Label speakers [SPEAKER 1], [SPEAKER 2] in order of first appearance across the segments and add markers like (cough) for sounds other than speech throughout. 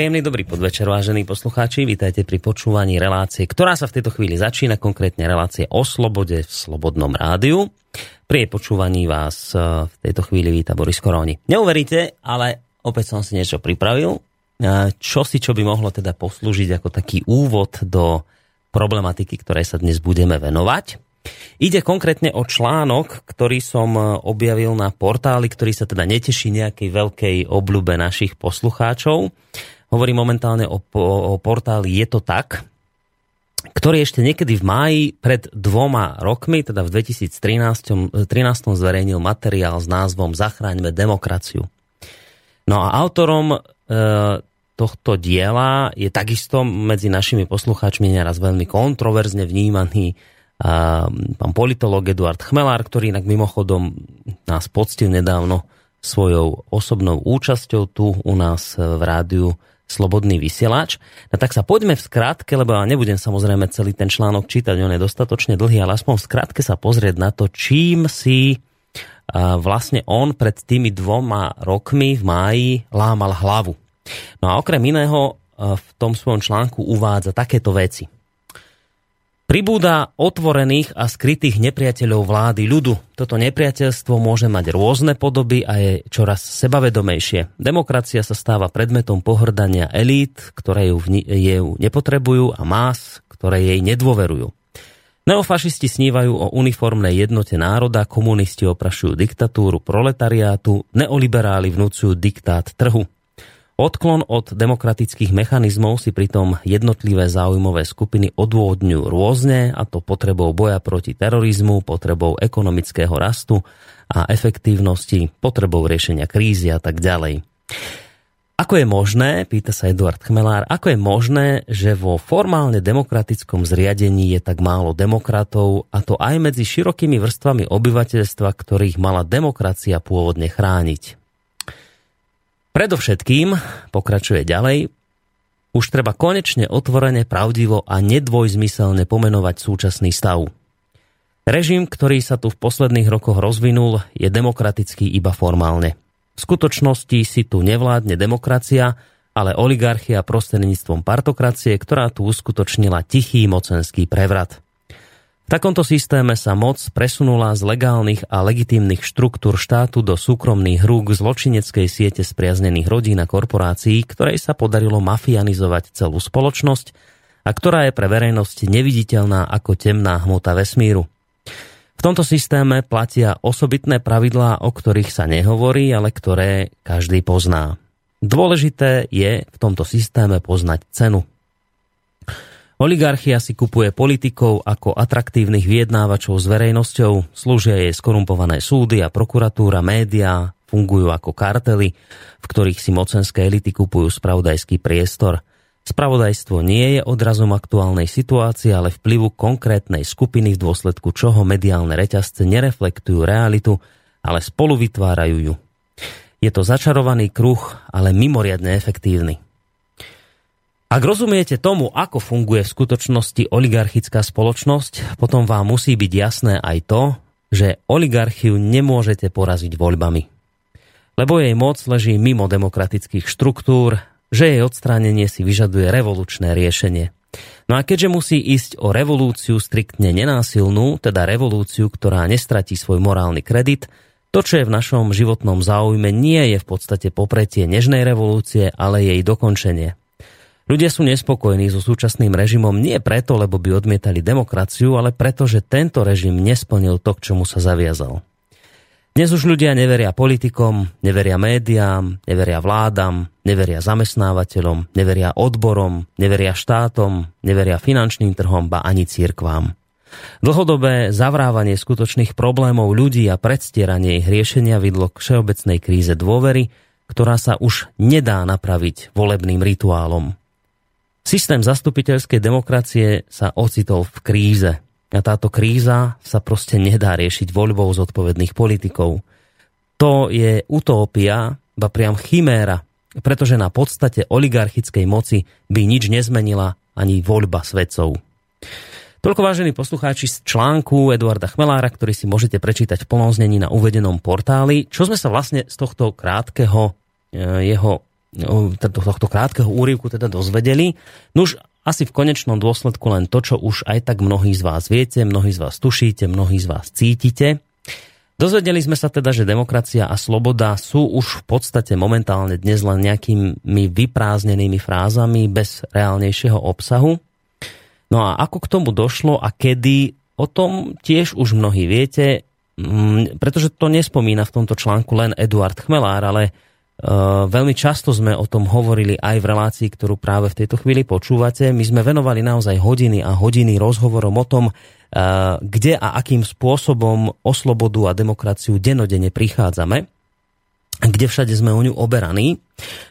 [SPEAKER 1] Príjemný dobrý podvečer, vážení poslucháči. Vítajte pri počúvaní relácie, ktorá sa v tejto chvíli začína, konkrétne relácie o slobode v Slobodnom rádiu. Pri počúvaní vás e, v tejto chvíli víta Boris Koroni. Neuveríte, ale opäť som si niečo pripravil, e, čo si čo by mohlo teda poslúžiť ako taký úvod do problematiky, ktorej sa dnes budeme venovať. Ide konkrétne o článok, ktorý som e, objavil na portáli, ktorý sa teda neteší nejakej veľkej obľube našich poslucháčov. Hovorím momentálne o, o, o portáli Je to tak, ktorý ešte niekedy v máji pred dvoma rokmi, teda v 2013 13, zverejnil materiál s názvom Zachráňme demokraciu. No a autorom e, tohto diela je takisto medzi našimi poslucháčmi neraz veľmi kontroverzne vnímaný a, pán politolog Eduard Chmelár, ktorý inak mimochodom nás poctil nedávno svojou osobnou účasťou tu u nás v rádiu slobodný vysielač. No tak sa poďme v skratke, lebo ja nebudem samozrejme celý ten článok čítať, on je dostatočne dlhý, ale aspoň v skratke sa pozrieť na to, čím si vlastne on pred tými dvoma rokmi v máji lámal hlavu. No a okrem iného v tom svojom článku uvádza takéto veci. Pribúda otvorených a skrytých nepriateľov vlády ľudu. Toto nepriateľstvo môže mať rôzne podoby a je čoraz sebavedomejšie. Demokracia sa stáva predmetom pohrdania elít, ktoré ju, ju nepotrebujú a más, ktoré jej nedôverujú. Neofašisti snívajú o uniformnej jednote národa, komunisti oprašujú diktatúru proletariátu, neoliberáli vnúcujú diktát trhu. Odklon od demokratických mechanizmov si pritom jednotlivé záujmové skupiny odôvodňujú rôzne, a to potrebou boja proti terorizmu, potrebou ekonomického rastu a efektívnosti, potrebou riešenia krízy a tak ďalej. Ako je možné, pýta sa Eduard Chmelár, ako je možné, že vo formálne demokratickom zriadení je tak málo demokratov, a to aj medzi širokými vrstvami obyvateľstva, ktorých mala demokracia pôvodne chrániť? Predovšetkým, pokračuje ďalej, už treba konečne otvorene, pravdivo a nedvojzmyselne pomenovať súčasný stav. Režim, ktorý sa tu v posledných rokoch rozvinul, je demokratický iba formálne. V skutočnosti si tu nevládne demokracia, ale oligarchia prostredníctvom partokracie, ktorá tu uskutočnila tichý mocenský prevrat. V takomto systéme sa moc presunula z legálnych a legitímnych štruktúr štátu do súkromných rúk zločineckej siete spriaznených rodín a korporácií, ktorej sa podarilo mafianizovať celú spoločnosť a ktorá je pre verejnosť neviditeľná ako temná hmota vesmíru. V tomto systéme platia osobitné pravidlá, o ktorých sa nehovorí, ale ktoré každý pozná. Dôležité je v tomto systéme poznať cenu. Oligarchia si kupuje politikov ako atraktívnych vyjednávačov s verejnosťou, slúžia jej skorumpované súdy a prokuratúra, médiá, fungujú ako kartely, v ktorých si mocenské elity kupujú spravodajský priestor. Spravodajstvo nie je odrazom aktuálnej situácie, ale vplyvu konkrétnej skupiny, v dôsledku čoho mediálne reťazce nereflektujú realitu, ale spolu vytvárajú ju. Je to začarovaný kruh, ale mimoriadne efektívny. Ak rozumiete tomu, ako funguje v skutočnosti oligarchická spoločnosť, potom vám musí byť jasné aj to, že oligarchiu nemôžete poraziť voľbami. Lebo jej moc leží mimo demokratických štruktúr, že jej odstránenie si vyžaduje revolučné riešenie. No a keďže musí ísť o revolúciu striktne nenásilnú, teda revolúciu, ktorá nestratí svoj morálny kredit, to, čo je v našom životnom záujme, nie je v podstate popretie nežnej revolúcie, ale jej dokončenie. Ľudia sú nespokojní so súčasným režimom nie preto, lebo by odmietali demokraciu, ale preto, že tento režim nesplnil to, k čomu sa zaviazal. Dnes už ľudia neveria politikom, neveria médiám, neveria vládam, neveria zamestnávateľom, neveria odborom, neveria štátom, neveria finančným trhom, ba ani církvám. Dlhodobé zavrávanie skutočných problémov ľudí a predstieranie ich riešenia vidlo k všeobecnej kríze dôvery, ktorá sa už nedá napraviť volebným rituálom. Systém zastupiteľskej demokracie sa ocitol v kríze. A táto kríza sa proste nedá riešiť voľbou zodpovedných politikov. To je utópia, ba priam chiméra, pretože na podstate oligarchickej moci by nič nezmenila ani voľba svedcov. Toľko vážení poslucháči z článku Eduarda Chmelára, ktorý si môžete prečítať v plnom na uvedenom portáli. Čo sme sa vlastne z tohto krátkeho e, jeho tohto krátkeho úrivku teda dozvedeli. Nuž asi v konečnom dôsledku len to, čo už aj tak mnohí z vás viete, mnohí z vás tušíte, mnohí z vás cítite. Dozvedeli sme sa teda, že demokracia a sloboda sú už v podstate momentálne dnes len nejakými vyprázdnenými frázami bez reálnejšieho obsahu. No a ako k tomu došlo a kedy, o tom tiež už mnohí viete, mm, pretože to nespomína v tomto článku len Eduard Chmelár, ale veľmi často sme o tom hovorili aj v relácii, ktorú práve v tejto chvíli počúvate. My sme venovali naozaj hodiny a hodiny rozhovorom o tom, kde a akým spôsobom o slobodu a demokraciu denodene prichádzame, kde všade sme o ňu oberaní.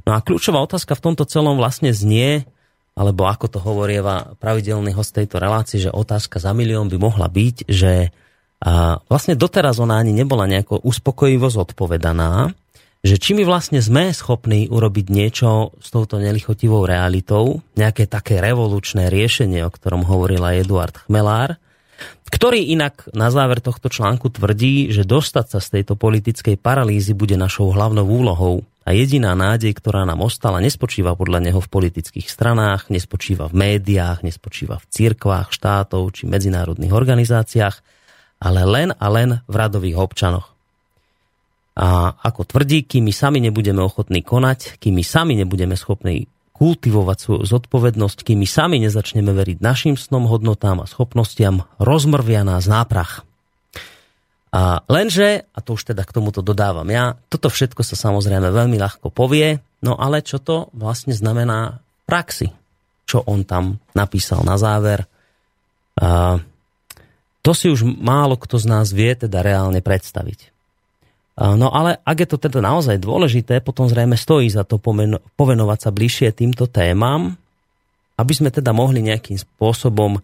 [SPEAKER 1] No a kľúčová otázka v tomto celom vlastne znie, alebo ako to hovorieva pravidelný host tejto relácie, že otázka za milión by mohla byť, že a vlastne doteraz ona ani nebola nejako uspokojivo zodpovedaná, že či my vlastne sme schopní urobiť niečo s touto nelichotivou realitou, nejaké také revolučné riešenie, o ktorom hovoril aj Eduard Chmelár, ktorý inak na záver tohto článku tvrdí, že dostať sa z tejto politickej paralýzy bude našou hlavnou úlohou a jediná nádej, ktorá nám ostala, nespočíva podľa neho v politických stranách, nespočíva v médiách, nespočíva v cirkvách, štátov či medzinárodných organizáciách, ale len a len v radových občanoch. A ako tvrdí, kým my sami nebudeme ochotní konať, kým my sami nebudeme schopní kultivovať svoju zodpovednosť, kým my sami nezačneme veriť našim snom, hodnotám a schopnostiam, rozmrvia nás náprach. A lenže, a to už teda k tomuto dodávam ja, toto všetko sa samozrejme veľmi ľahko povie, no ale čo to vlastne znamená v praxi? Čo on tam napísal na záver? A to si už málo kto z nás vie teda reálne predstaviť. No ale ak je to teda naozaj dôležité, potom zrejme stojí za to povenovať sa bližšie týmto témam, aby sme teda mohli nejakým spôsobom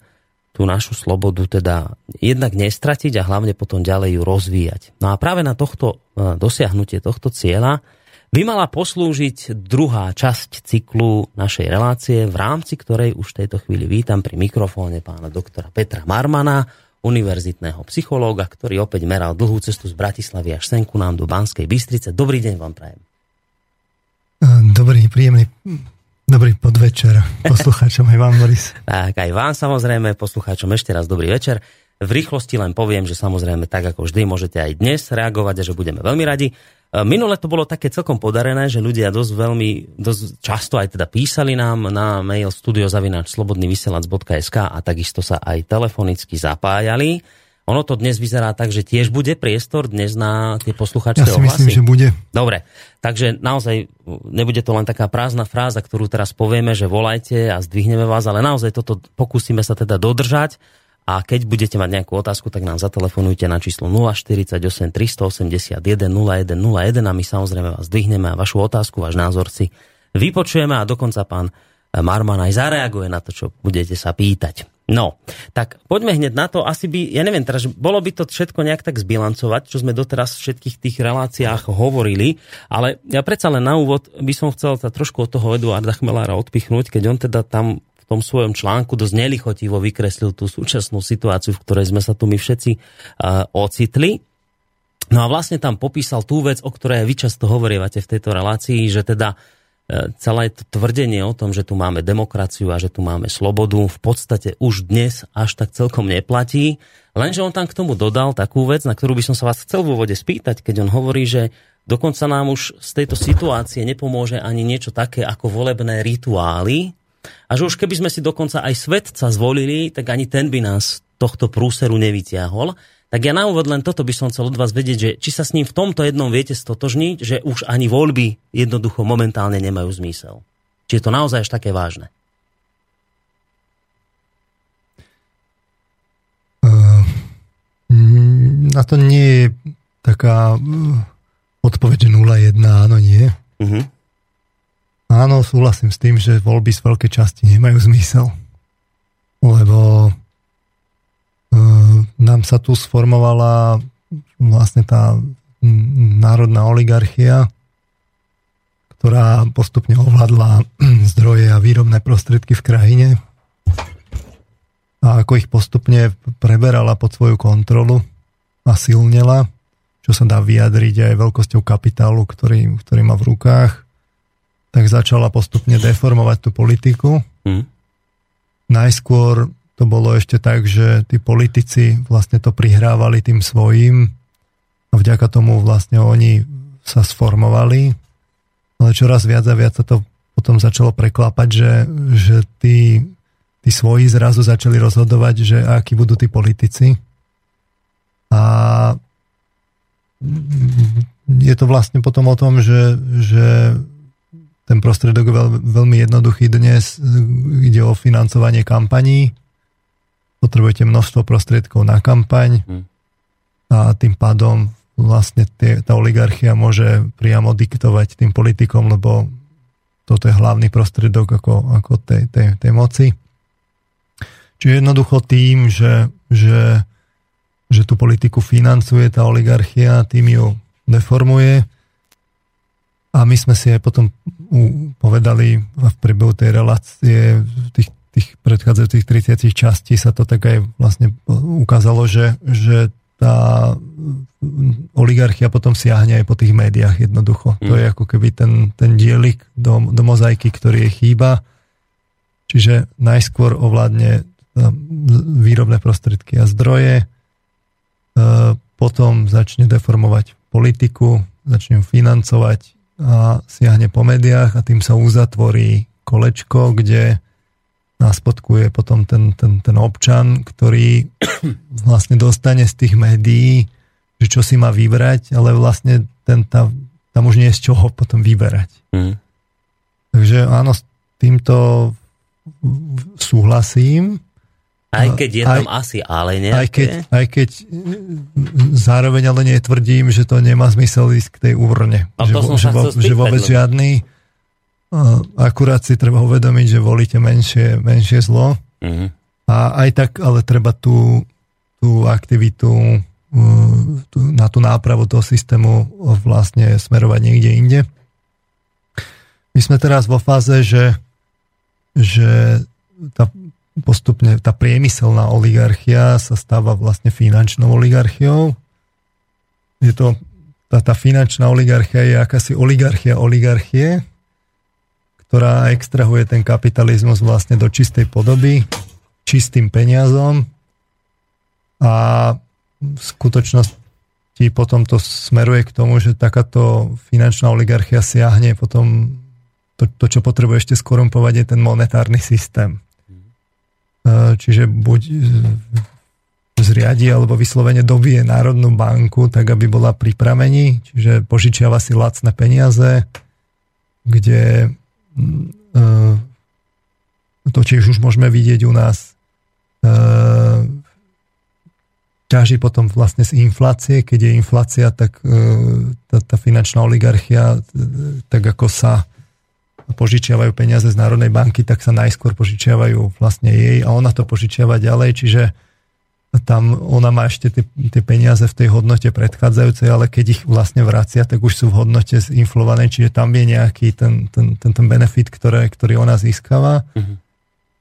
[SPEAKER 1] tú našu slobodu teda jednak nestratiť a hlavne potom ďalej ju rozvíjať. No a práve na tohto e, dosiahnutie tohto cieľa by mala poslúžiť druhá časť cyklu našej relácie, v rámci ktorej už v tejto chvíli vítam pri mikrofóne pána doktora Petra Marmana, univerzitného psychológa, ktorý opäť meral dlhú cestu z Bratislavy až senku nám do Banskej Bystrice. Dobrý deň vám prajem.
[SPEAKER 2] Dobrý, príjemný, dobrý podvečer poslucháčom aj vám, Boris. (laughs)
[SPEAKER 1] tak, aj vám samozrejme, poslucháčom ešte raz dobrý večer. V rýchlosti len poviem, že samozrejme tak ako vždy môžete aj dnes reagovať a že budeme veľmi radi. E, minule to bolo také celkom podarené, že ľudia dosť veľmi, dosť často aj teda písali nám na mail studiozavinačslobodnyvysielac.sk a takisto sa aj telefonicky zapájali. Ono to dnes vyzerá tak, že tiež bude priestor dnes na tie posluchačské
[SPEAKER 2] Ja si myslím, že bude.
[SPEAKER 1] Dobre, takže naozaj nebude to len taká prázdna fráza, ktorú teraz povieme, že volajte a zdvihneme vás, ale naozaj toto pokúsime sa teda dodržať a keď budete mať nejakú otázku, tak nám zatelefonujte na číslo 048 381 0101 a my samozrejme vás dvihneme a vašu otázku, váš názor si vypočujeme a dokonca pán Marman aj zareaguje na to, čo budete sa pýtať. No, tak poďme hneď na to. Asi by, ja neviem, teraz, bolo by to všetko nejak tak zbilancovať, čo sme doteraz v všetkých tých reláciách hovorili, ale ja predsa len na úvod by som chcel sa trošku od toho Eduarda Chmelára odpichnúť, keď on teda tam v tom svojom článku dosť nelichotivo vykreslil tú súčasnú situáciu, v ktorej sme sa tu my všetci uh, ocitli. No a vlastne tam popísal tú vec, o ktorej vy často hovorievate v tejto relácii, že teda uh, celé to tvrdenie o tom, že tu máme demokraciu a že tu máme slobodu, v podstate už dnes až tak celkom neplatí. Lenže on tam k tomu dodal takú vec, na ktorú by som sa vás chcel v úvode spýtať, keď on hovorí, že dokonca nám už z tejto situácie nepomôže ani niečo také ako volebné rituály, a že už keby sme si dokonca aj svetca zvolili, tak ani ten by nás tohto prúseru nevyťahol. Tak ja na úvod len toto by som chcel od vás vedieť, že či sa s ním v tomto jednom viete stotožniť, že už ani voľby jednoducho momentálne nemajú zmysel. Či je to naozaj až také vážne?
[SPEAKER 2] Uh, na to nie je taká uh, odpoveď, že 0-1, áno, nie. Uh-huh. Áno, súhlasím s tým, že voľby z veľkej časti nemajú zmysel. Lebo e, nám sa tu sformovala vlastne tá národná oligarchia, ktorá postupne ovládla (clears throat) zdroje a výrobné prostriedky v krajine a ako ich postupne preberala pod svoju kontrolu a silnela, čo sa dá vyjadriť aj veľkosťou kapitálu, ktorý, ktorý má v rukách tak začala postupne deformovať tú politiku. Hmm. Najskôr to bolo ešte tak, že tí politici vlastne to prihrávali tým svojim a vďaka tomu vlastne oni sa sformovali, ale čoraz viac a viac sa to potom začalo preklapať, že, že tí, tí svoji zrazu začali rozhodovať, že akí budú tí politici. A je to vlastne potom o tom, že, že ten prostredok veľ, veľmi jednoduchý dnes. Ide o financovanie kampaní. Potrebujete množstvo prostriedkov na kampaň hm. a tým pádom vlastne tie, tá oligarchia môže priamo diktovať tým politikom, lebo toto je hlavný prostriedok ako, ako tej, tej, tej moci. Čiže jednoducho tým, že, že, že tú politiku financuje tá oligarchia, tým ju deformuje. A my sme si aj potom povedali v priebehu tej relácie, tých, tých predchádzajúcich 30 častí sa to tak aj vlastne ukázalo, že, že tá oligarchia potom siahne aj po tých médiách jednoducho. Mm. To je ako keby ten, ten dielik do, do mozaiky, ktorý je chýba. Čiže najskôr ovládne e, výrobné prostriedky a zdroje, e, potom začne deformovať politiku, začne financovať a siahne po médiách a tým sa uzatvorí kolečko, kde nás podkuje potom ten, ten, ten občan, ktorý (coughs) vlastne dostane z tých médií, že čo si má vybrať, ale vlastne ten, tam, tam už nie je z čoho potom vyberať. Mm. Takže áno, s týmto súhlasím.
[SPEAKER 1] Aj keď je tam aj, asi ale nejaké.
[SPEAKER 2] Aj keď, aj keď zároveň ale netvrdím, že to nemá zmysel ísť k tej úrne.
[SPEAKER 1] že, že,
[SPEAKER 2] že vôbec no. žiadny Akurát si treba uvedomiť, že volíte menšie, menšie zlo. Mm-hmm. A aj tak, ale treba tú, tú aktivitu tú, na tú nápravu toho systému vlastne smerovať niekde inde. My sme teraz vo fáze, že, že tá, postupne tá priemyselná oligarchia sa stáva vlastne finančnou oligarchiou. Je to, tá, tá finančná oligarchia je akási oligarchia oligarchie, ktorá extrahuje ten kapitalizmus vlastne do čistej podoby, čistým peniazom a v skutočnosti potom to smeruje k tomu, že takáto finančná oligarchia siahne potom to, to čo potrebuje ešte skorumpovať je ten monetárny systém. E, čiže buď zriadi alebo vyslovene dobije Národnú banku, tak aby bola pripravení, čiže požičiava si lacné peniaze, kde Ehm, to tiež už môžeme vidieť u nás ťaží potom vlastne z inflácie. Keď je inflácia, tak tá, tá finančná oligarchia, tak ako sa požičiavajú peniaze z Národnej banky, tak sa najskôr požičiavajú vlastne jej a ona to požičiava ďalej, čiže tam ona má ešte tie, tie peniaze v tej hodnote predchádzajúcej, ale keď ich vlastne vracia, tak už sú v hodnote zinflované, čiže tam je nejaký ten, ten, ten, ten benefit, ktoré, ktorý ona získava. Mm-hmm.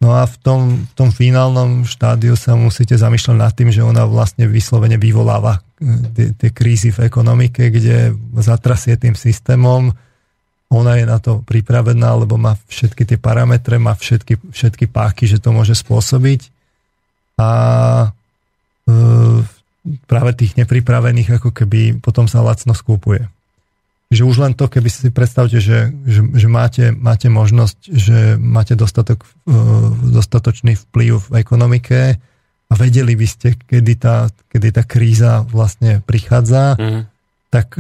[SPEAKER 2] No a v tom, v tom finálnom štádiu sa musíte zamýšľať nad tým, že ona vlastne vyslovene vyvoláva tie, tie krízy v ekonomike, kde zatrasie tým systémom, ona je na to pripravená, lebo má všetky tie parametre, má všetky, všetky páky, že to môže spôsobiť. A práve tých nepripravených ako keby potom sa lacno skúpuje. Že už len to, keby si predstavte, že, že, že máte, máte možnosť, že máte dostatok, dostatočný vplyv v ekonomike a vedeli by ste, kedy tá, kedy tá kríza vlastne prichádza, mm. tak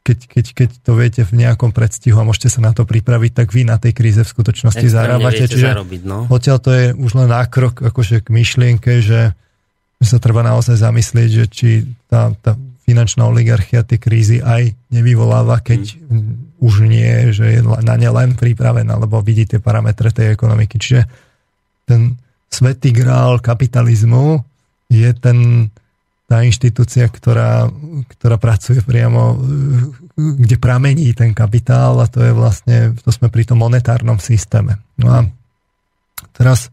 [SPEAKER 2] keď, keď, keď to viete v nejakom predstihu a môžete sa na to pripraviť, tak vy na tej kríze v skutočnosti zarábate. Čiže
[SPEAKER 1] zarobiť, no.
[SPEAKER 2] odtiaľ to je už len nákrok akože k myšlienke, že, že sa treba naozaj zamyslieť, že či tá, tá finančná oligarchia tie krízy aj nevyvoláva, keď mm. už nie, že je na ne len pripravená, lebo vidí tie parametre tej ekonomiky. Čiže ten svetý grál kapitalizmu je ten, tá inštitúcia, ktorá, ktorá pracuje priamo, kde pramení ten kapitál a to je vlastne, to sme pri tom monetárnom systéme. No a teraz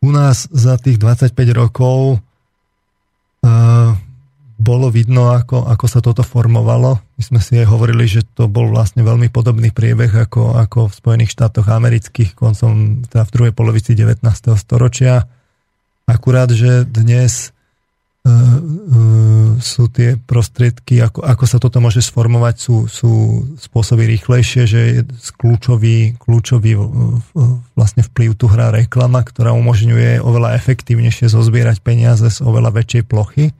[SPEAKER 2] u nás za tých 25 rokov uh, bolo vidno, ako, ako sa toto formovalo. My sme si aj hovorili, že to bol vlastne veľmi podobný priebeh ako, ako v Spojených štátoch amerických koncom, teda v druhej polovici 19. storočia. Akurát, že dnes sú tie prostriedky, ako, ako sa toto môže sformovať, sú, sú spôsoby rýchlejšie, že je kľúčový, kľúčový vlastne vplyv tu hrá reklama, ktorá umožňuje oveľa efektívnejšie zozbierať peniaze z oveľa väčšej plochy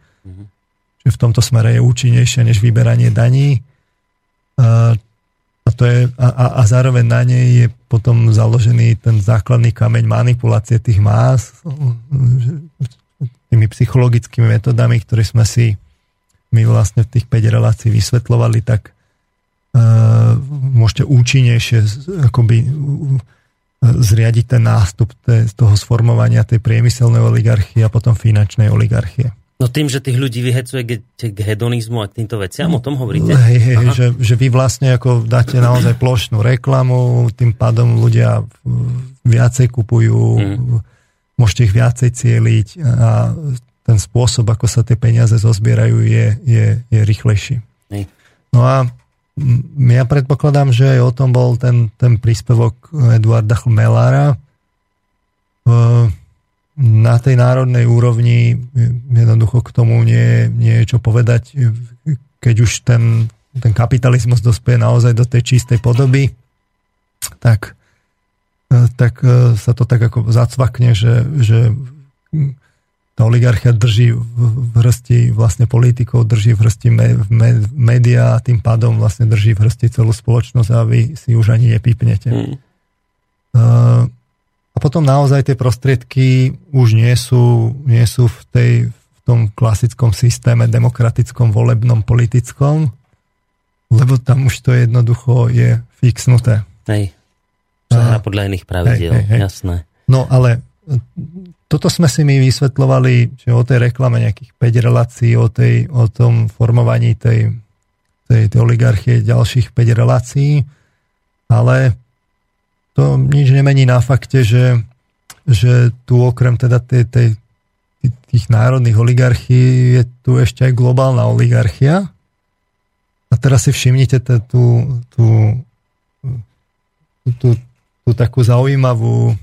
[SPEAKER 2] že v tomto smere je účinnejšie než vyberanie daní. A, a, to je, a, a zároveň na nej je potom založený ten základný kameň manipulácie tých más tými psychologickými metodami, ktoré sme si my vlastne v tých 5 relácií vysvetlovali, tak uh, môžete účinnejšie akoby zriadiť ten nástup z toho sformovania tej priemyselnej oligarchie a potom finančnej oligarchie.
[SPEAKER 1] No tým, že tých ľudí vyhecuje k hedonizmu a k týmto veciam, o tom hovoríte?
[SPEAKER 2] Hej, hej, že, že vy vlastne ako dáte naozaj plošnú reklamu, tým pádom ľudia viacej kupujú, mm. Môžete ich viacej cieliť a ten spôsob, ako sa tie peniaze zozbierajú, je, je, je rýchlejší. No a ja predpokladám, že aj o tom bol ten, ten príspevok Eduarda Chmelára. Uh, na tej národnej úrovni jednoducho k tomu nie, nie je čo povedať, keď už ten, ten kapitalizmus dospie naozaj do tej čistej podoby, tak, tak sa to tak ako zacvakne, že, že tá oligarchia drží v hrsti vlastne politikov, drží v hrsti me, me, média a tým pádom vlastne drží v hrsti celú spoločnosť a vy si už ani nepípnete. Mm. Uh, a potom naozaj tie prostriedky už nie sú, nie sú v, tej, v tom klasickom systéme demokratickom, volebnom, politickom, lebo tam už to jednoducho je fixnuté.
[SPEAKER 1] Hej. Sa podľa iných pravidiel, hej, hej, hej. jasné.
[SPEAKER 2] No ale toto sme si my vysvetlovali, že o tej reklame nejakých 5 relácií, o, tej, o tom formovaní tej, tej, tej oligarchie ďalších 5 relácií, ale to nič nemení na fakte, že, že tu okrem teda tej, tej, tých národných oligarchií je tu ešte aj globálna oligarchia. A teraz si všimnite tú, tú, tú, tú, tú takú zaujímavú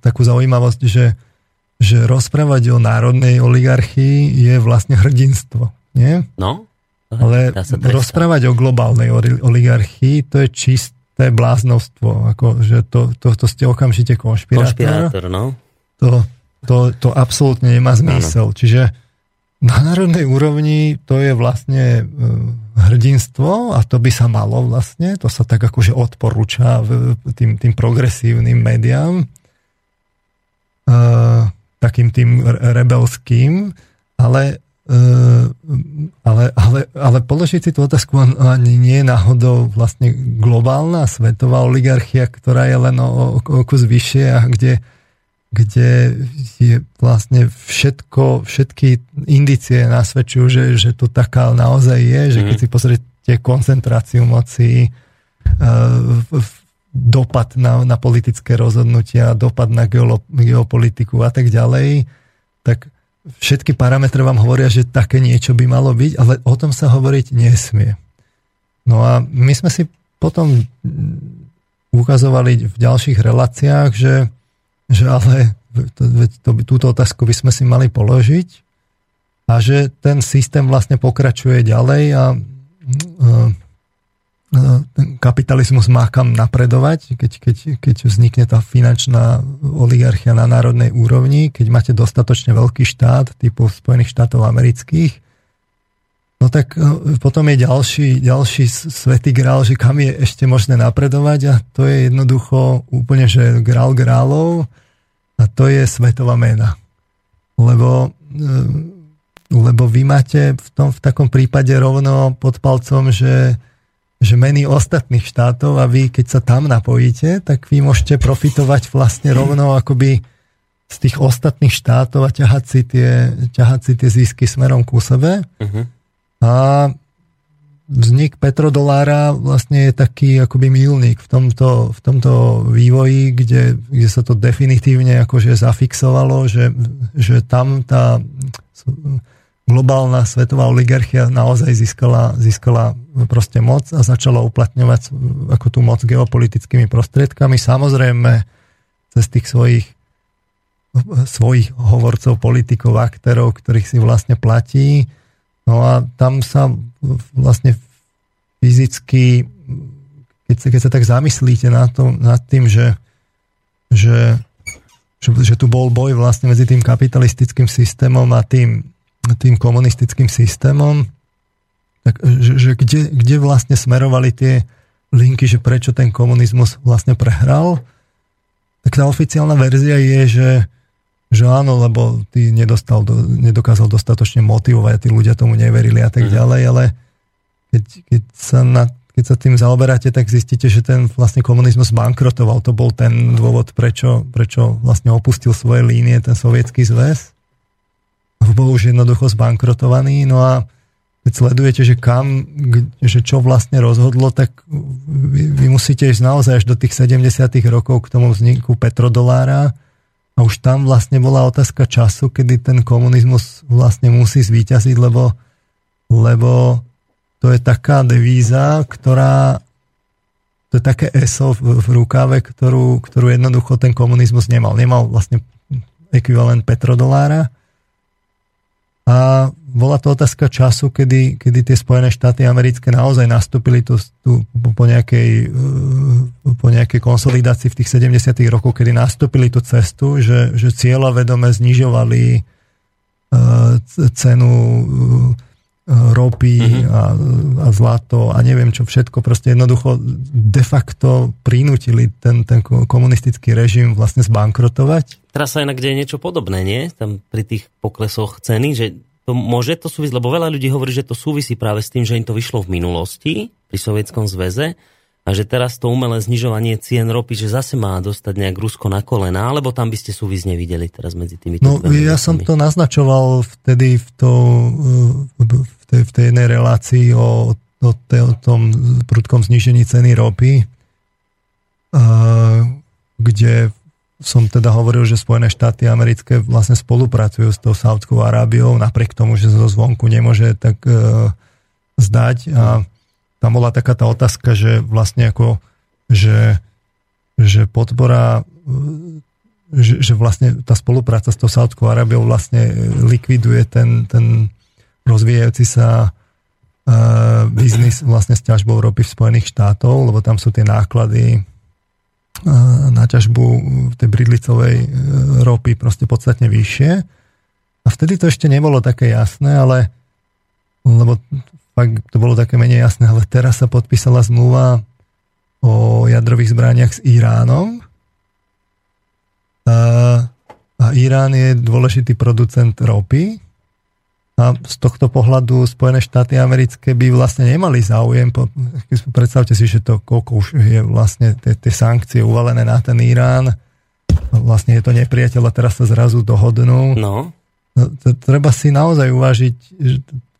[SPEAKER 2] takú zaujímavosť, že, že rozprávať o národnej oligarchii je vlastne hrdinstvo. Nie?
[SPEAKER 1] No.
[SPEAKER 2] Ale rozprávať o globálnej oligarchii to je čist, to je bláznostvo. Ako, že to, to, to ste okamžite konšpirátor.
[SPEAKER 1] Konšpirátor, no.
[SPEAKER 2] To, to, to absolútne nemá zmysel. Ano. Čiže na národnej úrovni to je vlastne hrdinstvo a to by sa malo vlastne, to sa tak akože odporúča tým, tým progresívnym médiám, uh, takým tým rebelským, ale Ehm, ale, ale, ale položiť si tú otázku ani nie je náhodou vlastne globálna svetová oligarchia, ktorá je len o, o kus vyššie a kde, kde je vlastne všetko, všetky indície nasvedčujú, že, že to taká naozaj je, že keď mhm. si pozriete koncentráciu moci, uh, dopad na, na politické rozhodnutia, dopad na geopolitiku a tak ďalej, tak všetky parametre vám hovoria, že také niečo by malo byť, ale o tom sa hovoriť nesmie. No a my sme si potom ukazovali v ďalších reláciách, že, že ale to, to, túto otázku by sme si mali položiť a že ten systém vlastne pokračuje ďalej a, a ten kapitalizmus má kam napredovať, keď, keď, keď vznikne tá finančná oligarchia na národnej úrovni, keď máte dostatočne veľký štát typu Spojených štátov amerických, no tak e, potom je ďalší, ďalší svetý grál, že kam je ešte možné napredovať a to je jednoducho úplne, že grál grálov a to je svetová mena. Lebo, e, lebo vy máte v, tom, v takom prípade rovno pod palcom, že že meny ostatných štátov a vy, keď sa tam napojíte, tak vy môžete profitovať vlastne rovno akoby z tých ostatných štátov a ťahať si tie, ťahať si tie zisky smerom ku sebe. Uh-huh. A vznik petrodolára vlastne je taký akoby milník v tomto, v tomto vývoji, kde, kde sa to definitívne akože zafixovalo, že, že tam tá globálna svetová oligarchia naozaj získala, získala proste moc a začala uplatňovať ako tú moc geopolitickými prostriedkami. Samozrejme, cez tých svojich svojich hovorcov, politikov, aktérov, ktorých si vlastne platí. No a tam sa vlastne fyzicky, keď sa, keď sa tak zamyslíte nad, to, nad tým, že, že, že, že tu bol boj vlastne medzi tým kapitalistickým systémom a tým, tým komunistickým systémom, tak že, že kde, kde vlastne smerovali tie linky, že prečo ten komunizmus vlastne prehral, tak tá oficiálna verzia je, že, že áno, lebo ty nedostal, do, nedokázal dostatočne motivovať, tí ľudia tomu neverili a tak mm. ďalej, ale keď, keď, sa na, keď sa tým zaoberáte, tak zistíte, že ten vlastne komunizmus bankrotoval. To bol ten dôvod, prečo, prečo vlastne opustil svoje línie ten sovietský zväz. Bol už jednoducho zbankrotovaný. No a keď sledujete, že kam, že čo vlastne rozhodlo, tak vy, vy musíte ísť naozaj až do tých 70. rokov k tomu vzniku petrodolára a už tam vlastne bola otázka času, kedy ten komunizmus vlastne musí zvíťaziť, lebo, lebo to je taká devíza, ktorá to je také ESO v, v rukáve, ktorú, ktorú jednoducho ten komunizmus nemal. Nemal vlastne ekvivalent petrodolára a bola to otázka času, kedy, kedy tie Spojené štáty americké naozaj nastúpili tu, tu po, nejakej, e, po nejakej konsolidácii v tých 70. rokoch, kedy nastúpili tú cestu, že, že cieľa vedome znižovali uh, cenu uh, ropy mm-hmm. a, a zlato a neviem čo všetko. Proste jednoducho de facto prinútili ten, ten komunistický režim vlastne zbankrotovať
[SPEAKER 1] Teraz sa inak deje niečo podobné, nie? Tam pri tých poklesoch ceny, že to môže to súvisť, lebo veľa ľudí hovorí, že to súvisí práve s tým, že im to vyšlo v minulosti pri Sovietskom zväze a že teraz to umelé znižovanie cien ropy, že zase má dostať nejak Rusko na kolena, alebo tam by ste súvis nevideli teraz medzi tými
[SPEAKER 2] No ja som to naznačoval vtedy v, to, v, tej, v tej jednej relácii o, o, tej, o tom prudkom znižení ceny ropy, kde som teda hovoril, že Spojené štáty americké vlastne spolupracujú s tou Saudskou Arábiou, napriek tomu, že zo zvonku nemôže tak e, zdať. A tam bola taká tá otázka, že vlastne ako, že, že podpora, e, že, že vlastne tá spolupráca s tou Saudskou Arábiou vlastne likviduje ten, ten rozvíjajúci sa e, biznis vlastne s ťažbou ropy v Spojených štátov, lebo tam sú tie náklady na ťažbu tej bridlicovej e, ropy proste podstatne vyššie. A vtedy to ešte nebolo také jasné, ale lebo fakt to bolo také menej jasné, ale teraz sa podpísala zmluva o jadrových zbraniach s Iránom. A, a Irán je dôležitý producent ropy a z tohto pohľadu Spojené štáty americké by vlastne nemali záujem. Predstavte si, že to koľko už je vlastne tie, sankcie uvalené na ten Irán. Vlastne je to nepriateľ a teraz sa zrazu dohodnú.
[SPEAKER 1] No.
[SPEAKER 2] no treba si naozaj uvážiť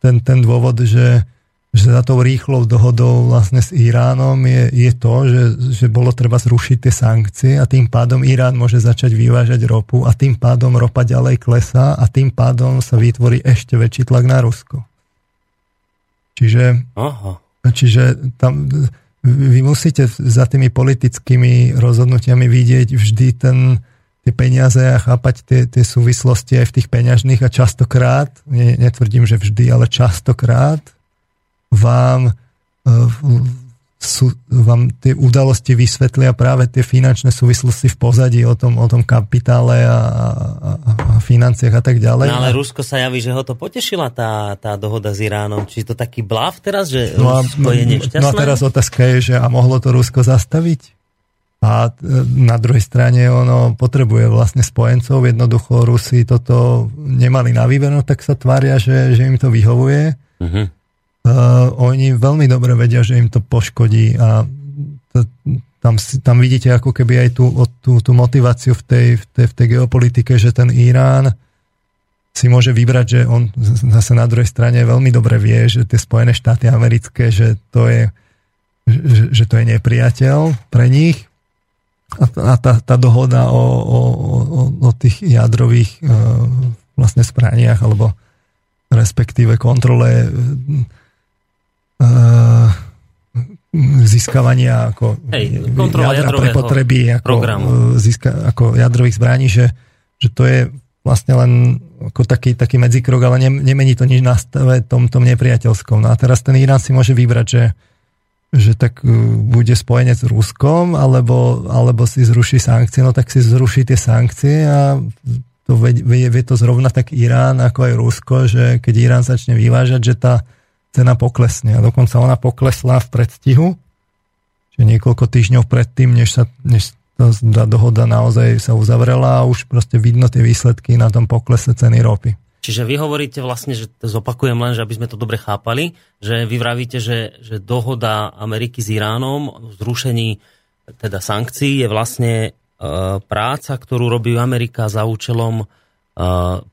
[SPEAKER 2] ten, ten dôvod, že že za tou rýchlou dohodou vlastne s Iránom je, je to, že, že bolo treba zrušiť tie sankcie a tým pádom Irán môže začať vyvážať ropu a tým pádom ropa ďalej klesá a tým pádom sa vytvorí ešte väčší tlak na Rusko. Čiže,
[SPEAKER 1] Aha.
[SPEAKER 2] čiže tam vy musíte za tými politickými rozhodnutiami vidieť vždy ten, tie peniaze a chápať tie, tie súvislosti aj v tých peňažných a častokrát, ne, netvrdím, že vždy, ale častokrát vám, e, sú, vám tie udalosti vysvetlia práve tie finančné súvislosti v pozadí o tom, o tom kapitále a, a, a financiách a tak ďalej.
[SPEAKER 1] No ale Rusko sa javí, že ho to potešila tá, tá dohoda s Iránom. Či to taký blav teraz, že no a, Rusko je nešťastné?
[SPEAKER 2] No a teraz otázka je, že a mohlo to Rusko zastaviť? A e, na druhej strane ono potrebuje vlastne spojencov, jednoducho Rusi toto nemali na výber, no tak sa tvária, že, že im to vyhovuje. Uh-huh. Uh, oni veľmi dobre vedia, že im to poškodí a to, tam, tam vidíte ako keby aj tú, tú, tú motiváciu v tej, v, tej, v tej geopolitike, že ten Irán si môže vybrať, že on zase na druhej strane veľmi dobre vie, že tie Spojené štáty americké, že to je, že, že to je nepriateľ pre nich a, tá, tá dohoda o, o, o, o tých jadrových uh, vlastne spraniach alebo respektíve kontrole získavania ako
[SPEAKER 1] Hej, jadra pre
[SPEAKER 2] potreby ako, získa, ako jadrových zbraní, že, že to je vlastne len ako taký, taký medzikrok, ale ne, nemení to nič na stave tom, tom nepriateľskom. No a teraz ten Irán si môže vybrať, že, že tak uh, bude spojenec s Ruskom, alebo, alebo si zruší sankcie, no tak si zruší tie sankcie a to vie, vie to zrovna tak Irán ako aj Rusko, že keď Irán začne vyvážať, že tá cena poklesne. A dokonca ona poklesla v predstihu, že niekoľko týždňov predtým, než sa než tá dohoda naozaj sa uzavrela a už proste vidno tie výsledky na tom poklese ceny ropy.
[SPEAKER 1] Čiže vy hovoríte vlastne, že zopakujem len, že aby sme to dobre chápali, že vy vravíte, že, že dohoda Ameriky s Iránom o zrušení teda sankcií je vlastne e, práca, ktorú robí Amerika za účelom e,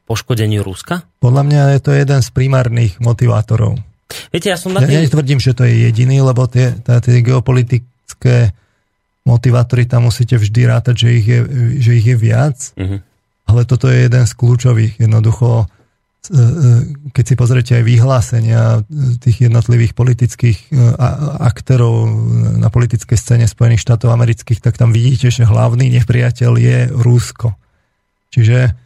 [SPEAKER 1] poškodeniu Ruska?
[SPEAKER 2] Podľa mňa je to jeden z primárnych motivátorov.
[SPEAKER 1] Viete, ja som na
[SPEAKER 2] tým... Ja netvrdím, že to je jediný, lebo tie, tie geopolitické motivátory tam musíte vždy rátať, že ich je, že ich je viac. Uh-huh. Ale toto je jeden z kľúčových. Jednoducho, keď si pozriete aj vyhlásenia tých jednotlivých politických e, aktérov na politickej scéne Spojených štátov amerických, tak tam vidíte, že hlavný nepriateľ je Rusko. Čiže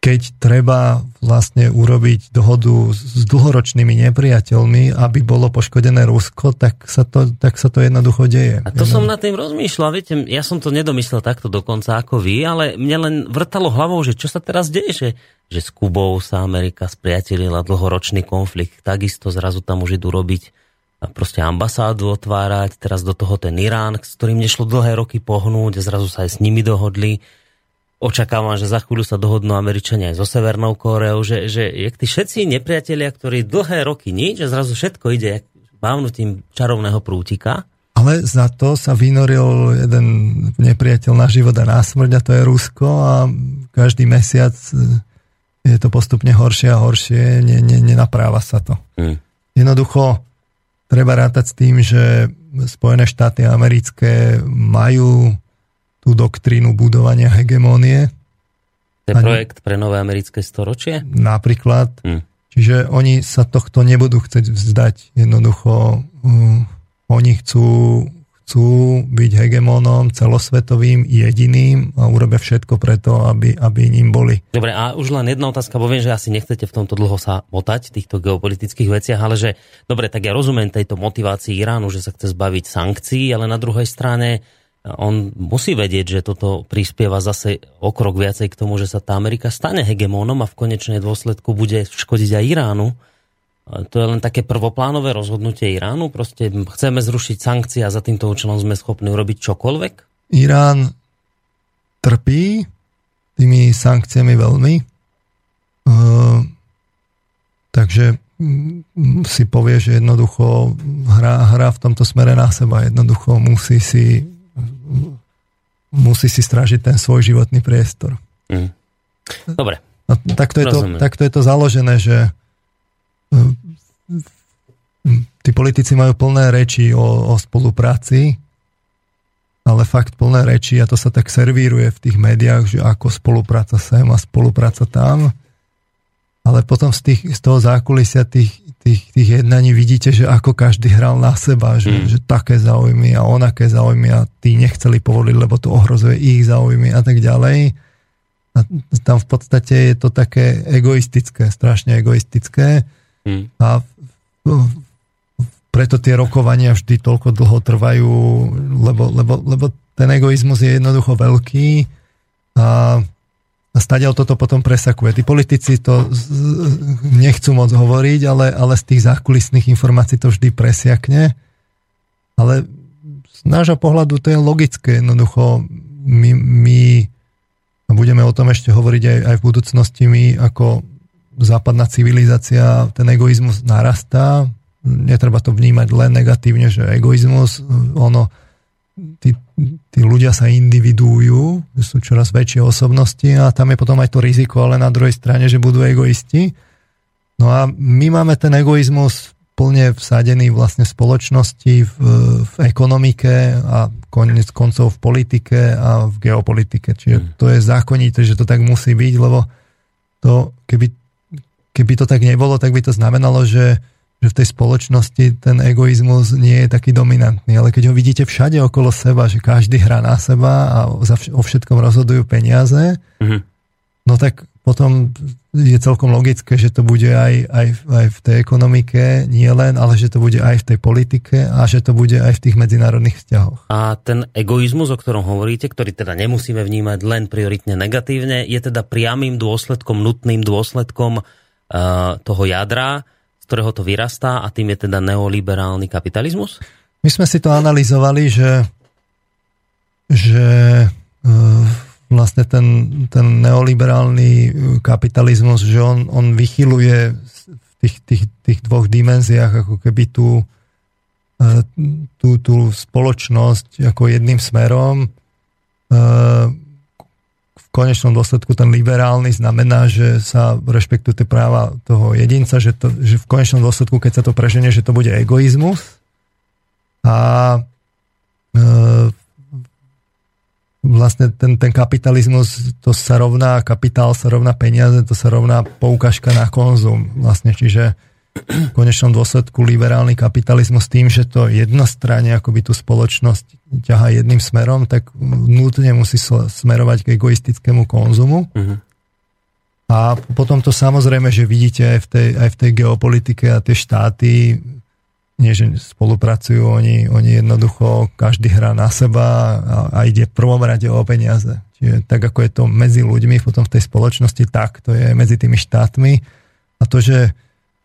[SPEAKER 2] keď treba vlastne urobiť dohodu s dlhoročnými nepriateľmi, aby bolo poškodené Rusko, tak sa to, tak sa to jednoducho deje.
[SPEAKER 1] A to som nad tým rozmýšľal, viete, ja som to nedomyslel takto dokonca ako vy, ale mne len vrtalo hlavou, že čo sa teraz deje, že, že s Kubou sa Amerika spriatelila dlhoročný konflikt, takisto zrazu tam už idú robiť a proste ambasádu otvárať, teraz do toho ten Irán, s ktorým nešlo dlhé roky pohnúť a zrazu sa aj s nimi dohodli očakávam, že za chvíľu sa dohodnú Američania aj so Severnou Kóreou, že, že jak tí všetci nepriatelia, ktorí dlhé roky nič a zrazu všetko ide mávnutím čarovného prútika.
[SPEAKER 2] Ale za to sa vynoril jeden nepriateľ na život a na smrť a to je Rusko a každý mesiac je to postupne horšie a horšie, ne, ne, nenapráva sa to. Hmm. Jednoducho treba rátať s tým, že Spojené štáty americké majú tú doktrínu budovania hegemónie.
[SPEAKER 1] To je projekt pre nové americké storočie?
[SPEAKER 2] Napríklad. Hm. Čiže oni sa tohto nebudú chcieť vzdať. Jednoducho um, oni chcú, chcú byť hegemónom celosvetovým, jediným a urobia všetko preto, aby, aby ním boli.
[SPEAKER 1] Dobre, a už len jedna otázka, bo viem, že asi nechcete v tomto dlho sa motať, týchto geopolitických veciach, ale že, dobre, tak ja rozumiem tejto motivácii Iránu, že sa chce zbaviť sankcií, ale na druhej strane on musí vedieť, že toto prispieva zase o krok viacej k tomu, že sa tá Amerika stane hegemónom a v konečnej dôsledku bude škodiť aj Iránu. To je len také prvoplánové rozhodnutie Iránu. Proste chceme zrušiť sankcie a za týmto účelom sme schopní urobiť čokoľvek?
[SPEAKER 2] Irán trpí tými sankciami veľmi. Uh, takže si povie, že jednoducho hrá, hrá v tomto smere na seba. Jednoducho musí si musí si strážiť ten svoj životný priestor. Mm.
[SPEAKER 1] Dobre.
[SPEAKER 2] No, takto, je to, takto je to založené, že hm, tí politici majú plné reči o, o spolupráci, ale fakt plné reči a to sa tak servíruje v tých médiách, že ako spolupráca sem a spolupráca tam. Ale potom z, tých, z toho zákulisia tých, tých, tých jednaní vidíte, že ako každý hral na seba, že, mm. že také záujmy a onaké záujmy a tí nechceli povoliť, lebo to ohrozuje ich záujmy a tak ďalej. A tam v podstate je to také egoistické, strašne egoistické. Mm. A preto tie rokovania vždy toľko dlho trvajú, lebo, lebo, lebo ten egoizmus je jednoducho veľký a a stadiaľ toto potom presakuje. Tí politici to nechcú moc hovoriť, ale, ale z tých zákulisných informácií to vždy presiakne. Ale z nášho pohľadu to je logické. Jednoducho my, my a budeme o tom ešte hovoriť aj, aj v budúcnosti, my ako západná civilizácia, ten egoizmus narastá. Netreba to vnímať len negatívne, že egoizmus, ono tí, tí ľudia sa individujú, sú čoraz väčšie osobnosti a tam je potom aj to riziko, ale na druhej strane, že budú egoisti. No a my máme ten egoizmus plne vsadený vlastne v spoločnosti, v, v ekonomike a konec koncov v politike a v geopolitike. Čiže mm. to je zákonité, že to tak musí byť, lebo to, keby, keby to tak nebolo, tak by to znamenalo, že, že v tej spoločnosti ten egoizmus nie je taký dominantný. Ale keď ho vidíte všade okolo seba, že každý hrá na seba a o všetkom rozhodujú peniaze, mm-hmm. no tak potom je celkom logické, že to bude aj, aj, aj v tej ekonomike nie len, ale že to bude aj v tej politike a že to bude aj v tých medzinárodných vzťahoch.
[SPEAKER 1] A ten egoizmus, o ktorom hovoríte, ktorý teda nemusíme vnímať len prioritne negatívne, je teda priamým dôsledkom, nutným dôsledkom uh, toho jadra, ktorého to vyrastá a tým je teda neoliberálny kapitalizmus?
[SPEAKER 2] My sme si to analyzovali, že, že uh, vlastne ten, ten neoliberálny uh, kapitalizmus, že on, on vychyluje v tých, tých, tých dvoch dimenziách ako keby tú, uh, tú, tú spoločnosť ako jedným smerom. Konečnom dôsledku ten liberálny znamená, že sa rešpektujú tie práva toho jedinca, že, to, že v konečnom dôsledku, keď sa to preženie, že to bude egoizmus. A vlastne ten, ten kapitalizmus, to sa rovná, kapitál sa rovná peniaze, to sa rovná poukažka na konzum. Vlastne, čiže v konečnom dôsledku liberálny kapitalizmus tým, že to jednostranne akoby tú spoločnosť ťaha jedným smerom, tak nutne musí smerovať k egoistickému konzumu. Uh-huh. A potom to samozrejme, že vidíte aj v tej, aj v tej geopolitike a tie štáty nie, že spolupracujú, oni, oni jednoducho, každý hrá na seba a, a ide v prvom rade o peniaze. Čiže tak, ako je to medzi ľuďmi potom v tej spoločnosti, tak to je medzi tými štátmi. A to, že,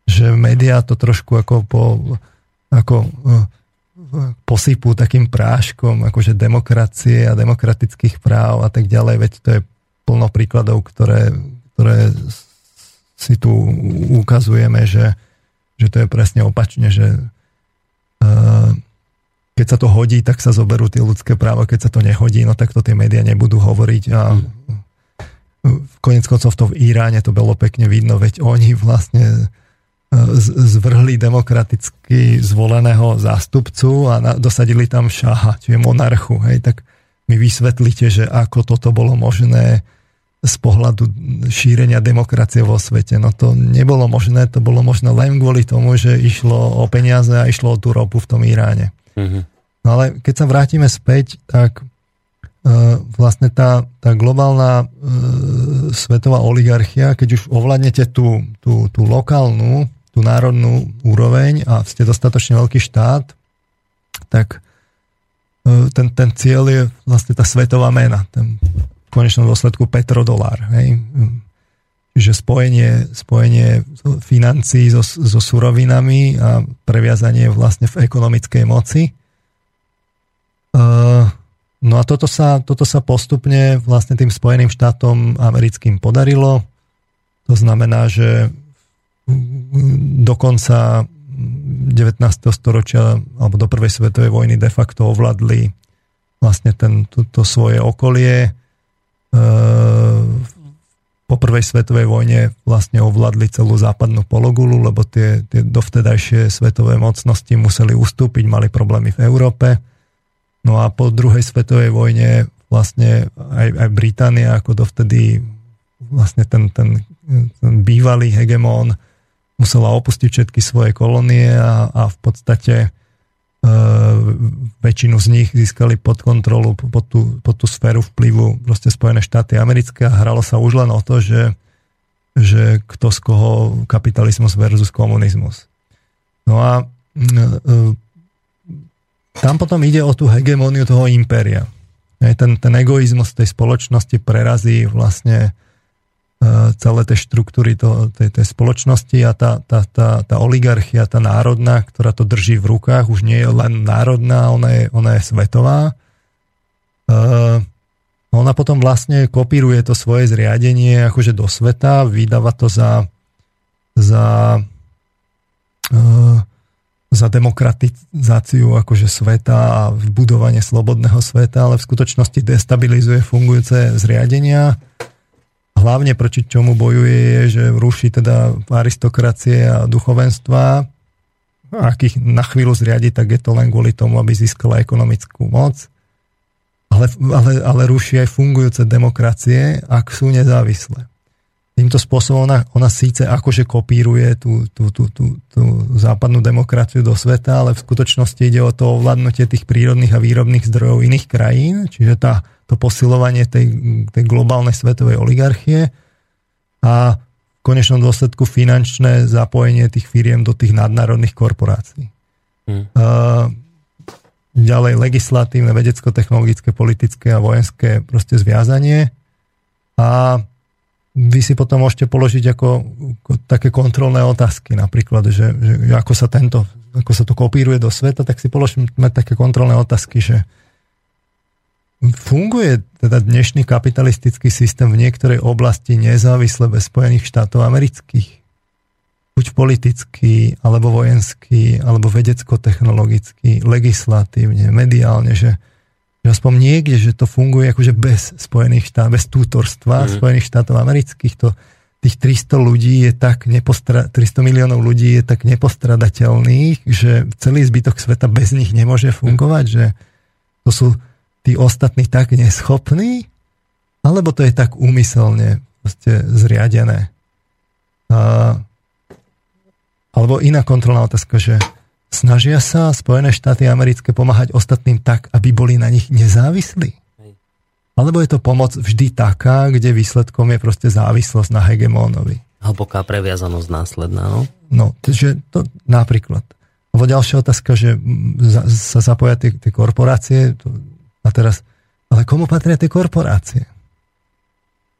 [SPEAKER 2] že médiá to trošku ako, po, ako uh, posypú takým práškom, akože demokracie a demokratických práv a tak ďalej, veď to je plno príkladov, ktoré, ktoré si tu ukazujeme, že, že to je presne opačne, že keď sa to hodí, tak sa zoberú tie ľudské práva, keď sa to nehodí, no tak to tie médiá nebudú hovoriť a v konec koncov to v Iráne to bolo pekne vidno, veď oni vlastne zvrhli demokraticky zvoleného zástupcu a dosadili tam šaha, čiže monarchu. Hej, tak mi vysvetlíte, že ako toto bolo možné z pohľadu šírenia demokracie vo svete. No to nebolo možné, to bolo možné len kvôli tomu, že išlo o peniaze a išlo o tú ropu v tom Iráne. Mm-hmm. No ale keď sa vrátime späť, tak e, vlastne tá, tá globálna e, svetová oligarchia, keď už ovládnete tú, tú, tú lokálnu, tú národnú úroveň a ste dostatočne veľký štát, tak e, ten, ten cieľ je vlastne tá svetová mena. Ten konečnom dôsledku petrodolár. Hej. Čiže spojenie, spojenie financií so, so surovinami a previazanie vlastne v ekonomickej moci. Uh, no a toto sa, toto sa postupne vlastne tým Spojeným štátom americkým podarilo. To znamená, že do konca 19. storočia alebo do prvej svetovej vojny de facto ovládli vlastne ten, to, to svoje okolie po prvej svetovej vojne vlastne ovládli celú západnú pologulu, lebo tie, tie dovtedajšie svetové mocnosti museli ustúpiť, mali problémy v Európe. No a po druhej svetovej vojne vlastne aj, aj Británia ako dovtedy vlastne ten, ten, ten bývalý hegemón musela opustiť všetky svoje kolónie a, a v podstate E, väčšinu z nich získali pod kontrolu, pod tú, pod tú sféru vplyvu proste Spojené štáty americké a hralo sa už len o to, že, že kto z koho kapitalizmus versus komunizmus. No a e, tam potom ide o tú hegemóniu toho impéria. Ten, ten egoizmus tej spoločnosti prerazí vlastne E, celé tie štruktúry to, tej, tej spoločnosti a tá, tá, tá, tá oligarchia, tá národná, ktorá to drží v rukách, už nie je len národná, ona je, ona je svetová. Uh, ona potom vlastne kopíruje to svoje zriadenie akože do sveta, vydáva to za, za, uh, za demokratizáciu akože sveta a vbudovanie slobodného sveta, ale v skutočnosti destabilizuje fungujúce zriadenia hlavne proti čomu bojuje je, že ruší teda aristokracie a duchovenstva. Ak ich na chvíľu zriadi, tak je to len kvôli tomu, aby získala ekonomickú moc. Ale, ale, ale ruší aj fungujúce demokracie, ak sú nezávislé. Týmto spôsobom ona, ona síce akože kopíruje tú, tú, tú, tú, tú západnú demokraciu do sveta, ale v skutočnosti ide o to ovládnutie tých prírodných a výrobných zdrojov iných krajín, čiže tá, to posilovanie tej, tej globálnej svetovej oligarchie a v konečnom dôsledku finančné zapojenie tých firiem do tých nadnárodných korporácií. Hmm. Uh, ďalej legislatívne, vedecko-technologické, politické a vojenské proste zviazanie a vy si potom môžete položiť ako, ako také kontrolné otázky, napríklad, že, že ako sa tento, ako sa to kopíruje do sveta, tak si položíme také kontrolné otázky, že funguje teda dnešný kapitalistický systém v niektorej oblasti nezávisle bez Spojených štátov amerických? Buď politicky, alebo vojenský, alebo vedecko-technologicky, legislatívne, mediálne, že, že aspoň niekde, že to funguje akože bez Spojených štátov, bez tútorstva mm. Spojených štátov amerických, to tých 300 ľudí je tak nepostra- 300 miliónov ľudí je tak nepostradateľných, že celý zbytok sveta bez nich nemôže fungovať, že to sú tí ostatní tak neschopní, alebo to je tak úmyselne zriadené. A, alebo iná kontrolná otázka, že Snažia sa Spojené štáty americké pomáhať ostatným tak, aby boli na nich nezávislí? Alebo je to pomoc vždy taká, kde výsledkom je proste závislosť na hegemónovi?
[SPEAKER 1] Hlboká previazanosť následná, no?
[SPEAKER 2] No, takže to napríklad. Alebo ďalšia otázka, že sa zapoja tie, tie korporácie to, a teraz, ale komu patria tie korporácie?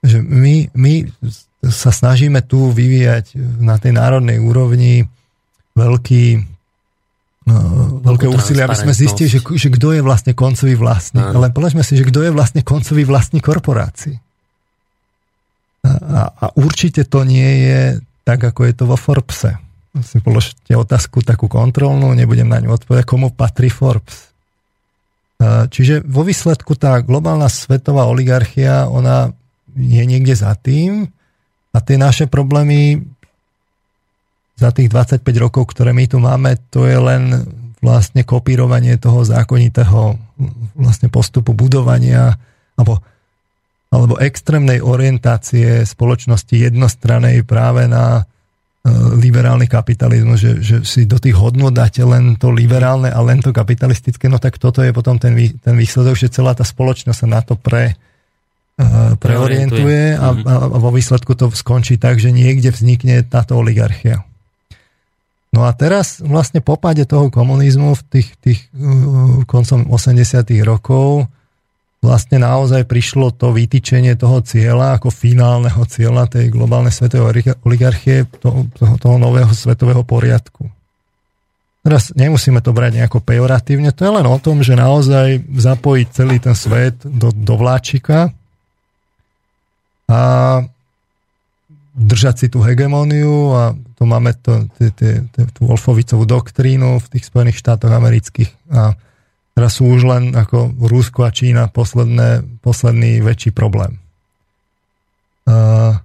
[SPEAKER 2] Že my, my sa snažíme tu vyvíjať na tej národnej úrovni veľký veľké úsilie, aby sme zistili, že, že kto je vlastne koncový vlastník. Ale povedsme si, že kto je vlastne koncový vlastník korporácií. A, a, a určite to nie je tak, ako je to vo Forbese. Si položte otázku takú kontrolnú, nebudem na ňu odpovedať, komu patrí Forbes. Čiže vo výsledku tá globálna svetová oligarchia, ona je niekde za tým a tie naše problémy za tých 25 rokov, ktoré my tu máme, to je len vlastne kopírovanie toho zákonitého vlastne postupu budovania alebo, alebo extrémnej orientácie spoločnosti jednostranej práve na e, liberálny kapitalizmus, že, že si do tých hodnot dáte len to liberálne a len to kapitalistické, no tak toto je potom ten, ten výsledok, že celá tá spoločnosť sa na to pre, e, preorientuje a, a, a vo výsledku to skončí tak, že niekde vznikne táto oligarchia. No a teraz vlastne po páde toho komunizmu v tých, tých uh, koncom 80 rokov vlastne naozaj prišlo to vytýčenie toho cieľa ako finálneho cieľa tej globálnej svetovej oligarchie, toho, toho, toho nového svetového poriadku. Teraz nemusíme to brať nejako pejoratívne, to je len o tom, že naozaj zapojiť celý ten svet do, do vláčika a držať si tú hegemóniu a to máme to, t, t, t, tú Wolfovicovú doktrínu v tých Spojených štátoch amerických a teraz sú už len ako Rusko a Čína posledné, posledný väčší problém. A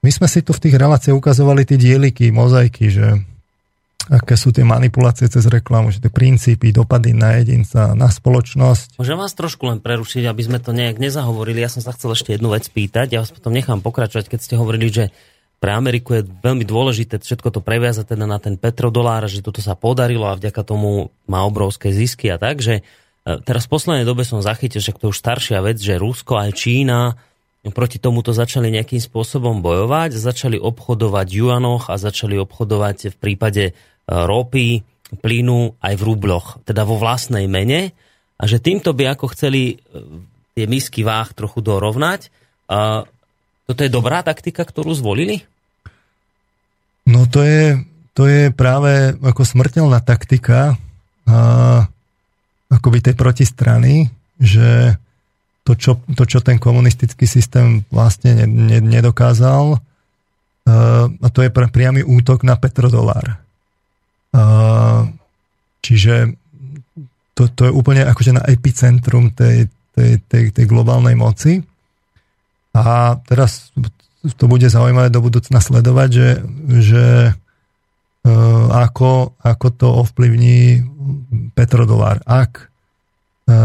[SPEAKER 2] my sme si tu v tých reláciách ukazovali tie dieliky, mozaiky, že aké sú tie manipulácie cez reklamu, že tie princípy, dopady na jedinca, na spoločnosť.
[SPEAKER 1] Môžem vás trošku len prerušiť, aby sme to nejak nezahovorili. Ja som sa chcel ešte jednu vec pýtať. Ja vás potom nechám pokračovať, keď ste hovorili, že pre Ameriku je veľmi dôležité všetko to previazať teda na ten petrodolár, že toto sa podarilo a vďaka tomu má obrovské zisky a tak, že e, teraz v poslednej dobe som zachytil, že to už staršia vec, že Rusko aj Čína proti tomuto začali nejakým spôsobom bojovať, začali obchodovať juanoch a začali obchodovať v prípade ropy, plynu aj v rubloch, teda vo vlastnej mene a že týmto by ako chceli e, tie misky váh trochu dorovnať. Toto je dobrá taktika, ktorú zvolili?
[SPEAKER 2] No to je, to je práve ako smrteľná taktika a, akoby tej protistrany, že to čo, to, čo ten komunistický systém vlastne ne, ne, nedokázal, a, a to je priamy útok na petrodolár. Čiže to, to je úplne akože na epicentrum tej, tej, tej, tej globálnej moci. A teraz to bude zaujímavé do budúcna sledovať, že, že e, ako, ako to ovplyvní petrodolár. Ak e,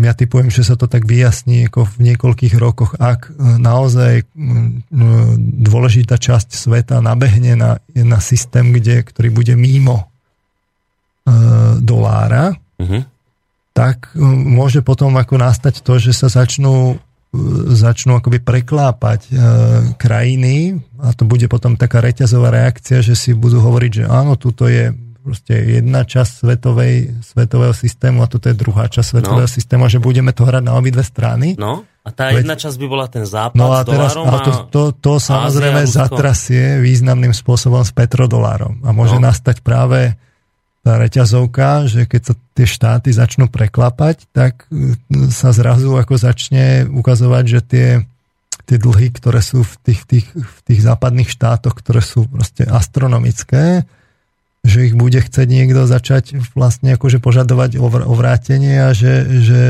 [SPEAKER 2] ja typujem, že sa to tak vyjasní ako v niekoľkých rokoch, ak naozaj dôležitá časť sveta nabehne na, na systém, kde, ktorý bude mimo uh, dolára, uh-huh. tak môže potom ako nastať to, že sa začnú začnú akoby preklápať e, krajiny a to bude potom taká reťazová reakcia, že si budú hovoriť, že áno, tuto je proste jedna časť svetovej, svetového systému a toto je druhá časť svetového no. systému že budeme to hrať na obidve strany.
[SPEAKER 1] No a tá jedna časť by bola ten západ
[SPEAKER 2] no a teraz, a to, to, to samozrejme zatrasie významným spôsobom s petrodolárom a môže no. nastať práve tá reťazovka, že keď sa tie štáty začnú preklapať, tak e, sa zrazu ako začne ukazovať, že tie, tie dlhy, ktoré sú v tých, tých, v tých západných štátoch, ktoré sú proste astronomické, že ich bude chcieť niekto začať vlastne akože požadovať o vrátenie a že, že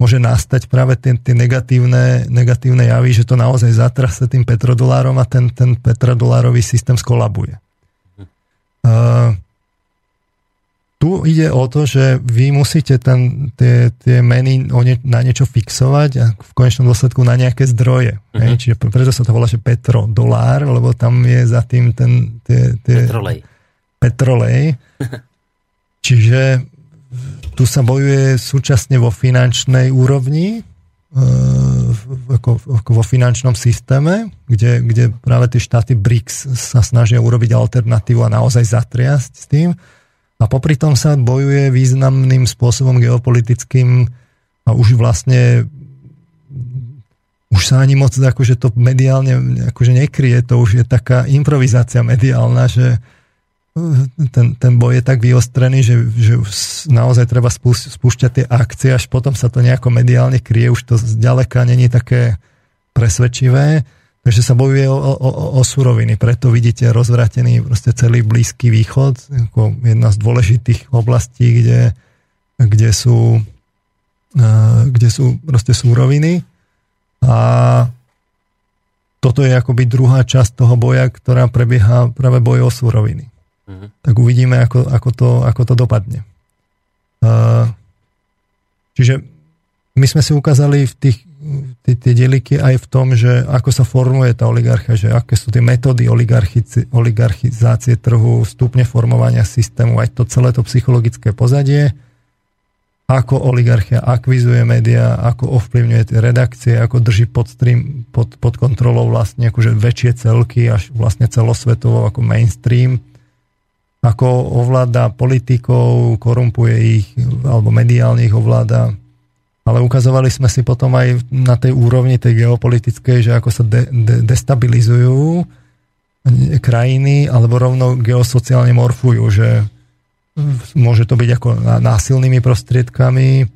[SPEAKER 2] môže nastať práve tie, tie negatívne, negatívne javy, že to naozaj zatrase tým petrodolárom a ten, ten petrodolárový systém skolabuje. Uh, tu ide o to, že vy musíte ten, tie, tie meny na niečo fixovať a v konečnom dôsledku na nejaké zdroje. Uh-huh. Hej? Čiže preto sa to volá, že petrodolár, lebo tam je za tým ten... Tie, tie,
[SPEAKER 1] petrolej.
[SPEAKER 2] Petrolej. (laughs) Čiže tu sa bojuje súčasne vo finančnej úrovni, e, ako, ako vo finančnom systéme, kde, kde práve tie štáty BRICS sa snažia urobiť alternatívu a naozaj zatriasť s tým. A popri tom sa bojuje významným spôsobom geopolitickým a už vlastne už sa ani moc akože to mediálne akože nekrie, to už je taká improvizácia mediálna, že ten, ten boj je tak vyostrený, že, že naozaj treba spúšťať tie akcie, až potom sa to nejako mediálne krie, už to zďaleka není také presvedčivé. Takže sa bojuje o, o, o suroviny, preto vidíte rozvratený proste celý Blízky východ, ako jedna z dôležitých oblastí, kde, kde, sú, kde sú proste súroviny. A toto je akoby druhá časť toho boja, ktorá prebieha práve boj o súroviny. Mm-hmm. Tak uvidíme, ako, ako, to, ako to dopadne. Čiže my sme si ukázali v tých tie, tie deliky aj v tom, že ako sa formuje tá oligarchia, že aké sú tie metódy oligarchizácie trhu, stupne formovania systému, aj to celé to psychologické pozadie, ako oligarchia akvizuje médiá, ako ovplyvňuje tie redakcie, ako drží pod, stream, pod, pod kontrolou vlastne akože väčšie celky, až vlastne celosvetovo ako mainstream, ako ovláda politikov, korumpuje ich, alebo mediálne ich ovláda, ale ukazovali sme si potom aj na tej úrovni tej geopolitickej, že ako sa de, de, destabilizujú krajiny, alebo rovno geosociálne morfujú, že môže to byť ako násilnými prostriedkami,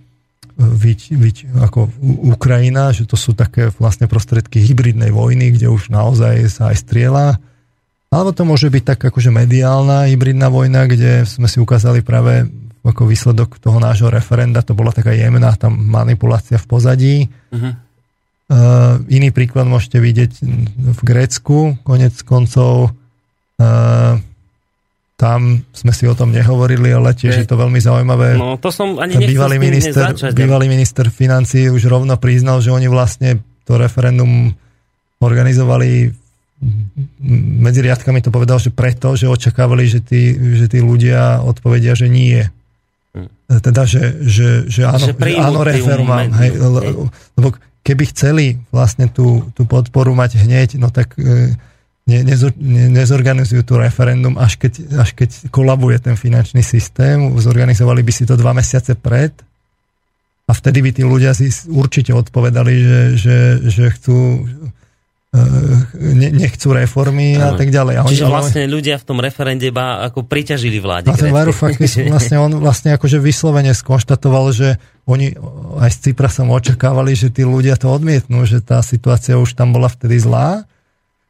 [SPEAKER 2] vyť, vyť, ako Ukrajina, že to sú také vlastne prostriedky hybridnej vojny, kde už naozaj sa aj strieľa. Alebo to môže byť tak akože mediálna hybridná vojna, kde sme si ukázali práve ako výsledok toho nášho referenda, to bola taká jemná tam manipulácia v pozadí. Uh-huh. Uh, iný príklad môžete vidieť v Grécku, konec koncov. Uh, tam sme si o tom nehovorili, ale tiež je to veľmi zaujímavé.
[SPEAKER 1] No, to som ani
[SPEAKER 2] bývalý minister, začať, bývalý minister financí už rovno priznal, že oni vlastne to referendum organizovali medzi riadkami to povedal, že preto, že očakávali, že tí, že tí ľudia odpovedia, že nie. E, teda, že, že, že áno, že, že áno referma, hej, lebo keby chceli vlastne tú, tú podporu mať hneď, no tak e, ne, nezor, ne, nezorganizujú tú referendum, až keď, až keď kolabuje ten finančný systém, zorganizovali by si to dva mesiace pred a vtedy by tí ľudia si určite odpovedali, že, že, že chcú ne, nechcú reformy a tak ďalej. A
[SPEAKER 1] Čiže oni, vlastne ľudia v tom referende iba ako priťažili vláde.
[SPEAKER 2] A ten Varoufakis vlastne on vlastne akože vyslovene skonštatoval, že oni aj z Cyprasom očakávali, že tí ľudia to odmietnú, že tá situácia už tam bola vtedy zlá.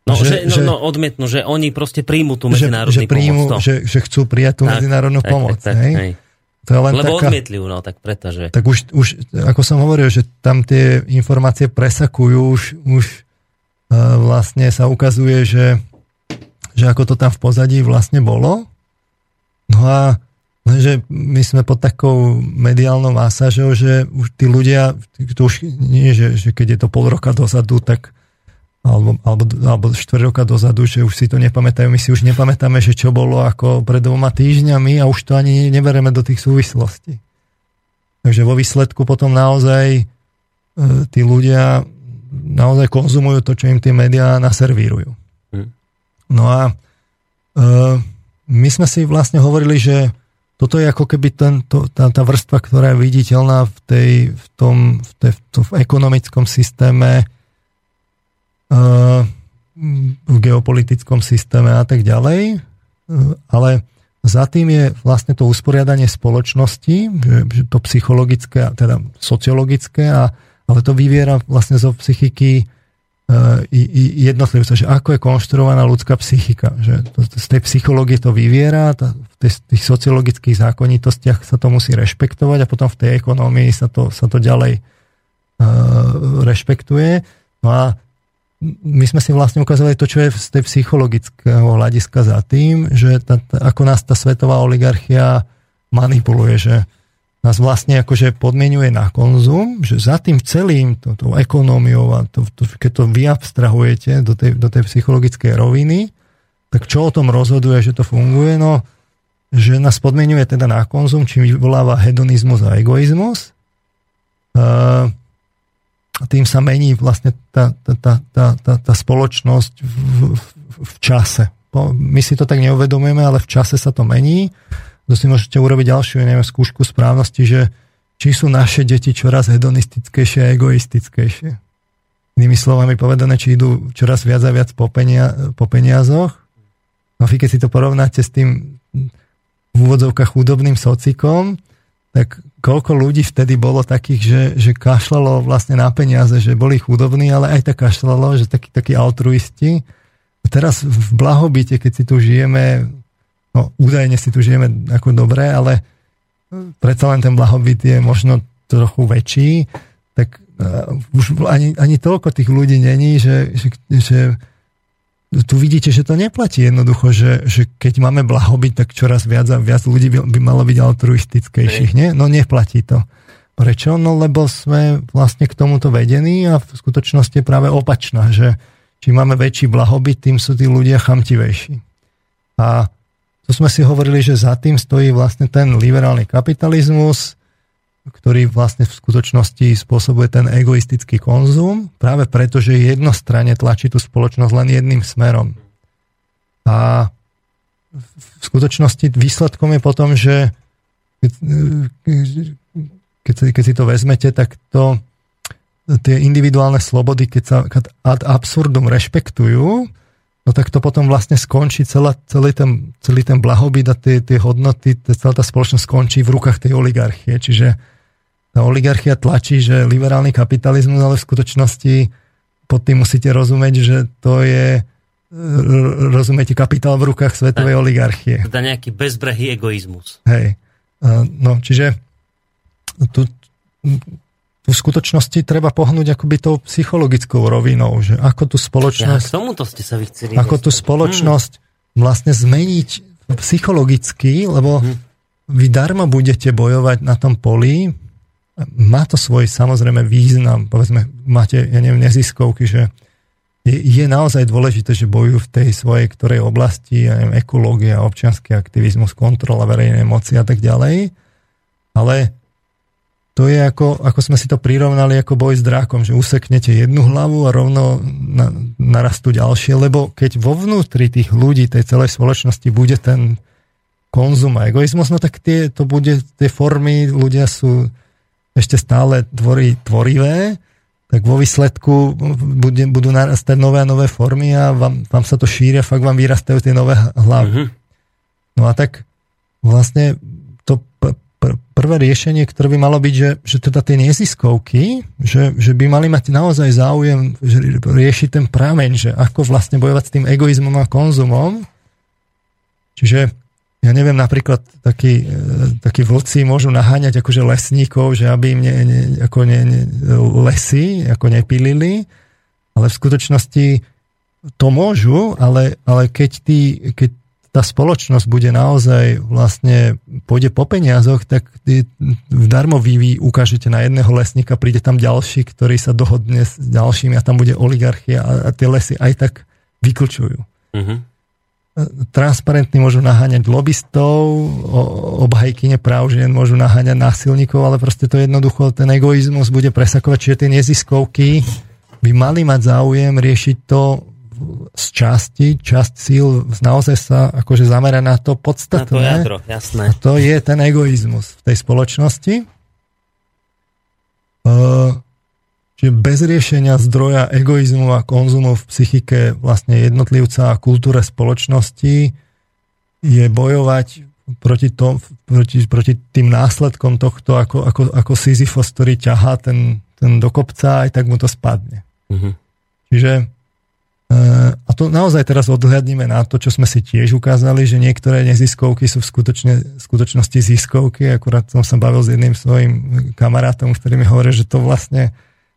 [SPEAKER 1] No, že, že, no, no odmietnú, že oni proste príjmu tú medzinárodnú že, že príjmu,
[SPEAKER 2] pomoc. Že, že chcú prijať tú tak, medzinárodnú tak, pomoc. Tak, tak, hej? Hej.
[SPEAKER 1] To je len Lebo taká, odmietli no, tak preto, že...
[SPEAKER 2] Tak už, už, ako som hovoril, že tam tie informácie presakujú už, už vlastne sa ukazuje, že, že ako to tam v pozadí vlastne bolo. No a Lenže my sme pod takou mediálnou masážou, že už tí ľudia, to už nie, že, že keď je to pol roka dozadu, tak alebo, alebo, alebo 4 roka dozadu, že už si to nepamätajú. My si už nepamätáme, že čo bolo ako pred dvoma týždňami a už to ani nebereme do tých súvislostí. Takže vo výsledku potom naozaj e, tí ľudia naozaj konzumujú to, čo im tie médiá naservírujú. Hm. No a e, my sme si vlastne hovorili, že toto je ako keby ten, to, tá, tá vrstva, ktorá je viditeľná v, tej, v, tom, v, tej, v tom v ekonomickom systéme, uh, v geopolitickom systéme a tak ďalej. Uh, ale za tým je vlastne to usporiadanie spoločnosti, že, že to psychologické, teda sociologické, a, ale to vyviera vlastne zo psychiky jednotlivca, že ako je konštruovaná ľudská psychika. Že to, z tej psychológie to vyviera, tá, v tých sociologických zákonitostiach sa to musí rešpektovať a potom v tej ekonómii sa to, sa to ďalej uh, rešpektuje. No a my sme si vlastne ukázali to, čo je z tej psychologického hľadiska za tým, že tá, tá, ako nás tá svetová oligarchia manipuluje, že nás vlastne akože podmienuje na konzum, že za tým celým, to, ekonómiou a to, to, keď to vy abstrahujete do tej, do tej psychologickej roviny, tak čo o tom rozhoduje, že to funguje? No, že nás podmienuje teda na konzum, čím vyvoláva hedonizmus a egoizmus. A tým sa mení vlastne tá, tá, tá, tá, tá, tá spoločnosť v, v, v čase. My si to tak neuvedomujeme, ale v čase sa to mení to si môžete urobiť ďalšiu, neviem, skúšku správnosti, že či sú naše deti čoraz hedonistickejšie a egoistickejšie. Inými slovami povedané, či idú čoraz viac a viac po, penia, po peniazoch. No keď si to porovnáte s tým v úvodzovkách chudobným socikom, tak koľko ľudí vtedy bolo takých, že, že kašľalo vlastne na peniaze, že boli chudobní, ale aj tak kašľalo, že takí, takí altruisti. Teraz v blahobite, keď si tu žijeme no údajne si tu žijeme ako dobré, ale predsa len ten blahobyt je možno trochu väčší, tak uh, už ani, ani toľko tých ľudí není, že, že, že tu vidíte, že to neplatí jednoducho, že, že keď máme blahobyt, tak čoraz viac a viac ľudí by, by malo byť altruistickejších. Nie? No neplatí to. Prečo? No lebo sme vlastne k tomuto vedení a v skutočnosti je práve opačná, že čím máme väčší blahobyt, tým sú tí ľudia chamtivejší. A to sme si hovorili, že za tým stojí vlastne ten liberálny kapitalizmus, ktorý vlastne v skutočnosti spôsobuje ten egoistický konzum, práve preto, že jednostranne tlačí tú spoločnosť len jedným smerom. A v skutočnosti výsledkom je potom, že keď, keď si to vezmete, tak to, tie individuálne slobody, keď sa ad absurdum rešpektujú, no tak to potom vlastne skončí, celá, celý, ten, celý ten blahobyt a tie, tie hodnoty, celá tá spoločnosť skončí v rukách tej oligarchie. Čiže tá oligarchia tlačí, že liberálny kapitalizmus, ale v skutočnosti pod tým musíte rozumieť, že to je rozumiete, kapitál v rukách svetovej tak, oligarchie.
[SPEAKER 1] Teda nejaký bezbrehý egoizmus.
[SPEAKER 2] Hej. No, čiže tu, v skutočnosti treba pohnúť akoby tou psychologickou rovinou, že ako tú spoločnosť... Ja,
[SPEAKER 1] tomuto ste sa vy chceli
[SPEAKER 2] Ako tú spoločnosť hmm. vlastne zmeniť psychologicky, lebo hmm. vy darmo budete bojovať na tom poli, má to svoj samozrejme význam, povedzme, máte, ja neviem, neziskovky, že je, je naozaj dôležité, že bojujú v tej svojej ktorej oblasti, ja neviem, ekológia, občianský aktivizmus, kontrola verejnej moci a tak ďalej, ale to je ako, ako sme si to prirovnali ako boj s drákom, že useknete jednu hlavu a rovno na, narastú ďalšie, lebo keď vo vnútri tých ľudí, tej celej spoločnosti bude ten konzum a egoizmus, no tak tie, to bude, tie formy, ľudia sú ešte stále tvorí, tvorivé, tak vo výsledku bude, budú narastať nové a nové formy a vám, vám sa to šíria, fakt vám vyrastajú tie nové hlavy. Uh-huh. No a tak vlastne pr- prvé riešenie, ktoré by malo byť, že, že teda tie neziskovky, že, že by mali mať naozaj záujem že riešiť ten prameň, že ako vlastne bojovať s tým egoizmom a konzumom. Čiže ja neviem, napríklad takí, e, takí vlci môžu naháňať akože lesníkov, že aby im ne, ne, ako ne, ne, lesy ako nepilili, ale v skutočnosti to môžu, ale, ale keď, tí, keď tá spoločnosť bude naozaj vlastne pôjde po peniazoch, tak darmo vy, vy ukážete na jedného lesníka, príde tam ďalší, ktorý sa dohodne s ďalšími a tam bude oligarchia a, a tie lesy aj tak vyklčujú. Uh-huh. Transparentní môžu naháňať lobbystov, obhajky práv žien môžu naháňať násilníkov, ale proste to jednoducho, ten egoizmus bude presakovať, čiže tie neziskovky by mali mať záujem riešiť to z časti, časť síl naozaj sa akože zamera na to podstatné. Na to
[SPEAKER 1] jadro, jasné.
[SPEAKER 2] A to je ten egoizmus v tej spoločnosti. Čiže bez riešenia zdroja egoizmu a konzumu v psychike vlastne jednotlivca a kultúre spoločnosti je bojovať proti, tom, proti, proti tým následkom tohto ako, ako, ako Sisyphos, ktorý ťahá ten, ten do kopca, aj tak mu to spadne. Mm-hmm. Čiže a to naozaj teraz odhľadníme na to, čo sme si tiež ukázali, že niektoré neziskovky sú v skutočne, skutočnosti ziskovky. Akurát som sa bavil s jedným svojim kamarátom, ktorý mi hovorí, že to vlastne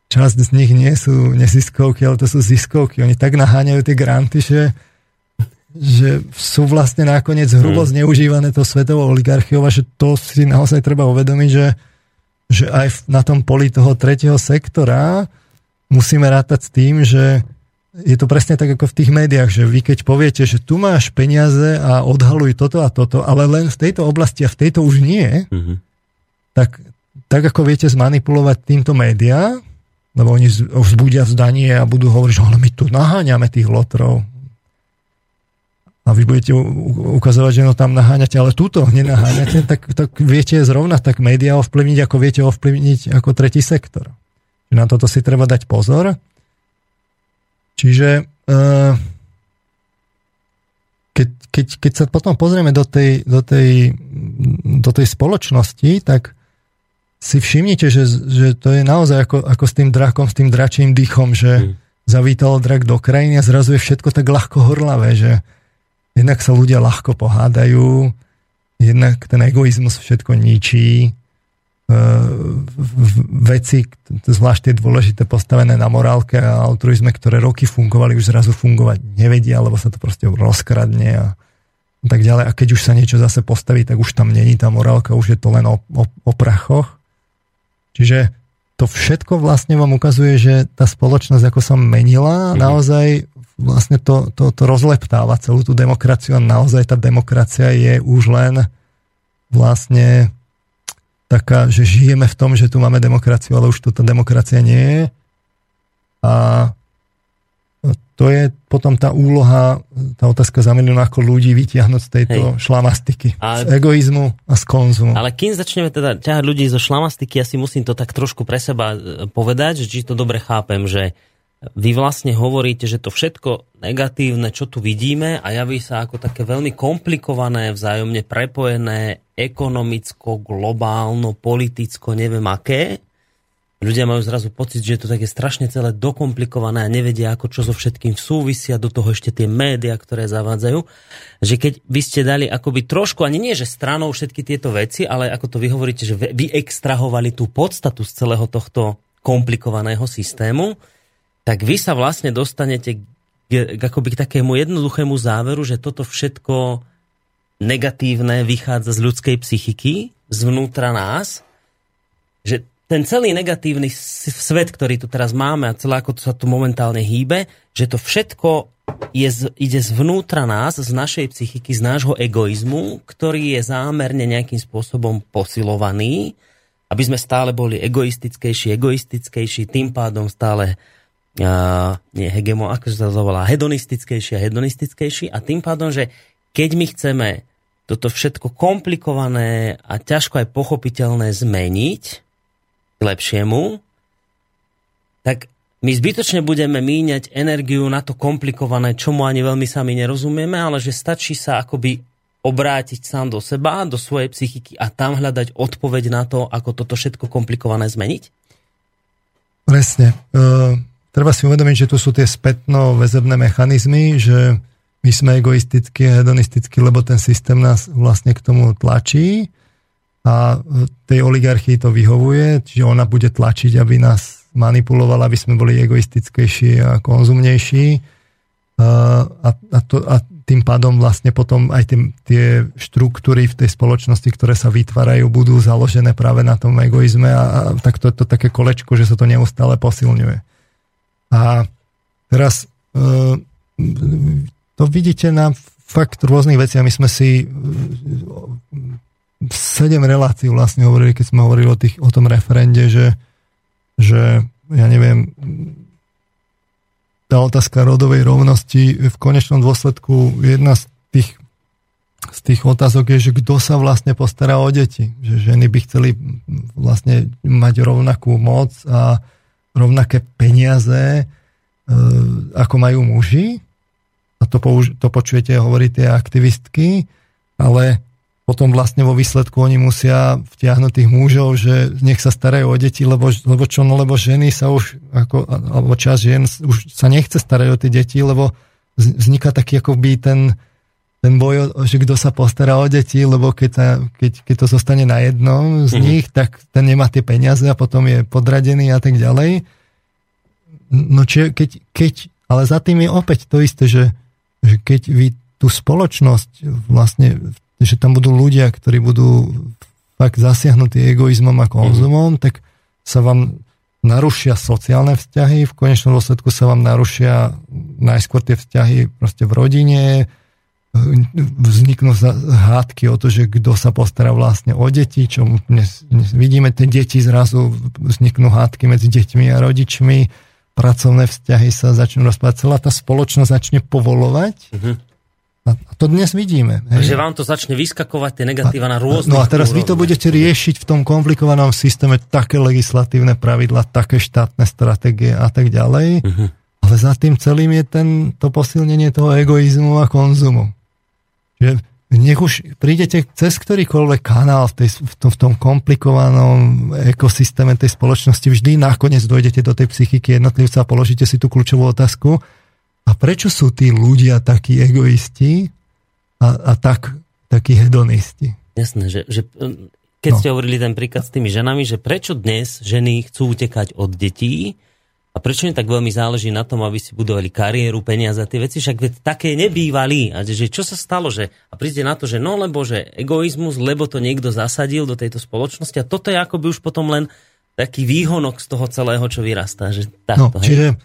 [SPEAKER 2] časť z nich nie sú neziskovky, ale to sú ziskovky. Oni tak naháňajú tie granty, že, že sú vlastne nakoniec hrubo hmm. zneužívané to svetovou oligarchiou a že to si naozaj treba uvedomiť, že, že aj na tom poli toho tretieho sektora musíme rátať s tým, že je to presne tak ako v tých médiách, že vy keď poviete, že tu máš peniaze a odhaluj toto a toto, ale len v tejto oblasti a v tejto už nie, mm-hmm. tak, tak ako viete zmanipulovať týmto médiá, lebo oni vzbudia zdanie a budú hovoriť, že ale my tu naháňame tých lotrov. A vy budete ukazovať, že no tam naháňate, ale túto nenaháňate, tak, tak viete zrovna tak médiá ovplyvniť, ako viete ovplyvniť ako tretí sektor. Na toto si treba dať pozor. Čiže uh, keď, keď, keď sa potom pozrieme do tej, do tej, do tej spoločnosti, tak si všimnite, že, že to je naozaj ako, ako s tým drakom, s tým dračím dýchom, že mm. zavítal drak do krajiny a zrazu je všetko tak ľahko horlavé, že jednak sa ľudia ľahko pohádajú, jednak ten egoizmus všetko ničí, veci, zvlášť tie dôležité postavené na morálke a altruizme, ktoré roky fungovali, už zrazu fungovať nevedia, lebo sa to proste rozkradne a tak ďalej. A keď už sa niečo zase postaví, tak už tam není tá morálka, už je to len o, o, o prachoch. Čiže to všetko vlastne vám ukazuje, že tá spoločnosť ako sa menila, mm. naozaj vlastne to, to, to rozleptáva celú tú demokraciu a naozaj tá demokracia je už len vlastne taká, že žijeme v tom, že tu máme demokraciu, ale už tu tá demokracia nie je. A to je potom tá úloha, tá otázka za milión ako ľudí vytiahnuť z tejto Hej. šlamastiky. A, z egoizmu a z konzumu.
[SPEAKER 1] Ale kým začneme teda ťahať ľudí zo šlamastiky, ja si musím to tak trošku pre seba e, povedať, že či to dobre chápem, že vy vlastne hovoríte, že to všetko negatívne, čo tu vidíme a javí sa ako také veľmi komplikované, vzájomne prepojené, ekonomicko, globálno, politicko, neviem aké. Ľudia majú zrazu pocit, že je to také strašne celé dokomplikované a nevedia, ako čo so všetkým súvisia, do toho ešte tie médiá, ktoré zavádzajú. Že keď by ste dali akoby trošku, ani nie, že stranou všetky tieto veci, ale ako to vy hovoríte, že vy extrahovali tú podstatu z celého tohto komplikovaného systému, tak vy sa vlastne dostanete k, akoby k takému jednoduchému záveru, že toto všetko negatívne vychádza z ľudskej psychiky, zvnútra nás, že ten celý negatívny svet, ktorý tu teraz máme a celé ako to sa tu momentálne hýbe, že to všetko je, ide zvnútra nás, z našej psychiky, z nášho egoizmu, ktorý je zámerne nejakým spôsobom posilovaný, aby sme stále boli egoistickejší, egoistickejší, tým pádom stále uh, nie hegemo, ako sa to volá, hedonistickejší a hedonistickejší a tým pádom, že keď my chceme toto všetko komplikované a ťažko aj pochopiteľné zmeniť k lepšiemu, tak my zbytočne budeme míňať energiu na to komplikované, čomu ani veľmi sami nerozumieme, ale že stačí sa akoby obrátiť sám do seba, do svojej psychiky a tam hľadať odpoveď na to, ako toto všetko komplikované zmeniť?
[SPEAKER 2] Presne. Uh treba si uvedomiť, že tu sú tie spätno-väzebné mechanizmy, že my sme egoistickí a hedonistickí, lebo ten systém nás vlastne k tomu tlačí a tej oligarchii to vyhovuje, čiže ona bude tlačiť, aby nás manipulovala, aby sme boli egoistickejší a konzumnejší. A, a, to, a tým pádom vlastne potom aj tým, tie štruktúry v tej spoločnosti, ktoré sa vytvárajú, budú založené práve na tom egoizme a, a tak to je to také kolečko, že sa to neustále posilňuje. A teraz e, to vidíte na fakt rôznych veciach. My sme si e, sedem relácií vlastne hovorili, keď sme hovorili o, tých, o tom referende, že, že ja neviem, tá otázka rodovej rovnosti v konečnom dôsledku jedna z tých, z tých otázok je, že kto sa vlastne postará o deti. Že ženy by chceli vlastne mať rovnakú moc a rovnaké peniaze, e, ako majú muži. A to, použ- to počujete hovoriť tie aktivistky, ale potom vlastne vo výsledku oni musia vtiahnuť tých mužov, že nech sa starajú o deti, lebo, lebo čo, no lebo ženy sa už, ako, alebo čas žien už sa nechce starať o tie deti, lebo vzniká taký akoby ten, ten boj, že kto sa postará o deti, lebo keď, sa, keď, keď to zostane na jednom z mm-hmm. nich, tak ten nemá tie peniaze a potom je podradený a tak ďalej. No či, keď, keď, ale za tým je opäť to isté, že, že keď vy tú spoločnosť vlastne že tam budú ľudia, ktorí budú fakt zasiahnutí egoizmom a konzumom, mm. tak sa vám narušia sociálne vzťahy, v konečnom dôsledku sa vám narušia najskôr tie vzťahy proste v rodine, vzniknú hádky o to, že kto sa postará vlastne o deti, čo dnes, dnes vidíme, tie deti zrazu vzniknú hádky medzi deťmi a rodičmi, pracovné vzťahy sa začnú rozpadať, celá tá spoločnosť začne povolovať, mm-hmm a to dnes vidíme.
[SPEAKER 1] Hej. Že vám to začne vyskakovať tie negatíva na rôzne.
[SPEAKER 2] No a teraz úrovne. vy to budete riešiť v tom komplikovanom systéme také legislatívne pravidla, také štátne stratégie a tak ďalej. Uh-huh. Ale za tým celým je ten, to posilnenie toho egoizmu a konzumu. Že nech už prídete cez ktorýkoľvek kanál v, tej, v, tom, v tom komplikovanom ekosystéme tej spoločnosti, vždy nakoniec dojdete do tej psychiky jednotlivca a položíte si tú kľúčovú otázku, a prečo sú tí ľudia takí egoisti a, a tak, takí hedonisti?
[SPEAKER 1] Jasné, že, že keď no. ste hovorili ten príklad s tými ženami, že prečo dnes ženy chcú utekať od detí a prečo im tak veľmi záleží na tom, aby si budovali kariéru, peniaze a tie veci, však také nebývali. A že čo sa stalo, že a príde na to, že no lebo, že egoizmus, lebo to niekto zasadil do tejto spoločnosti a toto je akoby už potom len taký výhonok z toho celého, čo vyrastá. Že
[SPEAKER 2] takto, no, čiže?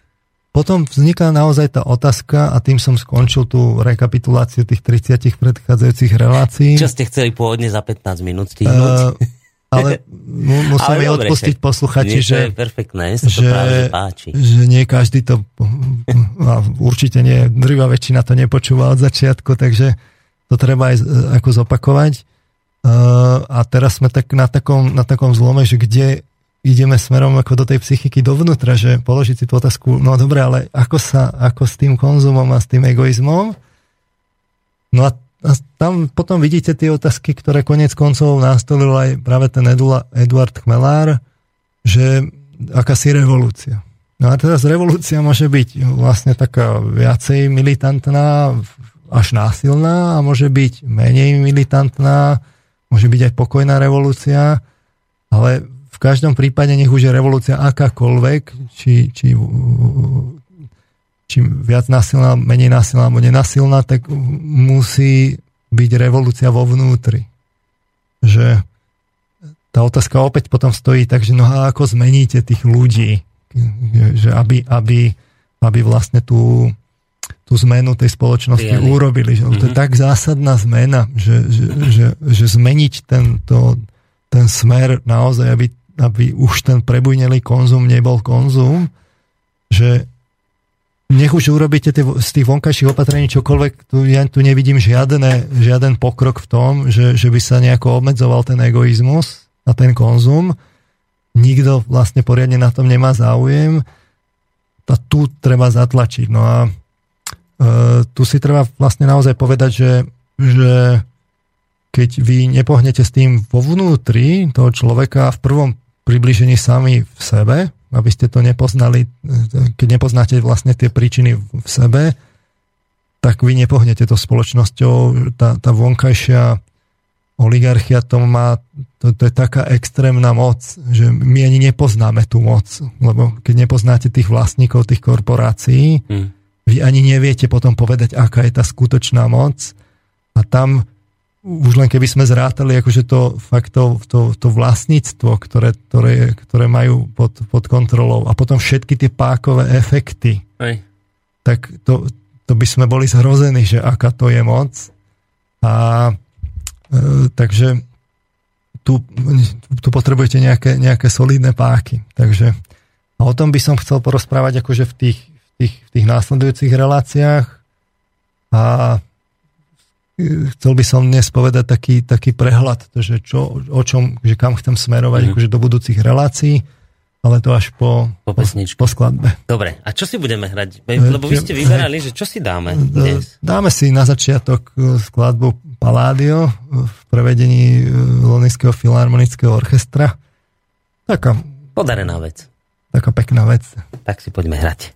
[SPEAKER 2] Potom vzniká naozaj tá otázka a tým som skončil tú rekapituláciu tých 30 predchádzajúcich relácií.
[SPEAKER 1] Čo ste chceli pôvodne za 15 minút stihnúť? Uh, (laughs)
[SPEAKER 2] ale (laughs) musím mi odpustiť posluchači, že,
[SPEAKER 1] to je perfektné, sa to že, práve páči.
[SPEAKER 2] že nie každý to, (laughs) a určite nie, drvá väčšina to nepočúva od začiatku, takže to treba aj ako zopakovať. Uh, a teraz sme tak na takom, na takom zlome, že kde ideme smerom ako do tej psychiky dovnútra, že položiť si tú otázku, no dobre, ale ako sa, ako s tým konzumom a s tým egoizmom? No a, a tam potom vidíte tie otázky, ktoré konec koncov nastolil aj práve ten Eduard Chmelár, že akási revolúcia. No a teraz revolúcia môže byť vlastne taká viacej militantná, až násilná a môže byť menej militantná, môže byť aj pokojná revolúcia, ale v každom prípade nech už je revolúcia akákoľvek, či, či, či viac násilná, menej násilná alebo nenásilná, tak musí byť revolúcia vo vnútri. Že tá otázka opäť potom stojí tak, že no a ako zmeníte tých ľudí, že aby, aby, aby vlastne tú, tú zmenu tej spoločnosti Prijali. urobili. Že mm-hmm. To je mhm. tak zásadná zmena, že, že, že, že zmeniť tento, ten smer naozaj, aby aby už ten prebujnelý konzum nebol konzum, že nech už urobíte tie, z tých vonkajších opatrení čokoľvek, tu, ja tu nevidím žiadne, žiaden pokrok v tom, že, že by sa nejako obmedzoval ten egoizmus a ten konzum. Nikto vlastne poriadne na tom nemá záujem. A tu treba zatlačiť. No a e, tu si treba vlastne naozaj povedať, že, že keď vy nepohnete s tým vo vnútri toho človeka v prvom približení sami v sebe, aby ste to nepoznali, keď nepoznáte vlastne tie príčiny v sebe, tak vy nepohnete to spoločnosťou. Tá, tá vonkajšia oligarchia to má, to, to je taká extrémna moc, že my ani nepoznáme tú moc, lebo keď nepoznáte tých vlastníkov tých korporácií, hmm. vy ani neviete potom povedať, aká je tá skutočná moc a tam už len keby sme zrátali akože to fakt to, to, to vlastníctvo, ktoré, ktoré, ktoré majú pod, pod kontrolou a potom všetky tie pákové efekty, Aj. tak to, to by sme boli zhrození, že aká to je moc. A e, takže tu, tu potrebujete nejaké, nejaké solidné páky. Takže a o tom by som chcel porozprávať akože v tých, v tých, v tých následujúcich reláciách. A chcel by som dnes povedať taký, taký prehľad, že čo, o čom, že kam chcem smerovať mm. akože do budúcich relácií, ale to až po, po, po, po skladbe.
[SPEAKER 1] Dobre, a čo si budeme hrať? Lebo vy ste vyberali, že čo si dáme (laughs) dnes?
[SPEAKER 2] Dáme si na začiatok e, skladbu Palladio v prevedení e, Lonického filharmonického orchestra. Taká...
[SPEAKER 1] Podarená vec.
[SPEAKER 2] Taká pekná vec.
[SPEAKER 1] Tak si poďme hrať.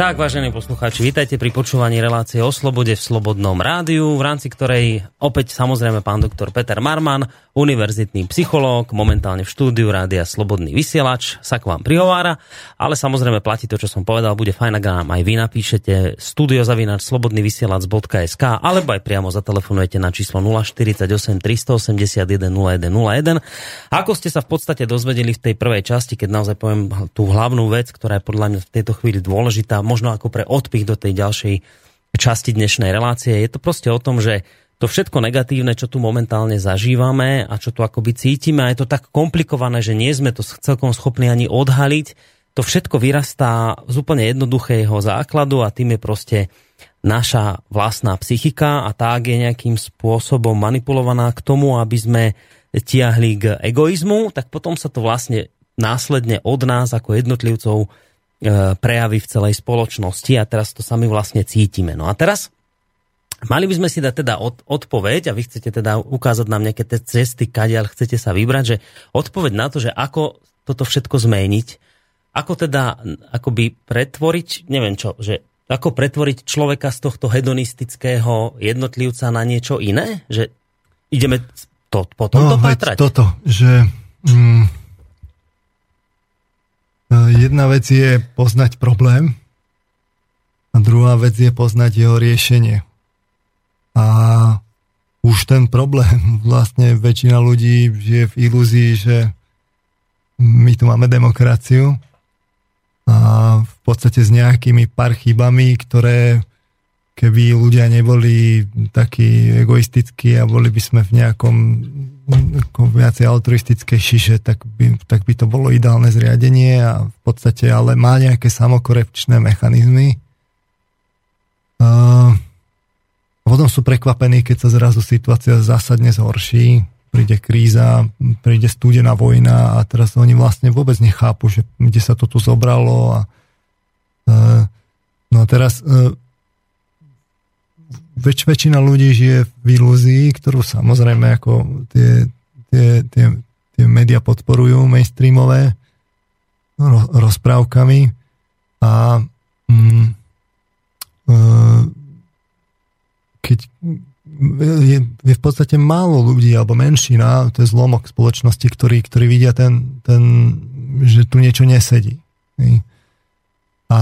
[SPEAKER 1] Tak, vážení poslucháči, vítajte pri počúvaní relácie o slobode v Slobodnom rádiu, v rámci ktorej opäť samozrejme pán doktor Peter Marman, univerzitný psychológ, momentálne v štúdiu Rádia Slobodný vysielač, sa k vám prihovára, ale samozrejme platí to, čo som povedal, bude fajn, ak nám aj vy napíšete studiozavinač slobodnyvysielac.sk alebo aj priamo zatelefonujete na číslo 048 381 0101. Ako ste sa v podstate dozvedeli v tej prvej časti, keď naozaj poviem tú hlavnú vec, ktorá je podľa mňa v tejto chvíli dôležitá, možno ako pre odpich do tej ďalšej časti dnešnej relácie. Je to proste o tom, že to všetko negatívne, čo tu momentálne zažívame a čo tu akoby cítime, a je to tak komplikované, že nie sme to celkom schopní ani odhaliť, to všetko vyrastá z úplne jednoduchého základu a tým je proste naša vlastná psychika a tá je nejakým spôsobom manipulovaná k tomu, aby sme tiahli k egoizmu, tak potom sa to vlastne následne od nás ako jednotlivcov prejavy v celej spoločnosti a teraz to sami vlastne cítime. No a teraz mali by sme si dať teda od, odpoveď a vy chcete teda ukázať nám nejaké tie cesty, kadiaľ chcete sa vybrať, že odpoveď na to, že ako toto všetko zmeniť, ako teda akoby pretvoriť, neviem čo, že ako pretvoriť človeka z tohto hedonistického jednotlivca na niečo iné? Že ideme to, potom no, to pátrať?
[SPEAKER 2] toto, že mm, Jedna vec je poznať problém a druhá vec je poznať jeho riešenie. A už ten problém, (laughs) vlastne väčšina ľudí žije v ilúzii, že my tu máme demokraciu a v podstate s nejakými pár chybami, ktoré keby ľudia neboli takí egoistickí a boli by sme v nejakom ako viacej altruistické šiše, tak by, tak by to bolo ideálne zriadenie a v podstate ale má nejaké samokorepčné mechanizmy. A potom sú prekvapení, keď sa zrazu situácia zásadne zhorší, príde kríza, príde studená vojna a teraz oni vlastne vôbec nechápu, že kde sa to tu zobralo a no a teraz väč, väčšina ľudí žije v ilúzii, ktorú samozrejme ako tie, tie, tie, tie média podporujú mainstreamové ro, rozprávkami a mm, e, keď je, je v podstate málo ľudí alebo menšina, to je zlomok spoločnosti, ktorí, ktorí vidia ten, ten, že tu niečo nesedí. A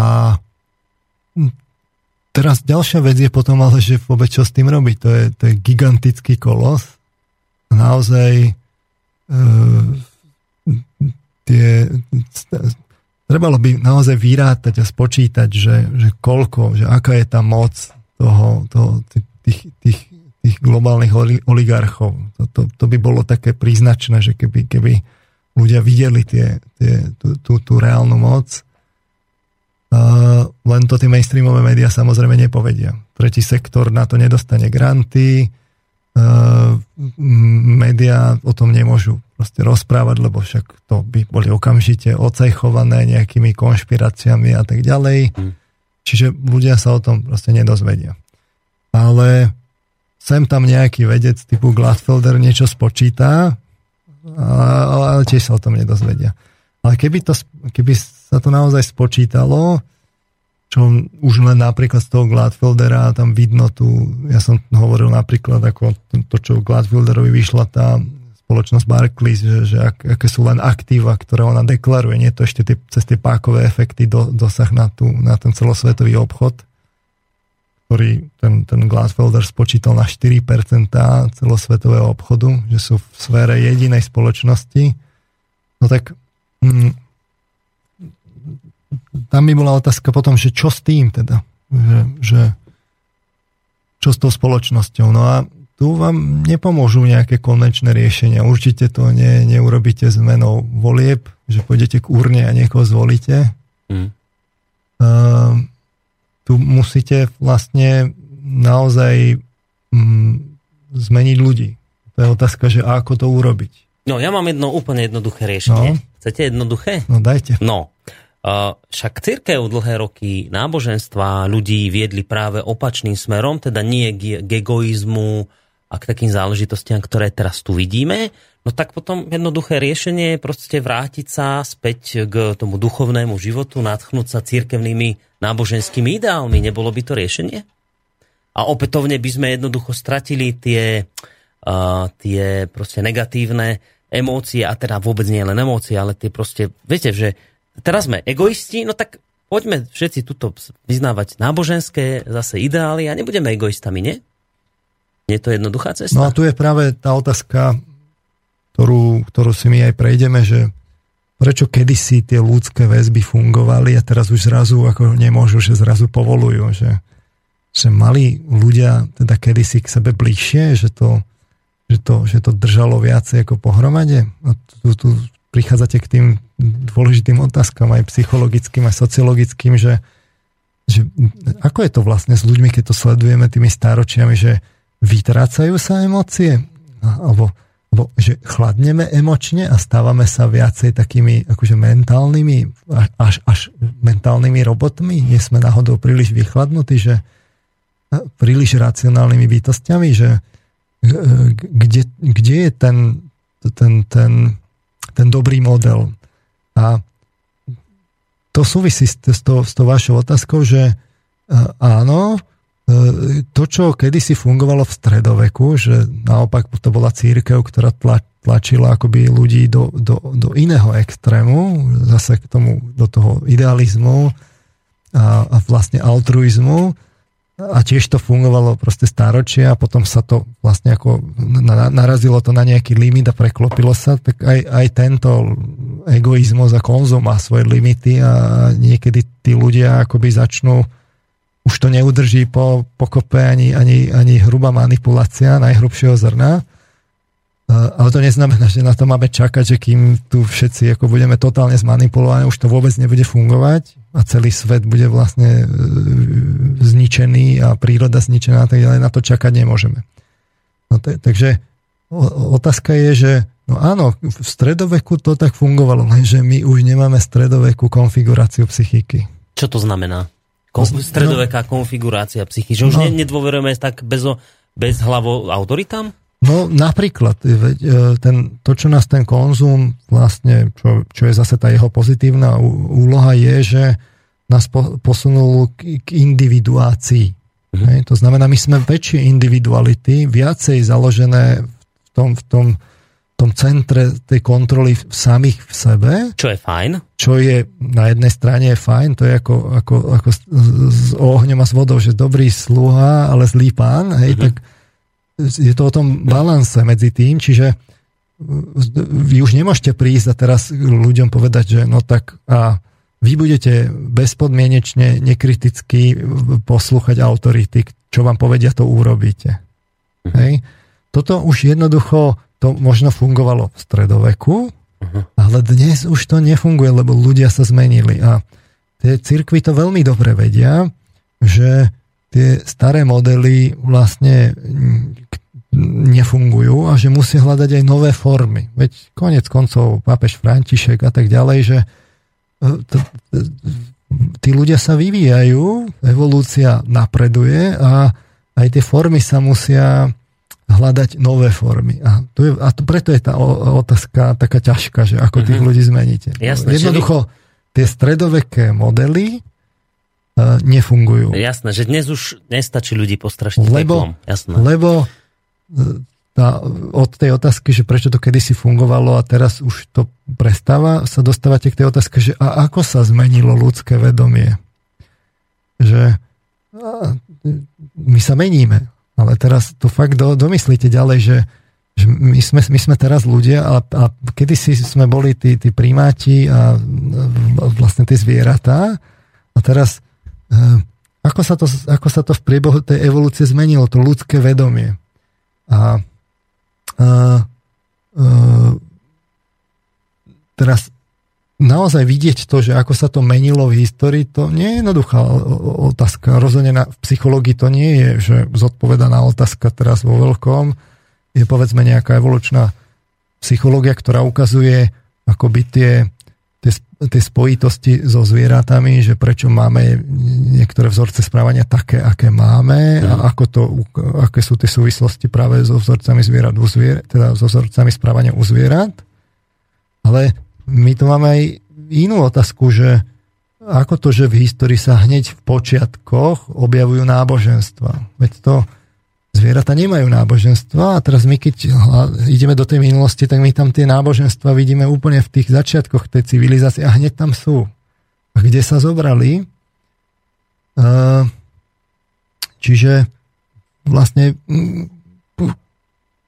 [SPEAKER 2] teraz ďalšia vec je potom ale, že vôbec čo s tým robiť. To je, to je gigantický kolos. Naozaj e, tie, trebalo by naozaj vyrátať a spočítať, že, že koľko, že aká je tá moc toho, toho tých, tých, tých globálnych oligarchov. To, to, to by bolo také príznačné, že keby, keby ľudia videli tie, tie, tú, tú, tú reálnu moc, Uh, len to tie mainstreamové médiá samozrejme nepovedia. Tretí sektor na to nedostane granty, uh, médiá o tom nemôžu proste rozprávať, lebo však to by boli okamžite ocejchované nejakými konšpiráciami a tak ďalej. Mm. Čiže ľudia sa o tom proste nedozvedia. Ale sem tam nejaký vedec typu Gladfelder niečo spočítá, ale tiež sa o tom nedozvedia. Ale keby, to, keby sa to naozaj spočítalo, čo už len napríklad z toho Gladfeldera tam vidno tu, ja som hovoril napríklad ako to, čo Gladfelderovi vyšla tá spoločnosť Barclays, že, že ak, aké sú len aktíva, ktoré ona deklaruje, nie to ešte tie, cez tie pákové efekty do, dosah na, tú, na ten celosvetový obchod, ktorý ten, ten Gladfelder spočítal na 4% celosvetového obchodu, že sú v sfére jedinej spoločnosti, no tak mm, tam by bola otázka potom, že čo s tým teda, že, že čo s tou spoločnosťou. No a tu vám nepomôžu nejaké konvenčné riešenia. Určite to ne, neurobíte zmenou volieb, že pôjdete k urne a niekoho zvolíte. Mm. Uh, tu musíte vlastne naozaj mm, zmeniť ľudí. To je otázka, že ako to urobiť.
[SPEAKER 1] No, ja mám jedno úplne jednoduché riešenie. No. Chcete jednoduché?
[SPEAKER 2] No, dajte.
[SPEAKER 1] No, však církev dlhé roky náboženstva ľudí viedli práve opačným smerom, teda nie k egoizmu a k takým záležitostiam, ktoré teraz tu vidíme. no tak potom jednoduché riešenie je proste vrátiť sa späť k tomu duchovnému životu, nadchnúť sa církevnými náboženskými ideálmi. Nebolo by to riešenie? A opätovne by sme jednoducho stratili tie, uh, tie proste negatívne emócie, a teda vôbec nie len emócie, ale tie proste, viete, že teraz sme egoisti, no tak poďme všetci tuto vyznávať náboženské zase ideály a nebudeme egoistami, nie? Je to jednoduchá cesta?
[SPEAKER 2] No a tu je práve tá otázka, ktorú, ktorú si my aj prejdeme, že prečo kedysi tie ľudské väzby fungovali a teraz už zrazu ako nemôžu, že zrazu povolujú, že, že mali ľudia teda kedysi k sebe bližšie, že to, že to, že to držalo viacej ako pohromade. A tu, tu prichádzate k tým dôležitým otázkam aj psychologickým, aj sociologickým, že, že ako je to vlastne s ľuďmi, keď to sledujeme tými stáročiami, že vytrácajú sa emócie? Alebo, alebo že chladneme emočne a stávame sa viacej takými akože mentálnymi, až, až mentálnymi robotmi? Nie sme náhodou príliš vychladnutí, že príliš racionálnymi bytostiami, že kde, kde je ten, ten, ten, ten dobrý model? A to súvisí s, s, to, s tou vašou otázkou, že áno, E, to, čo kedysi fungovalo v stredoveku, že naopak to bola církev, ktorá tlačila akoby ľudí do, do, do iného extrému, zase k tomu, do toho idealizmu a, a vlastne altruizmu a tiež to fungovalo proste stáročia a potom sa to vlastne ako narazilo to na nejaký limit a preklopilo sa, tak aj, aj tento egoizmus a konzum má svoje limity a niekedy tí ľudia akoby začnú už to neudrží po pokope ani, ani, ani hrubá manipulácia najhrubšieho zrna. Ale to neznamená, že na to máme čakať, že kým tu všetci ako budeme totálne zmanipulovaní, už to vôbec nebude fungovať a celý svet bude vlastne e, zničený a príroda zničená a tak ďalej. Na to čakať nemôžeme. No te, takže otázka je, že no áno, v stredoveku to tak fungovalo, lenže my už nemáme stredovekú konfiguráciu psychiky.
[SPEAKER 1] Čo to znamená? Kon- stredoveká no, konfigurácia psychy. Že už no, nedôverujeme tak bez, bez hlavo autoritám?
[SPEAKER 2] No napríklad, e, ten, to, čo nás ten konzum vlastne, čo, čo je zase tá jeho pozitívna úloha, je, že nás po, posunul k, k individuácii. Mm. Hej? To znamená, my sme väčšie individuality, viacej založené v tom, v tom tom centre tej kontroly samých v sebe.
[SPEAKER 1] Čo je fajn.
[SPEAKER 2] Čo je na jednej strane je fajn, to je ako, ako, ako s, s ohňom a s vodou, že dobrý sluha, ale zlý pán, hej, mm-hmm. tak je to o tom balanse medzi tým, čiže vy už nemôžete prísť a teraz ľuďom povedať, že no tak a vy budete bezpodmienečne, nekriticky poslúchať autority, čo vám povedia, to urobíte. Mm-hmm. Hej? Toto už jednoducho to možno fungovalo v stredoveku, uh-huh. ale dnes už to nefunguje, lebo ľudia sa zmenili. A tie cirkvy to veľmi dobre vedia, že tie staré modely vlastne nefungujú a že musia hľadať aj nové formy. Veď konec koncov pápež František a tak ďalej, že e, tí ľudia sa vyvíjajú, evolúcia napreduje a aj tie formy sa musia hľadať nové formy. A, to je, a to, preto je tá otázka taká ťažká, že ako tých mm-hmm. ľudí zmeníte. Jasné, Jednoducho, tie stredoveké modely nefungujú.
[SPEAKER 1] Jasné, že dnes už nestačí ľudí postrašiť lebo, Jasné.
[SPEAKER 2] Lebo e, tá, od tej otázky, že prečo to kedysi fungovalo a teraz už to prestáva, sa dostávate k tej otázke, že a ako sa zmenilo ľudské vedomie? Že a, my sa meníme ale teraz to fakt do, domyslíte ďalej, že, že my, sme, my sme teraz ľudia a, a kedysi sme boli tí, tí primáti a vlastne tie zvieratá a teraz e, ako sa, to, ako sa to v priebehu tej evolúcie zmenilo, to ľudské vedomie. A, a, a teraz naozaj vidieť to, že ako sa to menilo v histórii, to nie je jednoduchá otázka. Rozhodne v psychológii to nie je, že zodpovedaná otázka teraz vo veľkom. Je povedzme nejaká evolučná psychológia, ktorá ukazuje akoby tie tie spojitosti so zvieratami, že prečo máme niektoré vzorce správania také, aké máme a mhm. ako to, aké sú tie súvislosti práve so vzorcami zvierat u zvier, teda so vzorcami správania u zvierat. Ale my tu máme aj inú otázku, že ako to, že v histórii sa hneď v počiatkoch objavujú náboženstva. Veď to zvieratá nemajú náboženstva a teraz my keď ideme do tej minulosti, tak my tam tie náboženstva vidíme úplne v tých začiatkoch tej civilizácie a hneď tam sú. A kde sa zobrali? Čiže vlastne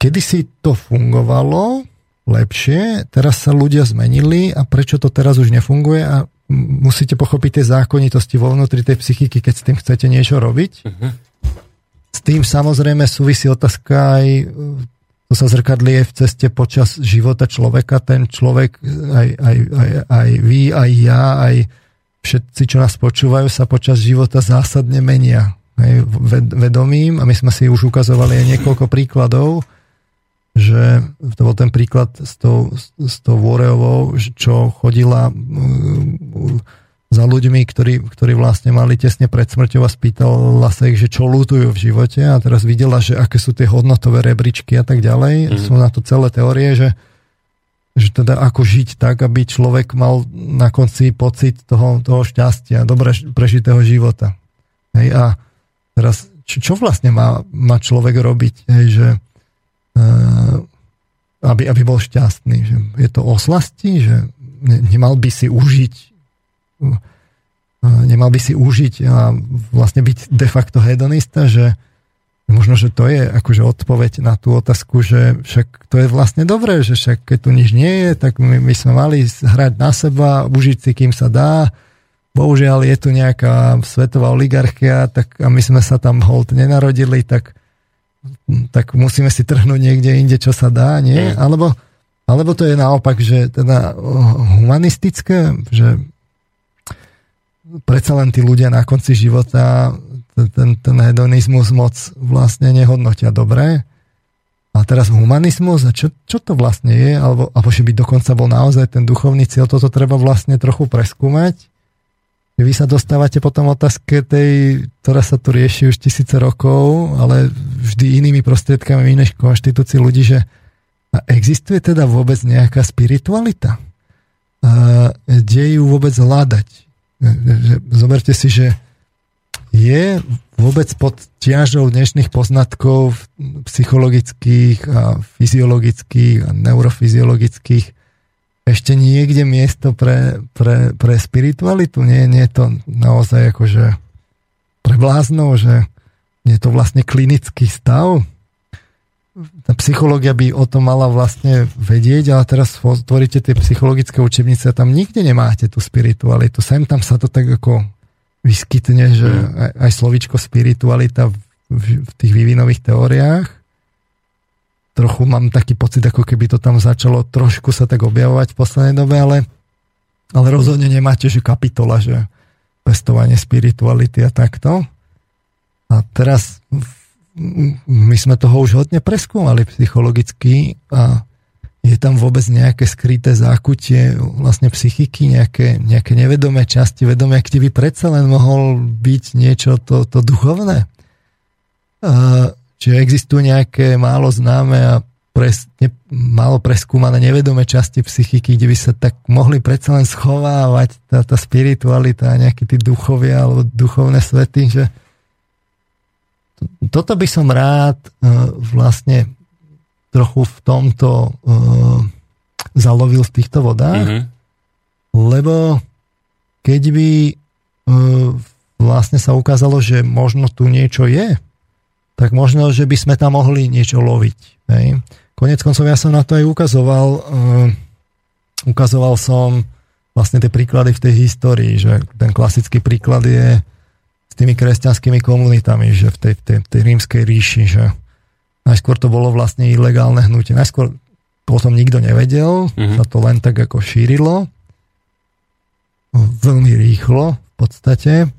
[SPEAKER 2] kedy si to fungovalo lepšie, teraz sa ľudia zmenili a prečo to teraz už nefunguje a musíte pochopiť tie zákonitosti vo vnútri tej psychiky, keď s tým chcete niečo robiť. Uh-huh. S tým samozrejme súvisí otázka aj to sa zrkadlie v ceste počas života človeka. Ten človek, aj, aj, aj, aj vy, aj ja, aj všetci, čo nás počúvajú, sa počas života zásadne menia. Hej, vedomím, a my sme si už ukazovali aj niekoľko príkladov, že to bol ten príklad s tou, s tou Voreovou, čo chodila mm, za ľuďmi, ktorí, ktorí vlastne mali tesne pred smrťou a spýtala sa ich, že čo lutujú v živote a teraz videla, že aké sú tie hodnotové rebríčky a tak ďalej. Mm. Sú na to celé teórie, že, že teda ako žiť tak, aby človek mal na konci pocit toho, toho šťastia, dobre prežitého života. Hej, a teraz, čo, čo vlastne má, má človek robiť? Hej, že Eh, aby, aby bol šťastný. Že je to oslasti, že nemal by si užiť nemal by si užiť a vlastne byť de facto hedonista, že možno, že to je akože odpoveď na tú otázku, že však to je vlastne dobré, že však keď tu nič nie je, tak my, my sme mali hrať na seba, užiť si, kým sa dá. Bohužiaľ je tu nejaká svetová oligarchia, tak a my sme sa tam hold nenarodili, tak tak musíme si trhnúť niekde inde, čo sa dá, nie? Mm. Alebo, alebo to je naopak, že teda humanistické, že predsa len tí ľudia na konci života ten, ten hedonizmus moc vlastne nehodnotia dobre. A teraz humanizmus, a čo, čo to vlastne je? Alebo, alebo že by dokonca bol naozaj ten duchovný cieľ, toto treba vlastne trochu preskúmať vy sa dostávate potom otázke tej, ktorá sa tu rieši už tisíce rokov, ale vždy inými prostriedkami než konštitúcii ľudí, že existuje teda vôbec nejaká spiritualita? Kde ju vôbec hľadať? Zoberte si, že je vôbec pod ťažou dnešných poznatkov psychologických a fyziologických a neurofyziologických ešte niekde miesto pre, pre, pre spiritualitu? Nie, nie je to naozaj akože pre bláznov, že je to vlastne klinický stav? Tá psychológia by o tom mala vlastne vedieť, ale teraz tvoríte tie psychologické učebnice a tam nikde nemáte tú spiritualitu. Sem tam sa to tak ako vyskytne, že mm. aj, aj slovičko spiritualita v, v tých vývinových teóriách trochu mám taký pocit, ako keby to tam začalo trošku sa tak objavovať v poslednej dobe, ale, ale rozhodne nemáte, že kapitola, že pestovanie spirituality a takto. A teraz my sme toho už hodne preskúmali psychologicky a je tam vôbec nejaké skryté zákutie vlastne psychiky, nejaké, nejaké nevedomé časti vedomia, kde by predsa len mohol byť niečo to, to duchovné. Čiže existujú nejaké málo známe a pres, ne, málo preskúmané nevedomé časti psychiky, kde by sa tak mohli predsa len schovávať tá, tá spiritualita a nejakí tí duchovia alebo duchovné svety, že toto by som rád uh, vlastne trochu v tomto uh, zalovil v týchto vodách, mm-hmm. lebo keď by uh, vlastne sa ukázalo, že možno tu niečo je, tak možno, že by sme tam mohli niečo loviť. Hej. Konec koncov ja som na to aj ukazoval. Uh, ukazoval som vlastne tie príklady v tej histórii, že ten klasický príklad je s tými kresťanskými komunitami, že v tej, tej, tej rímskej ríši, že najskôr to bolo vlastne ilegálne hnutie. Najskôr o tom nikto nevedel, mm-hmm. sa to len tak ako šírilo. Veľmi rýchlo v podstate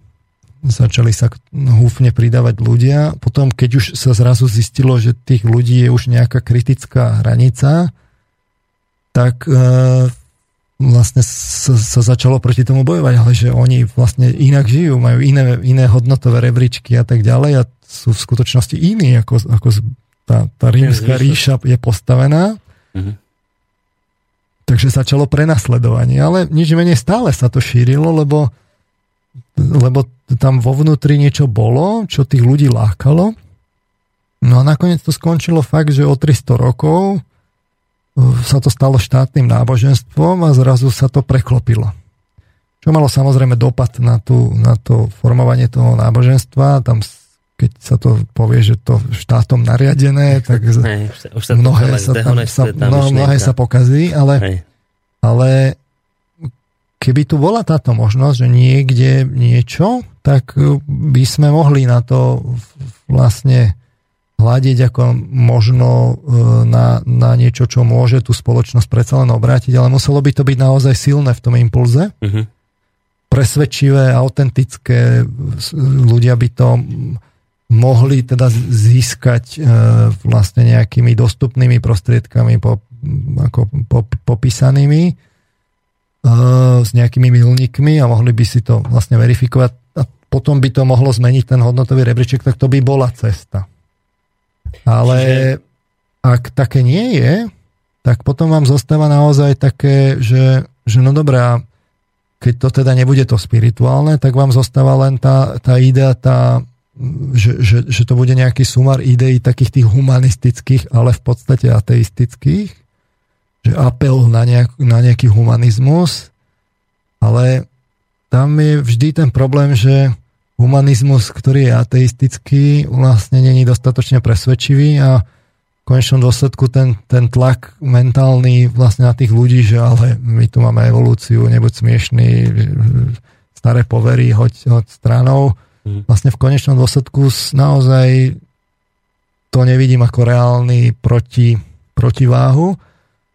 [SPEAKER 2] začali sa húfne pridávať ľudia. Potom, keď už sa zrazu zistilo, že tých ľudí je už nejaká kritická hranica, tak e, vlastne sa, sa začalo proti tomu bojovať, ale že oni vlastne inak žijú, majú iné, iné hodnotové rebríčky a tak ďalej a sú v skutočnosti iní, ako, ako tá, tá rímska ríša je postavená. Uh-huh. Takže začalo prenasledovanie, ale nič menej stále sa to šírilo, lebo, lebo tam vo vnútri niečo bolo, čo tých ľudí lákalo. No a nakoniec to skončilo fakt, že o 300 rokov sa to stalo štátnym náboženstvom a zrazu sa to preklopilo. Čo malo samozrejme dopad na, tú, na to formovanie toho náboženstva. Tam, keď sa to povie, že to štátom nariadené, tak Hej, už sa mnohé, sa tam, sa, no, mnohé sa pokazí, ale, ale keby tu bola táto možnosť, že niekde niečo, tak by sme mohli na to vlastne hľadiť ako možno e, na, na niečo, čo môže tú spoločnosť predsa len obrátiť, ale muselo by to byť naozaj silné v tom impulze. Uh-huh. Presvedčivé, autentické, ľudia by to mohli teda získať e, vlastne nejakými dostupnými prostriedkami po, ako po, popísanými e, s nejakými milníkmi a mohli by si to vlastne verifikovať a potom by to mohlo zmeniť ten hodnotový rebríček, tak to by bola cesta. Ale Čiže... ak také nie je, tak potom vám zostáva naozaj také, že, že no dobré, keď to teda nebude to spirituálne, tak vám zostáva len tá, tá idea, tá, že, že, že to bude nejaký sumar ideí takých tých humanistických, ale v podstate ateistických, že apel na, nejak, na nejaký humanizmus, ale tam je vždy ten problém, že humanizmus, ktorý je ateistický, vlastne není dostatočne presvedčivý a v konečnom dôsledku ten, ten tlak mentálny vlastne na tých ľudí, že ale my tu máme evolúciu, nebuď smiešný, staré povery, hoď, hoď stranou. Mhm. Vlastne v konečnom dôsledku naozaj to nevidím ako reálny proti, protiváhu.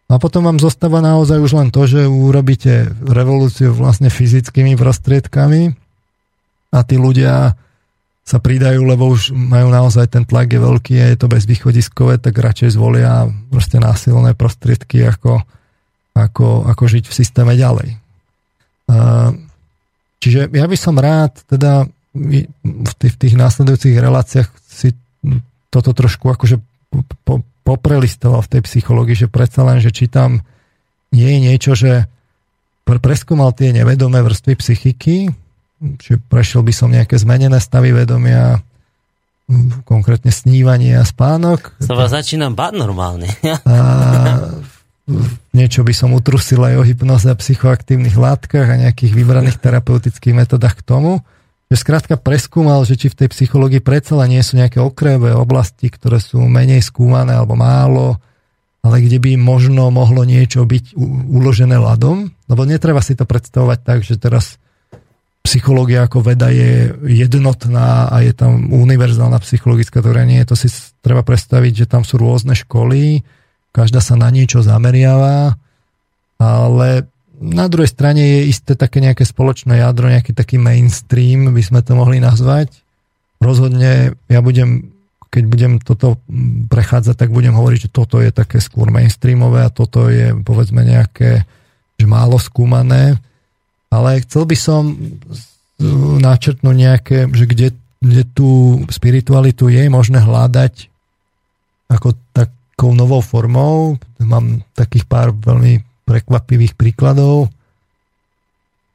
[SPEAKER 2] A potom vám zostáva naozaj už len to, že urobíte revolúciu vlastne fyzickými prostriedkami, a tí ľudia sa pridajú, lebo už majú naozaj ten tlak je veľký a je to bezvýchodiskové, tak radšej zvolia proste násilné prostriedky, ako, ako, ako žiť v systéme ďalej. Čiže ja by som rád teda v tých, v tých následujúcich reláciách si toto trošku akože po, poprelistoval v tej psychológii, že predsa len, že či tam nie je niečo, že preskúmal tie nevedomé vrstvy psychiky, čiže prešiel by som nejaké zmenené stavy vedomia, konkrétne snívanie a spánok.
[SPEAKER 1] To vás začínam bať normálne.
[SPEAKER 2] a niečo by som utrusil aj o hypnoze a psychoaktívnych látkach a nejakých vybraných terapeutických metodách k tomu. Že skrátka preskúmal, že či v tej psychológii predsa nie sú nejaké okrajové oblasti, ktoré sú menej skúmané alebo málo, ale kde by možno mohlo niečo byť uložené ľadom. Lebo netreba si to predstavovať tak, že teraz psychológia ako veda je jednotná a je tam univerzálna psychologická teória. To si treba predstaviť, že tam sú rôzne školy, každá sa na niečo zameriava, ale na druhej strane je isté také nejaké spoločné jadro, nejaký taký mainstream, by sme to mohli nazvať. Rozhodne ja budem, keď budem toto prechádzať, tak budem hovoriť, že toto je také skôr mainstreamové a toto je povedzme nejaké, že málo skúmané ale chcel by som načrtnúť nejaké, že kde, kde tú spiritualitu je možné hľadať ako takou novou formou. Mám takých pár veľmi prekvapivých príkladov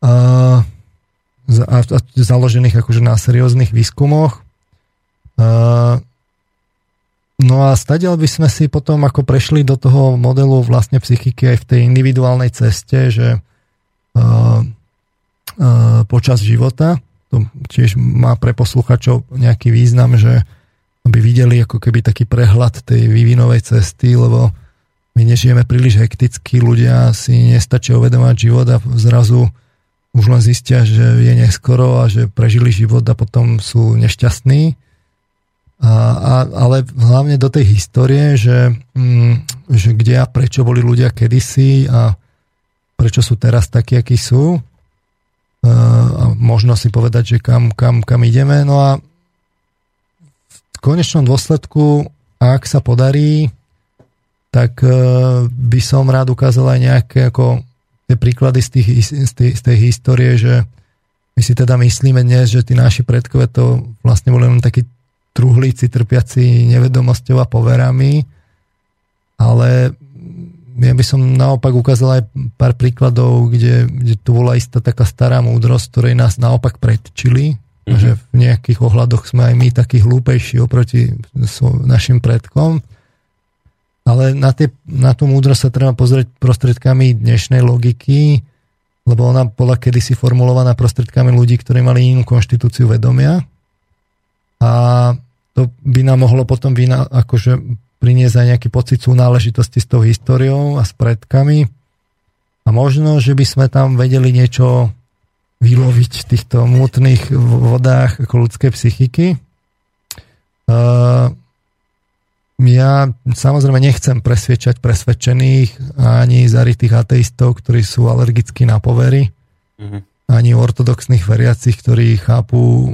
[SPEAKER 2] a, a, a založených akože na serióznych výskumoch. A, no a stadiaľ by sme si potom ako prešli do toho modelu vlastne psychiky aj v tej individuálnej ceste, že a, počas života. To tiež má pre posluchačov nejaký význam, že aby videli ako keby taký prehľad tej vývinovej cesty, lebo my nežijeme príliš hekticky, ľudia si nestačia uvedomať život a zrazu už len zistia, že je neskoro a že prežili život a potom sú nešťastní. A, a, ale hlavne do tej histórie, že, mm, že kde a prečo boli ľudia kedysi a prečo sú teraz takí, akí sú a možno si povedať, že kam, kam, kam ideme. No a v konečnom dôsledku, ak sa podarí, tak e, by som rád ukázal aj nejaké ako tie príklady z, tých, z, tej, z tej histórie, že my si teda myslíme dnes, že tí naši predkové to vlastne boli len takí truhlíci trpiaci nevedomosťou a poverami, ale ja by som naopak ukázal aj pár príkladov, kde, kde tu bola istá taká stará múdrosť, ktorej nás naopak predčili, mm-hmm. že v nejakých ohľadoch sme aj my takí hlúpejší oproti našim predkom. Ale na, tie, na tú múdrosť sa treba pozrieť prostredkami dnešnej logiky, lebo ona bola kedysi formulovaná prostredkami ľudí, ktorí mali inú konštitúciu vedomia. A to by nám mohlo potom vyna, akože priniesť aj nejaký pocit súnáležitosti s tou históriou a s predkami. A možno, že by sme tam vedeli niečo vyloviť v týchto mútnych vodách ako ľudskej psychiky. Uh, ja samozrejme nechcem presviečať presvedčených ani zarytých ateistov, ktorí sú alergickí na povery. Mm-hmm ani ortodoxných veriacich, ktorí chápu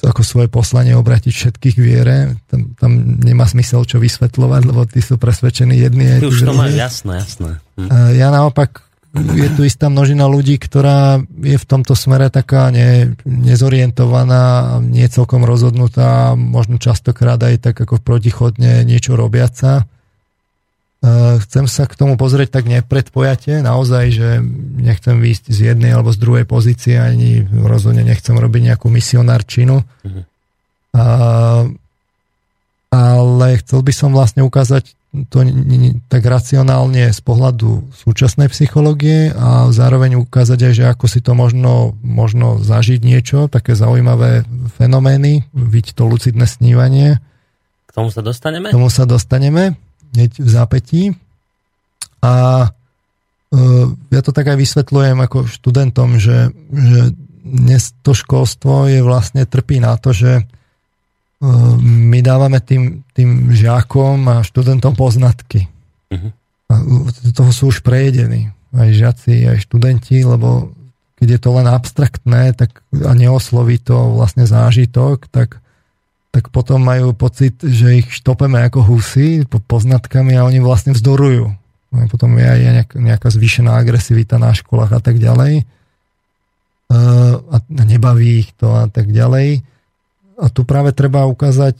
[SPEAKER 2] ako svoje poslanie obratiť všetkých viere. Tam, tam nemá smysel čo vysvetľovať, lebo tí sú presvedčení jedni
[SPEAKER 1] Ty už to máš jasné, jasné.
[SPEAKER 2] Hm. Ja naopak, je tu istá množina ľudí, ktorá je v tomto smere taká ne, nezorientovaná, nie celkom rozhodnutá, možno častokrát aj tak ako protichodne niečo robiaca chcem sa k tomu pozrieť tak nepredpojate, naozaj, že nechcem výjsť z jednej alebo z druhej pozície, ani rozhodne nechcem robiť nejakú misionárčinu. Mm-hmm. A, ale chcel by som vlastne ukázať to tak racionálne z pohľadu súčasnej psychológie a zároveň ukázať aj, že ako si to možno, možno zažiť niečo, také zaujímavé fenomény, vidieť to lucidné snívanie.
[SPEAKER 1] K tomu sa dostaneme?
[SPEAKER 2] K tomu sa dostaneme hneď v zápetí. A e, ja to tak aj vysvetľujem ako študentom, že, že dnes to školstvo je vlastne trpí na to, že e, my dávame tým, tým žiakom a študentom poznatky. Uh-huh. A toho sú už prejedení. Aj žiaci, aj študenti, lebo keď je to len abstraktné tak, a neosloví to vlastne zážitok, tak tak potom majú pocit, že ich štopeme ako husy po poznatkami a oni vlastne vzdorujú. No a potom je aj nejaká zvýšená agresivita na školách a tak ďalej. A nebaví ich to a tak ďalej. A tu práve treba ukázať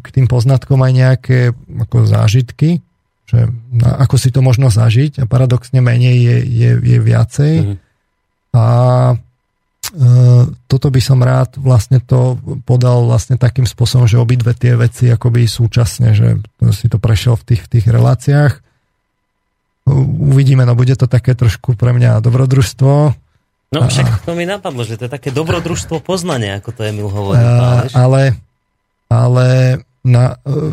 [SPEAKER 2] k tým poznatkom aj nejaké ako zážitky, že na, ako si to možno zažiť a paradoxne menej je, je, je viacej. Mm-hmm. A toto by som rád vlastne to podal vlastne takým spôsobom, že obidve tie veci akoby súčasne, že si to prešiel v tých, v tých reláciách. Uvidíme, no bude to také trošku pre mňa dobrodružstvo.
[SPEAKER 1] No však to mi napadlo, že to je také dobrodružstvo poznania, ako to Emil hovorí. Uh,
[SPEAKER 2] ale, ale na, uh,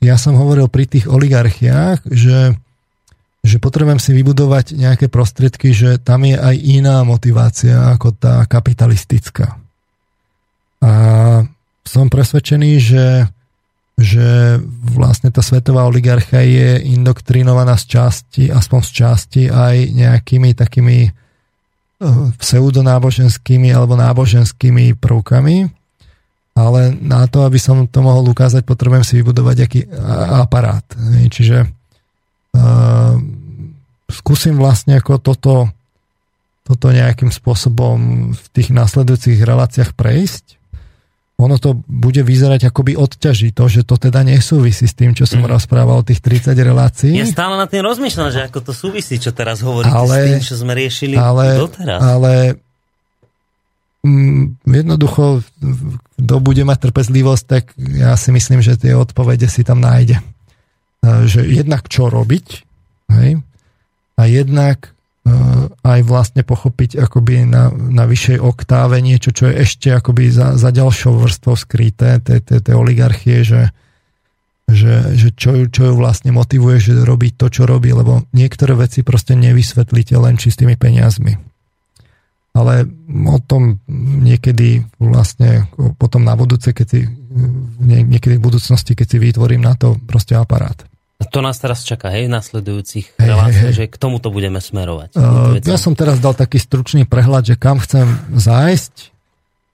[SPEAKER 2] ja som hovoril pri tých oligarchiách, že že potrebujem si vybudovať nejaké prostriedky, že tam je aj iná motivácia ako tá kapitalistická. A som presvedčený, že, že vlastne tá svetová oligarchia je indoktrinovaná z časti, aspoň z časti aj nejakými takými eh, pseudonáboženskými alebo náboženskými prvkami. Ale na to, aby som to mohol ukázať, potrebujem si vybudovať aký aparát. Čiže uh, skúsim vlastne ako toto, toto nejakým spôsobom v tých následujúcich reláciách prejsť. Ono to bude vyzerať akoby odťaží to, že to teda nesúvisí s tým, čo som mm. rozprával o tých 30 relácií.
[SPEAKER 1] Ja stále na tým rozmýšľam, že ako to súvisí, čo teraz hovoríte ale, s tým, čo sme riešili
[SPEAKER 2] ale,
[SPEAKER 1] doteraz.
[SPEAKER 2] Ale mm, jednoducho, kto bude mať trpezlivosť, tak ja si myslím, že tie odpovede si tam nájde. E, že jednak čo robiť, hej, a jednak e, aj vlastne pochopiť akoby na, na vyššej oktáve niečo, čo je ešte akoby za, za ďalšou vrstvou skryté, tej oligarchie, že, že, že čo, ju, čo ju vlastne motivuje, že robí to, čo robí, lebo niektoré veci proste nevysvetlíte len čistými peniazmi. Ale o tom niekedy vlastne potom na budúce, keď si niekedy v budúcnosti, keď si vytvorím na to proste aparát.
[SPEAKER 1] To nás teraz čaká, hej, v nasledujúcich hey, reláciách, hey, že k tomuto budeme smerovať.
[SPEAKER 2] Uh, ja som teraz dal taký stručný prehľad, že kam chcem zájsť.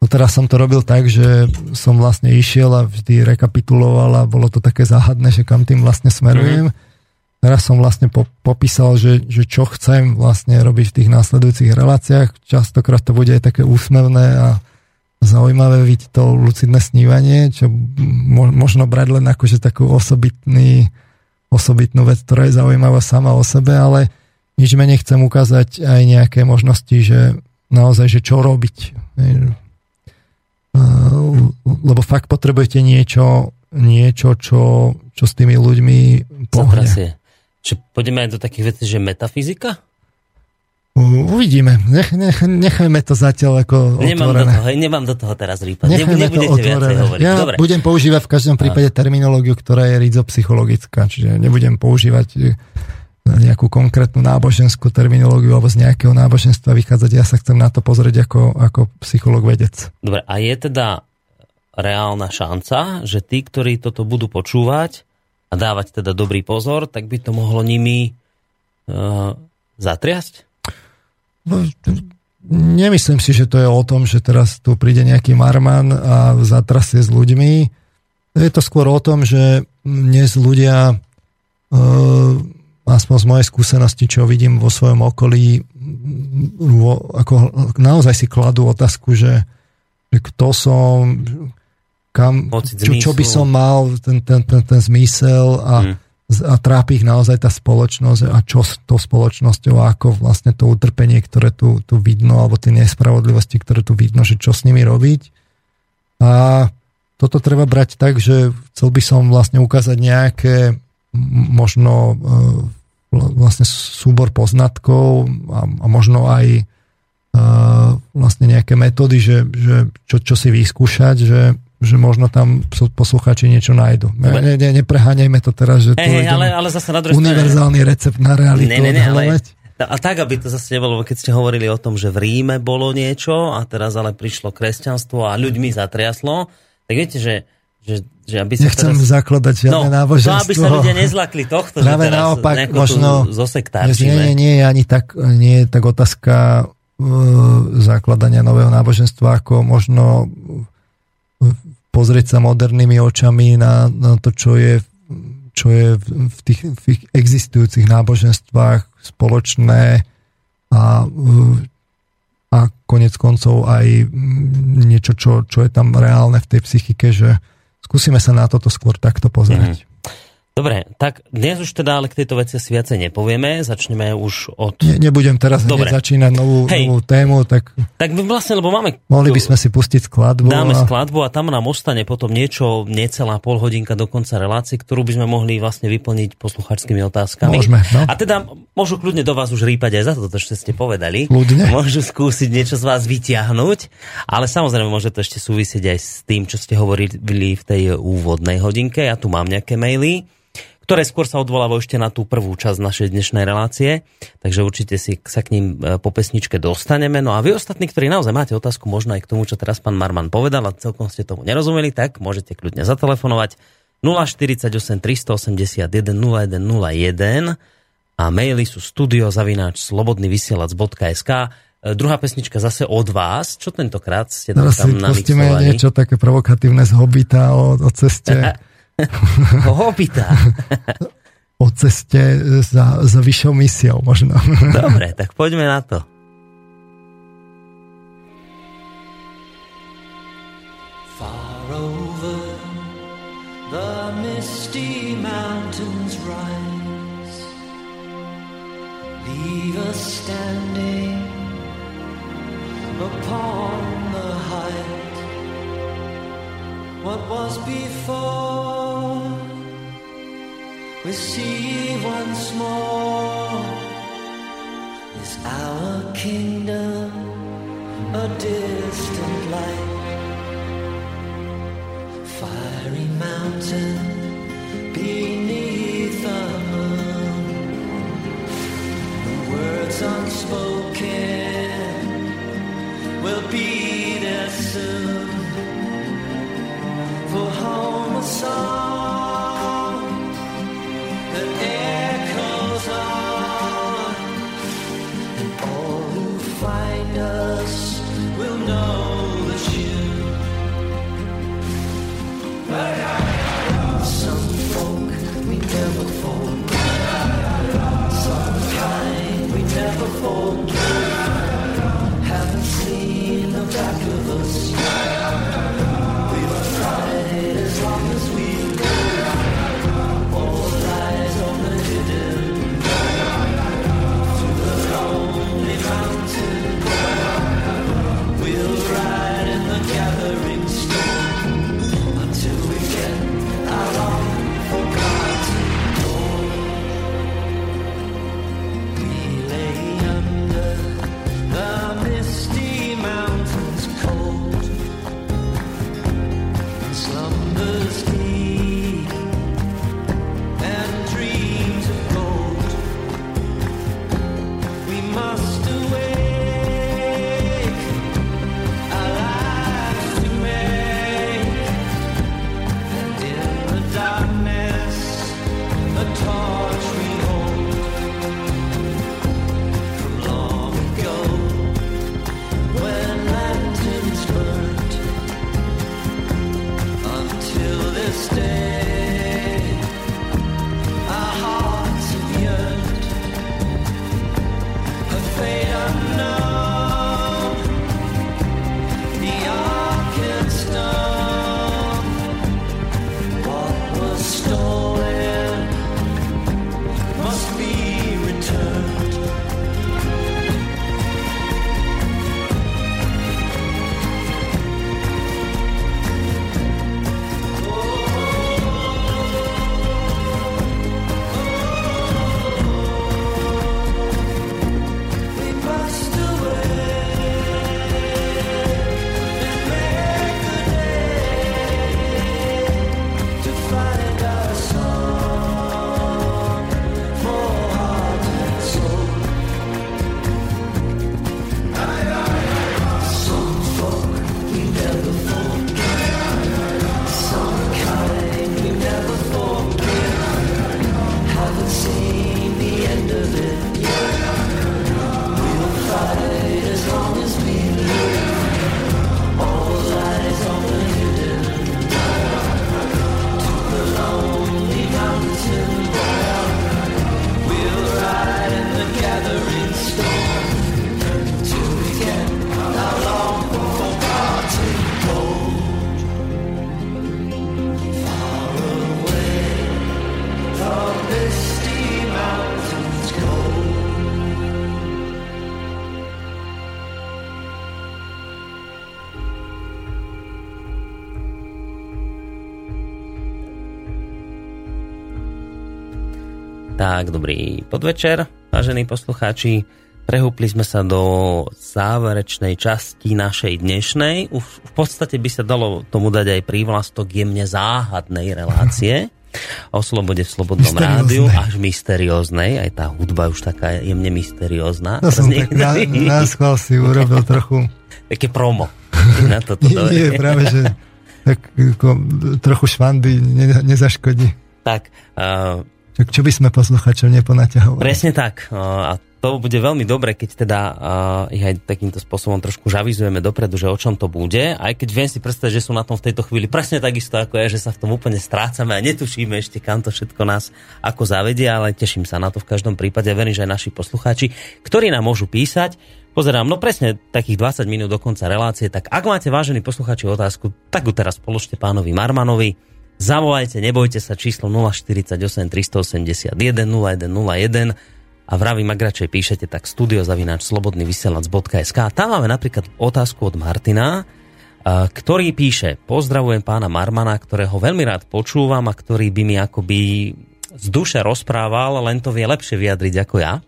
[SPEAKER 2] No teraz som to robil tak, že som vlastne išiel a vždy rekapituloval a bolo to také záhadné, že kam tým vlastne smerujem. Mm. teraz som vlastne po, popísal, že, že čo chcem vlastne robiť v tých následujúcich reláciách. Častokrát to bude aj také úsmevné a zaujímavé vidieť to lucidné snívanie, čo možno brať len akože takú osobitný, osobitnú vec, ktorá je zaujímavá sama o sebe, ale nič menej chcem ukázať aj nejaké možnosti, že naozaj, že čo robiť. Lebo fakt potrebujete niečo, niečo čo, čo s tými ľuďmi pohne.
[SPEAKER 1] Čiže pôjdeme aj do takých vecí, že metafyzika?
[SPEAKER 2] Uvidíme. Nech, nech, nechajme to zatiaľ ako
[SPEAKER 1] nemám
[SPEAKER 2] otvorené.
[SPEAKER 1] Do toho, nemám do toho teraz rýpať.
[SPEAKER 2] Nechajme to otvorené. Ja Dobre. budem používať v každom prípade terminológiu, ktorá je rizopsychologická, čiže nebudem používať e, nejakú konkrétnu náboženskú terminológiu alebo z nejakého náboženstva vychádzať. Ja sa chcem na to pozrieť ako, ako psycholog vedec.
[SPEAKER 1] Dobre, a je teda reálna šanca, že tí, ktorí toto budú počúvať a dávať teda dobrý pozor, tak by to mohlo nimi uh, zatriasť?
[SPEAKER 2] No, nemyslím si, že to je o tom, že teraz tu príde nejaký marman a zatrasie s ľuďmi. Je to skôr o tom, že dnes ľudia, uh, aspoň z mojej skúsenosti, čo vidím vo svojom okolí, ako naozaj si kladú otázku, že, že kto som, kam, čo, čo by som mal, ten, ten, ten, ten zmysel a hmm a trápi ich naozaj tá spoločnosť a čo s tou spoločnosťou a ako vlastne to utrpenie, ktoré tu, tu vidno, alebo tie nespravodlivosti, ktoré tu vidno, že čo s nimi robiť. A toto treba brať tak, že chcel by som vlastne ukázať nejaké možno e, vlastne súbor poznatkov a, a možno aj e, vlastne nejaké metódy, že, že čo, čo si vyskúšať, že že možno tam poslucháči niečo nájdu. Ne, ne, nepreháňajme to teraz, že
[SPEAKER 1] hey, to ale, ale zase na
[SPEAKER 2] univerzálny strane... recept na realitu ne, ne, ne, ale,
[SPEAKER 1] a tak, aby to zase nebolo, keď ste hovorili o tom, že v Ríme bolo niečo a teraz ale prišlo kresťanstvo a ľuďmi zatriaslo, tak viete, že že, že aby sa
[SPEAKER 2] Nechcem teraz... zakladať žiadne no, náboženstvo.
[SPEAKER 1] No, aby sa ľudia nezlakli tohto,
[SPEAKER 2] Práve že teraz naopak, možno, nie, nie, nie, ani tak, nie je tak otázka uh, zakladania nového náboženstva, ako možno pozrieť sa modernými očami na, na to, čo je, čo je v tých, v tých existujúcich náboženstvách spoločné a, a konec koncov aj niečo, čo, čo je tam reálne v tej psychike, že skúsime sa na toto skôr takto pozrieť. Mm.
[SPEAKER 1] Dobre, tak dnes už teda ale k tejto veci si viacej nepovieme, začneme už od...
[SPEAKER 2] Ne, nebudem teraz Dobre. začínať novú, Hej. novú tému, tak...
[SPEAKER 1] Tak vlastne, lebo máme...
[SPEAKER 2] Mohli by sme si pustiť skladbu.
[SPEAKER 1] Dáme a... skladbu a tam nám ostane potom niečo, necelá pol hodinka do konca relácie, ktorú by sme mohli vlastne vyplniť posluchačskými otázkami.
[SPEAKER 2] Môžeme, no.
[SPEAKER 1] A teda môžu kľudne do vás už rýpať aj za toto, čo ste povedali.
[SPEAKER 2] Kľudne.
[SPEAKER 1] Môžu skúsiť niečo z vás vyťahnuť, ale samozrejme môže to ešte súvisieť aj s tým, čo ste hovorili v tej úvodnej hodinke. Ja tu mám nejaké maily ktoré skôr sa odvolávajú ešte na tú prvú časť našej dnešnej relácie, takže určite si sa k ním e, po pesničke dostaneme. No a vy ostatní, ktorí naozaj máte otázku možno aj k tomu, čo teraz pán Marman povedal a celkom ste tomu nerozumeli, tak môžete kľudne zatelefonovať 048 381 0101 a maily sú studiozavináč slobodnyvysielac.sk e, Druhá pesnička zase od vás. Čo tentokrát ste tam,
[SPEAKER 2] tam namixovali? niečo také provokatívne z Hobita o, o ceste. (laughs) (laughs)
[SPEAKER 1] Hobita.
[SPEAKER 2] o ceste za, za vyššou misiou možno. (laughs)
[SPEAKER 1] Dobre, tak poďme na to. Far over the misty mountains rise Leave us standing upon the height What was before we see once more is our kingdom a distant light. Fiery mountain beneath the moon. The words unspoken will be there soon Tak, dobrý podvečer, vážení poslucháči. Prehúpli sme sa do záverečnej časti našej dnešnej. Už v podstate by sa dalo tomu dať aj prívlastok jemne záhadnej relácie (laughs) o slobode v Slobodnom rádiu, až mysterióznej. Aj tá hudba už taká jemne mysteriózna.
[SPEAKER 2] To som tak na, na schvál si urobil trochu. (laughs)
[SPEAKER 1] Také promo. (laughs) Na toto
[SPEAKER 2] nie, nie, práve, že tak, trochu švandy ne, nezaškodí.
[SPEAKER 1] Tak, uh,
[SPEAKER 2] čo, čo by sme posluchačov neponaťahovali?
[SPEAKER 1] Presne tak. A to bude veľmi dobre, keď teda ich aj takýmto spôsobom trošku žavizujeme dopredu, že o čom to bude. Aj keď viem si predstaviť, že sú na tom v tejto chvíli presne takisto ako ja, že sa v tom úplne strácame a netušíme ešte, kam to všetko nás ako zavedie, ale teším sa na to v každom prípade a verím, že aj naši poslucháči, ktorí nám môžu písať, Pozerám, no presne takých 20 minút do konca relácie, tak ak máte vážení posluchači otázku, tak ju teraz položte pánovi Marmanovi Zavolajte, nebojte sa, číslo 048 381 0101 a vravím, ak radšej píšete, tak studiozavináč slobodnyvysielac.sk. Tam máme napríklad otázku od Martina, ktorý píše, pozdravujem pána Marmana, ktorého veľmi rád počúvam a ktorý by mi akoby z duše rozprával, len to vie lepšie vyjadriť ako ja.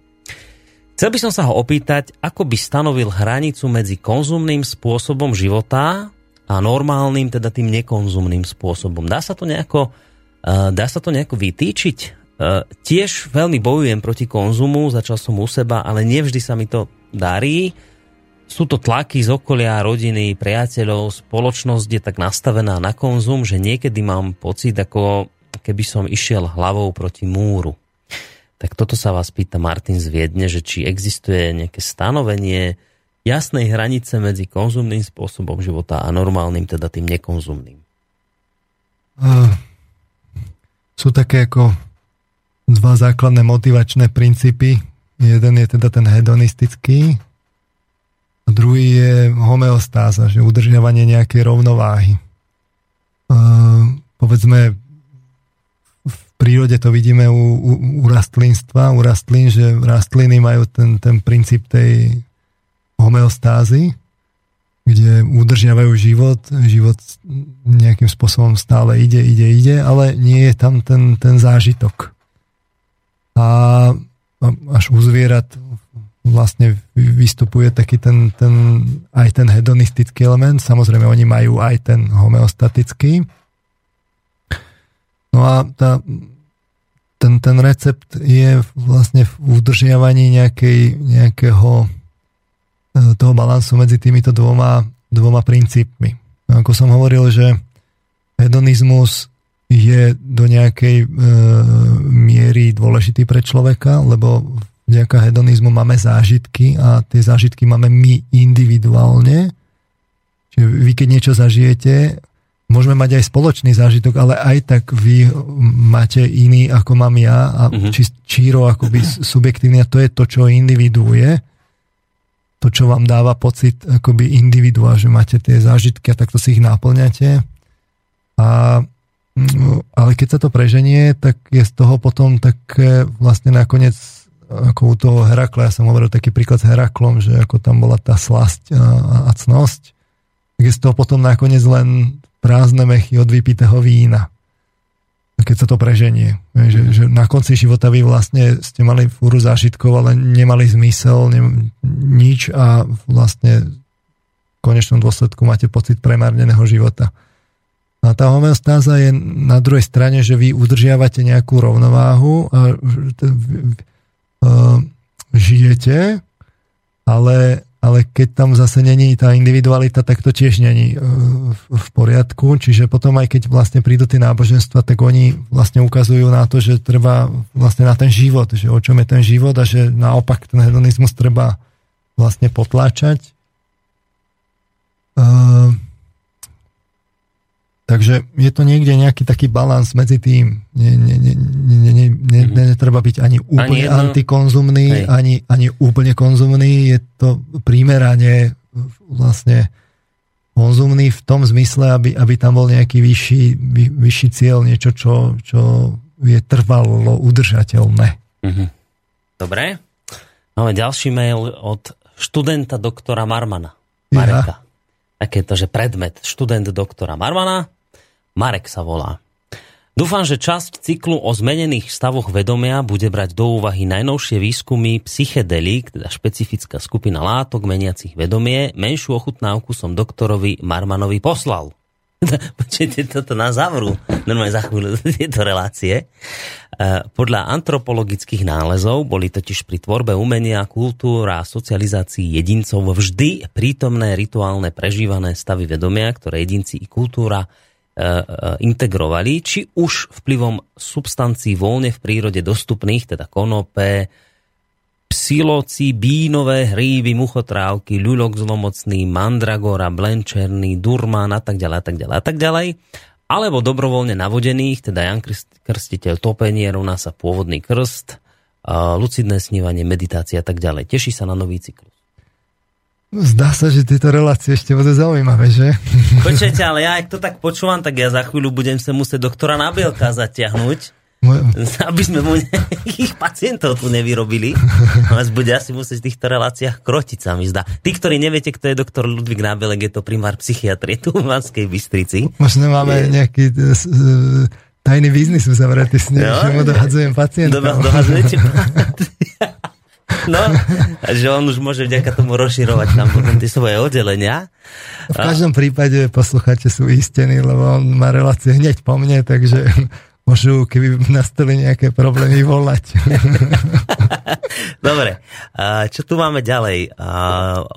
[SPEAKER 1] Chcel by som sa ho opýtať, ako by stanovil hranicu medzi konzumným spôsobom života a normálnym, teda tým nekonzumným spôsobom. Dá sa to nejako, uh, dá sa to nejako vytýčiť? Uh, tiež veľmi bojujem proti konzumu, začal som u seba, ale nevždy sa mi to darí. Sú to tlaky z okolia, rodiny, priateľov, spoločnosť je tak nastavená na konzum, že niekedy mám pocit, ako keby som išiel hlavou proti múru. Tak toto sa vás pýta Martin z Viedne, že či existuje nejaké stanovenie, jasnej hranice medzi konzumným spôsobom života a normálnym, teda tým nekonzumným?
[SPEAKER 2] Uh, sú také ako dva základné motivačné princípy. Jeden je teda ten hedonistický a druhý je homeostáza, že udržiavanie nejakej rovnováhy. Uh, povedzme, v prírode to vidíme u, u, u rastlinstva, u rastlín, že rastliny majú ten, ten princíp tej homeostázy, kde udržiavajú život, život nejakým spôsobom stále ide, ide, ide, ale nie je tam ten, ten zážitok. A až u zvierat vlastne vystupuje taký ten, ten, aj ten hedonistický element. Samozrejme, oni majú aj ten homeostatický. No a tá, ten, ten recept je vlastne v udržiavaní nejakej, nejakého toho balansu medzi týmito dvoma, dvoma princípmi. Ako som hovoril, že hedonizmus je do nejakej e, miery dôležitý pre človeka, lebo vďaka hedonizmu máme zážitky a tie zážitky máme my individuálne. Čiže vy keď niečo zažijete, môžeme mať aj spoločný zážitok, ale aj tak vy máte iný ako mám ja a uh-huh. či, číro akoby subjektívny a to je to, čo individuuje to, čo vám dáva pocit akoby individua, že máte tie zážitky a takto si ich náplňate. A, mm, ale keď sa to preženie, tak je z toho potom také vlastne nakoniec ako u toho Herakla, ja som hovoril taký príklad s Heraklom, že ako tam bola tá slasť a, a cnosť, tak je z toho potom nakoniec len prázdne mechy od vypitého vína keď sa to preženie. Že, že na konci života vy vlastne ste mali fúru zážitkov, ale nemali zmysel, ne, nič a vlastne v konečnom dôsledku máte pocit premárneného života. A tá homeostáza je na druhej strane, že vy udržiavate nejakú rovnováhu a žijete, ale ale keď tam zase není tá individualita, tak to tiež není e, v poriadku. Čiže potom aj keď vlastne prídu tie náboženstva, tak oni vlastne ukazujú na to, že treba vlastne na ten život, že o čom je ten život a že naopak ten hedonizmus treba vlastne potláčať. Uh, Takže je to niekde nejaký taký balans medzi tým. Nie, nie, nie, nie, nie, nie, mm-hmm. netreba byť ani úplne ani jedno... antikonzumný, ani, ani úplne konzumný. Je to primerane vlastne konzumný v tom zmysle, aby, aby tam bol nejaký vyšší, vy, vyšší cieľ, niečo, čo, čo je trvalo udržateľné. Mm-hmm.
[SPEAKER 1] Dobre. Máme ďalší mail od študenta doktora Marmana. Mareka. Ja. Aké to, že predmet študent doktora Marmana Marek sa volá. Dúfam, že časť cyklu o zmenených stavoch vedomia bude brať do úvahy najnovšie výskumy psychedelík, teda špecifická skupina látok meniacich vedomie. Menšiu ochutnávku som doktorovi Marmanovi poslal. (laughs) Počujete, toto na zavru. Normálne za chvíľu (laughs) tieto relácie. E, podľa antropologických nálezov boli totiž pri tvorbe umenia, kultúra a socializácii jedincov vždy prítomné rituálne prežívané stavy vedomia, ktoré jedinci i kultúra E, e, integrovali, či už vplyvom substancií voľne v prírode dostupných, teda konope, psiloci, bínové hríby, muchotrávky, ľuľok zlomocný, mandragora, blenčerný, durmán a tak ďalej a tak ďalej a tak ďalej. Alebo dobrovoľne navodených, teda Jan Krstiteľ, topenie, rovná sa pôvodný krst, lucidné snívanie, meditácia a tak ďalej. Teší sa na nový cyklus.
[SPEAKER 2] Zdá sa, že tieto relácie ešte budú zaujímavé, že?
[SPEAKER 1] Počujete, ale ja ak to tak počúvam, tak ja za chvíľu budem sa musieť doktora Nabielka zatiahnuť. (laughs) Aby sme mu nejakých pacientov tu nevyrobili. (laughs) Nás bude asi musieť v týchto reláciách krotiť, sa mi zdá. Tí, ktorí neviete, kto je doktor Ludvík Nábelek, je to primár psychiatrie tu v Vanskej Bystrici.
[SPEAKER 2] Možno máme je... nejaký uh, tajný biznis uzavretý s ním, že mu dohadzujem pacientov. Dohadzujete (laughs)
[SPEAKER 1] No, že on už môže vďaka tomu rozširovať tam potom tie svoje oddelenia.
[SPEAKER 2] V každom prípade poslucháte sú istení, lebo on má relácie hneď po mne, takže môžu, keby nastali nejaké problémy, volať. (laughs)
[SPEAKER 1] Dobre, čo tu máme ďalej?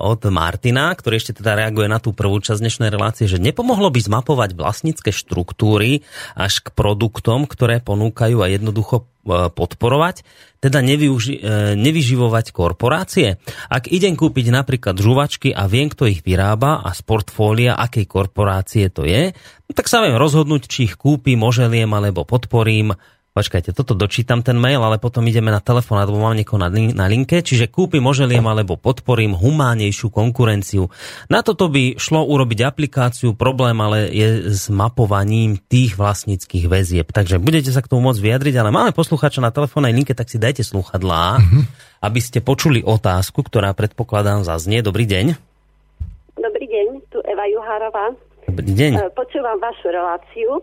[SPEAKER 1] Od Martina, ktorý ešte teda reaguje na tú prvú časť dnešnej relácie, že nepomohlo by zmapovať vlastnícke štruktúry až k produktom, ktoré ponúkajú a jednoducho e, podporovať, teda nevyuži- e, nevyživovať korporácie. Ak idem kúpiť napríklad žuvačky a viem, kto ich vyrába a z portfólia, akej korporácie to je, no tak sa viem rozhodnúť, či ich kúpim, oželiem alebo podporím Počkajte, toto dočítam ten mail, ale potom ideme na telefón, alebo mám niekoho na, na linke, čiže kúpim, oželiem alebo podporím humánejšiu konkurenciu. Na toto by šlo urobiť aplikáciu, problém ale je s mapovaním tých vlastníckých väzieb. Takže budete sa k tomu môcť vyjadriť, ale máme posluchača na telefónnej linke, tak si dajte sluchadlá, mm-hmm. aby ste počuli otázku, ktorá predpokladám zaznie. Dobrý deň.
[SPEAKER 3] Dobrý deň, tu Eva Juhárová.
[SPEAKER 1] Dobrý deň.
[SPEAKER 3] E, počúvam vašu reláciu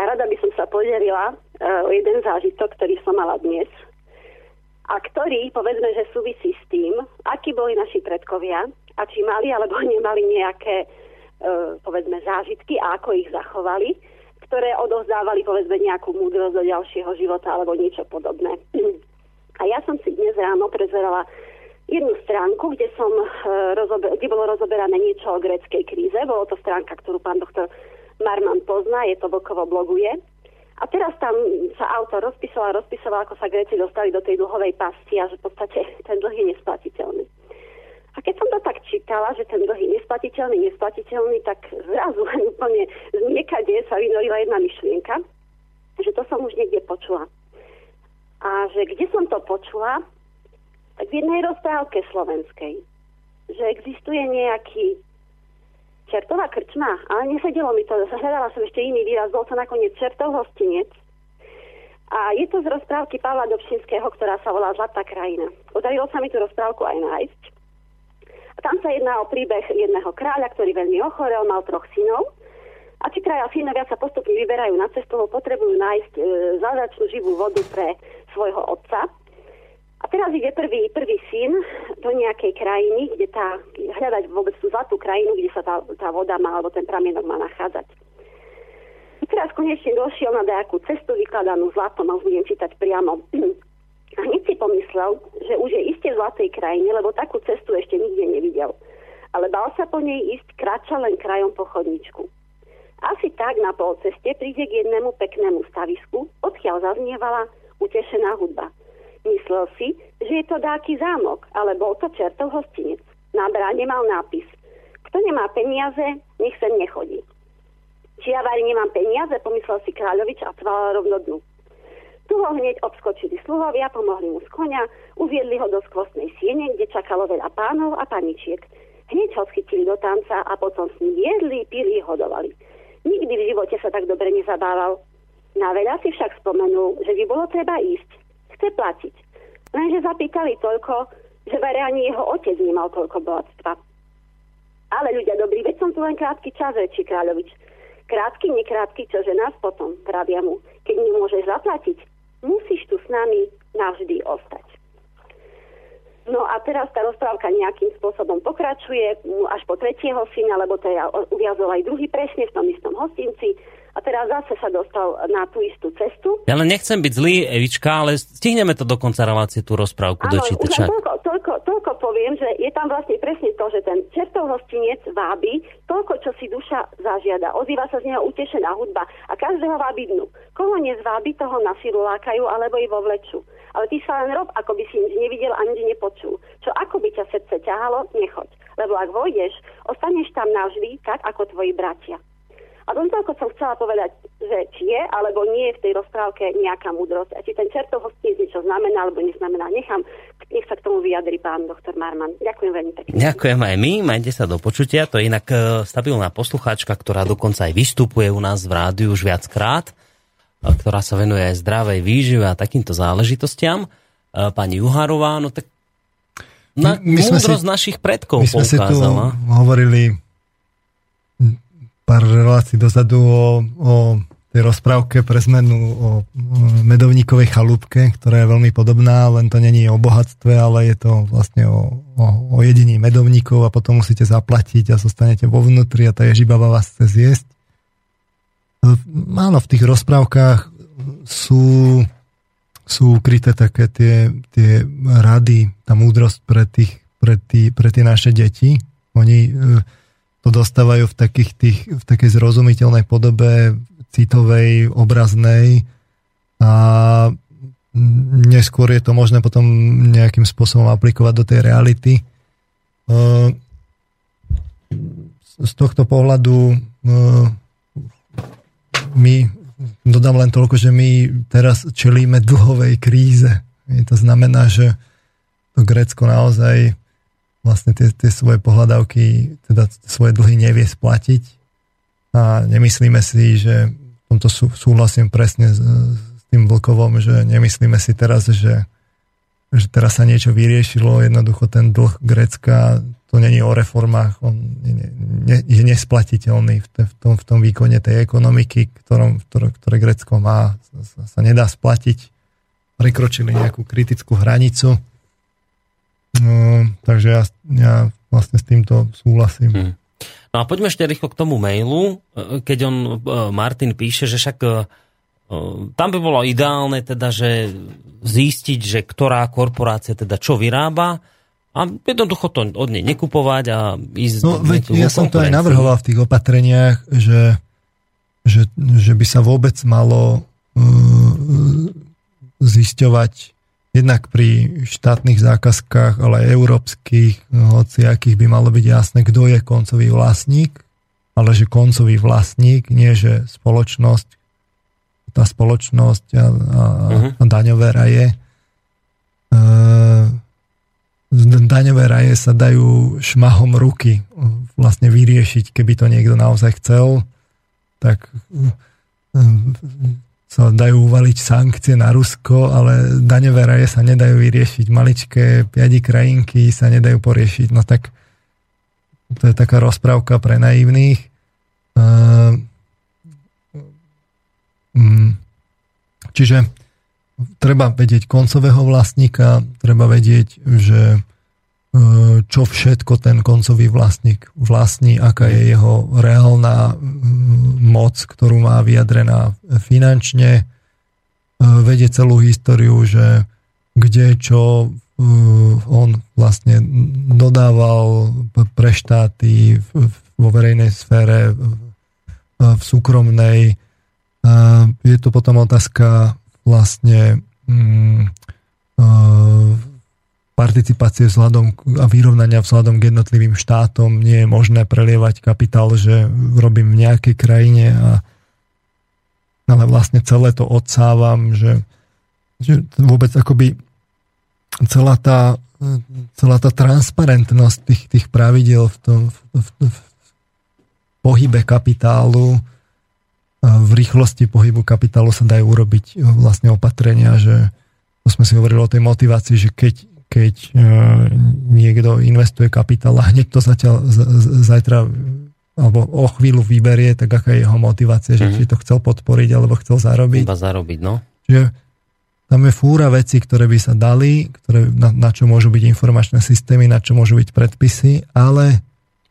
[SPEAKER 3] a rada by som sa podelila uh, jeden zážitok, ktorý som mala dnes a ktorý, povedzme, že súvisí s tým, akí boli naši predkovia a či mali alebo (laughs) nemali nejaké, uh, povedzme, zážitky a ako ich zachovali, ktoré odovzdávali, povedzme, nejakú múdrosť do ďalšieho života alebo niečo podobné. (clears throat) A ja som si dnes ráno prezerala jednu stránku, kde, som, rozober- kde bolo rozoberané niečo o greckej kríze. Bolo to stránka, ktorú pán doktor Marman pozná, je to Vlkovo bloguje. A teraz tam sa autor rozpisoval, rozpisoval, ako sa Gréci dostali do tej dlhovej pasti a že v podstate ten dlh je nesplatiteľný. A keď som to tak čítala, že ten dlh je nesplatiteľný, nesplatiteľný, tak zrazu úplne z niekade sa vynorila jedna myšlienka, že to som už niekde počula. A že kde som to počula, tak v jednej rozprávke slovenskej, že existuje nejaký čertová krčma, ale nesedelo mi to, hľadala som ešte iný výraz, bol to nakoniec čertov hostinec. A je to z rozprávky Pavla Dobšinského, ktorá sa volá Zlatá krajina. Podarilo sa mi tú rozprávku aj nájsť. A tam sa jedná o príbeh jedného kráľa, ktorý veľmi ochorel, mal troch synov. A či traja synovia sa postupne vyberajú na cestu, potrebujú nájsť e, zázračnú živú vodu pre svojho otca. A teraz ide prvý, prvý syn do nejakej krajiny, kde tá, hľadať vôbec tú zlatú krajinu, kde sa tá, tá voda má, alebo ten pramienok má nachádzať. A teraz konečne došiel na nejakú cestu vykladanú zlatom, a už budem čítať priamo. (clears throat) A hneď si pomyslel, že už je iste v zlatej krajine, lebo takú cestu ešte nikde nevidel. Ale bal sa po nej ísť kráča len krajom po chodničku. Asi tak na pol ceste príde k jednému peknému stavisku, odkiaľ zaznievala utešená hudba. Myslel si, že je to dáky zámok, ale bol to čertov hostinec. Na bráne mal nápis. Kto nemá peniaze, nech sem nechodí. Či ja nemám peniaze, pomyslel si kráľovič a tval rovno dnu. Tu ho hneď obskočili sluhovia, pomohli mu z konia, uviedli ho do skvostnej siene, kde čakalo veľa pánov a paničiek. Hneď ho schytili do tanca a potom s ním jedli, pili, hodovali. Nikdy v živote sa tak dobre nezabával. Na veľa si však spomenul, že by bolo treba ísť, chce platiť. Lenže zapýtali toľko, že verej ani jeho otec nemal toľko bohatstva. Ale ľudia dobrí, veď som tu len krátky čas, rečí kráľovič. Krátky, nekrátky, čože nás potom, pravia mu. keď nemôžeš zaplatiť, musíš tu s nami navždy ostať. No a teraz tá rozprávka nejakým spôsobom pokračuje až po tretieho syna, lebo teda uviazol aj druhý presne v tom istom hostinci a teraz zase sa dostal na tú istú cestu.
[SPEAKER 1] Ja len nechcem byť zlý, Evička, ale stihneme to do konca relácie, tú rozprávku dočítať.
[SPEAKER 3] Áno, toľko, toľko, toľko poviem, že je tam vlastne presne to, že ten čertov hostinec vábi toľko, čo si duša zažiada. Ozýva sa z neho utešená hudba a každého vábi dnu. Koho nezvábi, toho na silu lákajú alebo i vo vleču. Ale ty sa len rob, ako by si nič nevidel a nič nepočul. Čo ako by ťa srdce ťahalo, nechoď. Lebo ak vojdeš, ostaneš tam navždy, tak ako tvoji bratia. A len toľko som chcela povedať, že či je alebo nie je v tej rozprávke nejaká múdrosť. A či ten čertov hostinec niečo znamená alebo neznamená, nechám, nech sa k tomu vyjadri pán doktor Marman. Ďakujem veľmi pekne.
[SPEAKER 1] Ďakujem aj my, majte sa do počutia. To je inak e, stabilná poslucháčka, ktorá dokonca aj vystupuje u nás v rádiu už viackrát, ktorá sa venuje aj zdravej výžive a takýmto záležitostiam. E, pani Juharová, no tak na my, my múdrosť si, našich predkov my sme si tu
[SPEAKER 2] hovorili pár relácií dozadu o, o tej rozprávke pre zmenu o, medovníkovej chalúbke, ktorá je veľmi podobná, len to není o bohatstve, ale je to vlastne o, o, o jedení medovníkov a potom musíte zaplatiť a zostanete vo vnútri a tá ježibaba vás chce zjesť. Áno, v tých rozprávkach sú, sú ukryté také tie, tie rady, tá múdrosť pre, tých, pre, tí, pre tie naše deti. Oni to dostávajú v, takých tých, v takej zrozumiteľnej podobe, citovej, obraznej a neskôr je to možné potom nejakým spôsobom aplikovať do tej reality. Z tohto pohľadu my, dodám len toľko, že my teraz čelíme dlhovej kríze. To znamená, že to Grécko naozaj vlastne tie, tie svoje pohľadavky, teda svoje dlhy nevie splatiť. A nemyslíme si, že v tomto sú, súhlasím presne s, s tým Vlkovom, že nemyslíme si teraz, že, že teraz sa niečo vyriešilo, jednoducho ten dlh Grecka, to není o reformách, on je, ne, je nesplatiteľný v, te, v, tom, v tom výkone tej ekonomiky, ktorom, ktoré, ktoré Grecko má, sa, sa nedá splatiť. Prekročili nejakú kritickú hranicu No, takže ja, ja vlastne s týmto súhlasím. Hmm.
[SPEAKER 1] No a poďme ešte rýchlo k tomu mailu, e, keď on, e, Martin píše, že však e, tam by bolo ideálne teda, že zistiť, že ktorá korporácia teda čo vyrába a jednoducho to od nej nekupovať a ísť...
[SPEAKER 2] No veď ja som to aj navrhoval v tých opatreniach, že, že, že by sa vôbec malo uh, zisťovať jednak pri štátnych zákazkách, ale aj európskych, hoci akých by malo byť jasné, kto je koncový vlastník, ale že koncový vlastník, nie že spoločnosť, tá spoločnosť a, a, uh-huh. a daňové raje. E, daňové raje sa dajú šmahom ruky vlastne vyriešiť, keby to niekto naozaj chcel, tak sa dajú uvaliť sankcie na Rusko, ale daňové raje sa nedajú vyriešiť. Maličké piadi krajinky sa nedajú poriešiť. No tak to je taká rozprávka pre naivných. Mm, čiže treba vedieť koncového vlastníka, treba vedieť, že čo všetko ten koncový vlastník vlastní, aká je jeho reálna moc, ktorú má vyjadrená finančne, vedie celú históriu, že kde čo on vlastne dodával pre štáty vo verejnej sfére, v súkromnej. Je to potom otázka vlastne mm, participácie vzhľadom a vyrovnania vzhľadom k jednotlivým štátom. Nie je možné prelievať kapitál, že robím v nejakej krajine a ale vlastne celé to odsávam, že, že vôbec akoby celá tá, celá tá transparentnosť tých, tých pravidel v tom v, v, v pohybe kapitálu v rýchlosti pohybu kapitálu sa dajú urobiť vlastne opatrenia, že to sme si hovorili o tej motivácii, že keď keď e, niekto investuje kapitál a hneď to zatiaľ, zajtra alebo o chvíľu vyberie, tak aká je jeho motivácia, že mm-hmm. či to chcel podporiť, alebo chcel zarobiť.
[SPEAKER 1] Iba zarobiť, no.
[SPEAKER 2] Čiže tam je fúra veci, ktoré by sa dali, ktoré, na, na čo môžu byť informačné systémy, na čo môžu byť predpisy, ale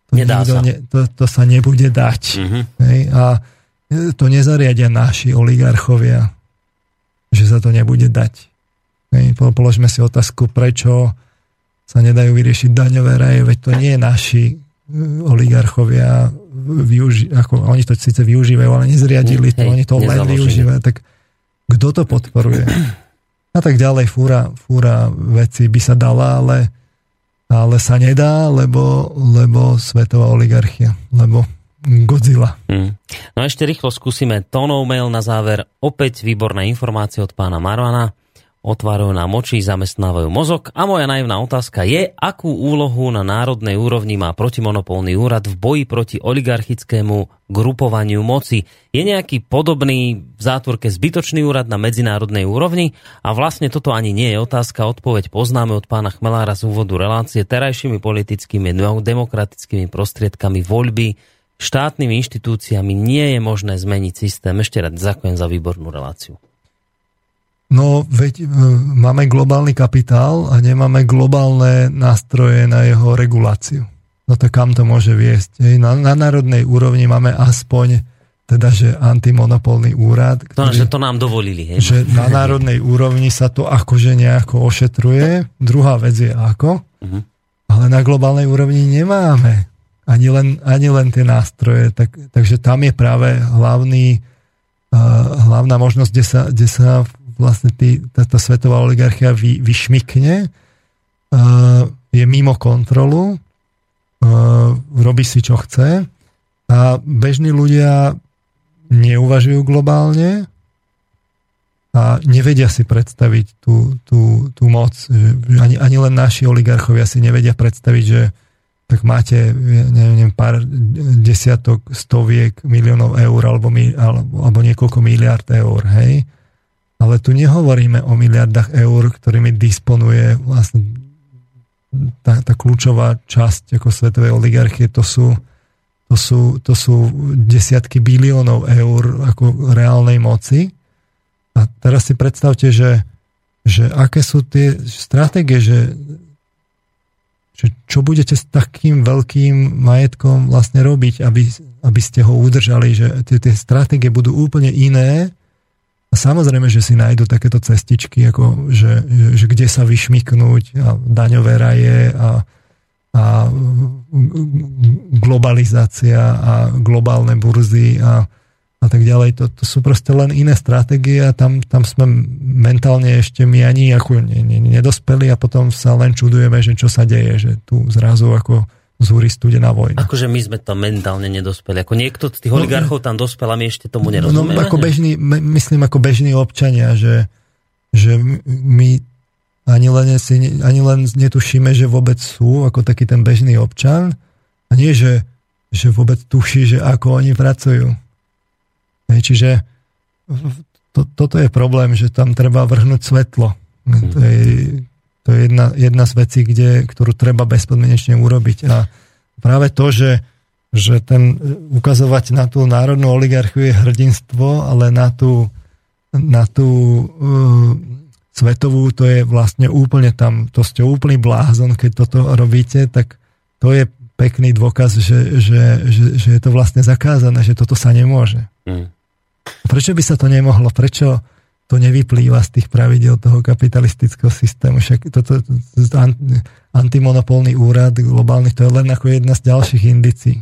[SPEAKER 1] to, Nedá sa.
[SPEAKER 2] Ne, to, to sa nebude dať. Mm-hmm. Hej? A to nezariadia naši oligarchovia, že sa to nebude dať. Hej? Položme si otázku, prečo sa nedajú vyriešiť daňové raje, veď to nie je naši hm, oligarchovia využi- ako, oni to síce využívajú, ale nezriadili to, Hej, oni to len využívajú, tak kto to podporuje? (clears throat) a tak ďalej, fúra, fúra veci by sa dala, ale, ale sa nedá, lebo, lebo svetová oligarchia, lebo Godzilla. Hmm.
[SPEAKER 1] No a ešte rýchlo skúsime tónov mail na záver. Opäť výborné informácie od pána Marvana otvárajú nám oči, zamestnávajú mozog. A moja naivná otázka je, akú úlohu na národnej úrovni má protimonopolný úrad v boji proti oligarchickému grupovaniu moci. Je nejaký podobný v zátvorke zbytočný úrad na medzinárodnej úrovni? A vlastne toto ani nie je otázka, odpoveď poznáme od pána Chmelára z úvodu relácie terajšími politickými demokratickými prostriedkami voľby štátnymi inštitúciami nie je možné zmeniť systém. Ešte raz ďakujem za výbornú reláciu.
[SPEAKER 2] No, veď e, máme globálny kapitál a nemáme globálne nástroje na jeho reguláciu. No to kam to môže viesť? Na, na národnej úrovni máme aspoň teda, že antimonopolný úrad.
[SPEAKER 1] Ktorý, no, že to nám dovolili.
[SPEAKER 2] Hej? Že na národnej úrovni sa to akože nejako ošetruje. Druhá vec je ako. Uh-huh. Ale na globálnej úrovni nemáme ani len, ani len tie nástroje. Tak, takže tam je práve hlavný, uh, hlavná možnosť, kde sa, kde sa vlastne tý, táto svetová oligarchia vy, vyšmikne, uh, je mimo kontrolu, uh, robí si čo chce a bežní ľudia neuvažujú globálne a nevedia si predstaviť tú, tú, tú moc. Ani, ani len naši oligarchovia si nevedia predstaviť, že tak máte neviem, pár desiatok, stoviek miliónov eur alebo, alebo, alebo niekoľko miliard eur, hej? Ale tu nehovoríme o miliardách eur, ktorými disponuje vlastne tá, tá kľúčová časť ako svetovej oligarchie, to sú, to, sú, to sú desiatky biliónov eur ako reálnej moci. A teraz si predstavte, že, že aké sú tie stratégie, že, že čo budete s takým veľkým majetkom vlastne robiť, aby, aby ste ho udržali, že tie, tie stratégie budú úplne iné, a samozrejme, že si nájdú takéto cestičky, ako že, že, že kde sa vyšmiknúť a daňové raje a, a globalizácia a globálne burzy a, a tak ďalej. To, to sú proste len iné stratégie a tam, tam sme mentálne ešte my ani ako nedospeli a potom sa len čudujeme, že čo sa deje, že tu zrazu ako zúri studená vojna.
[SPEAKER 1] Akože my sme to mentálne nedospeli. Ako niekto z tých no, oligarchov tam dospel a my ešte tomu nerozumieme.
[SPEAKER 2] No, ako bežný, myslím ako bežní občania, že, že my ani len, si, ani len netušíme, že vôbec sú ako taký ten bežný občan a nie, že, že vôbec tuší, že ako oni pracujú. Hej, čiže to, toto je problém, že tam treba vrhnúť svetlo. To je, to je jedna, jedna z vecí, kde, ktorú treba bezpodmienečne urobiť. A práve to, že, že ten ukazovať na tú národnú oligarchiu je hrdinstvo, ale na tú, na tú uh, svetovú to je vlastne úplne tam, to ste úplný blázon, keď toto robíte, tak to je pekný dôkaz, že, že, že, že je to vlastne zakázané, že toto sa nemôže. Mm. Prečo by sa to nemohlo? Prečo, to nevyplýva z tých pravidel toho kapitalistického systému. Však toto, to, to, to, antimonopolný úrad globálny, to je len ako jedna z ďalších indicí.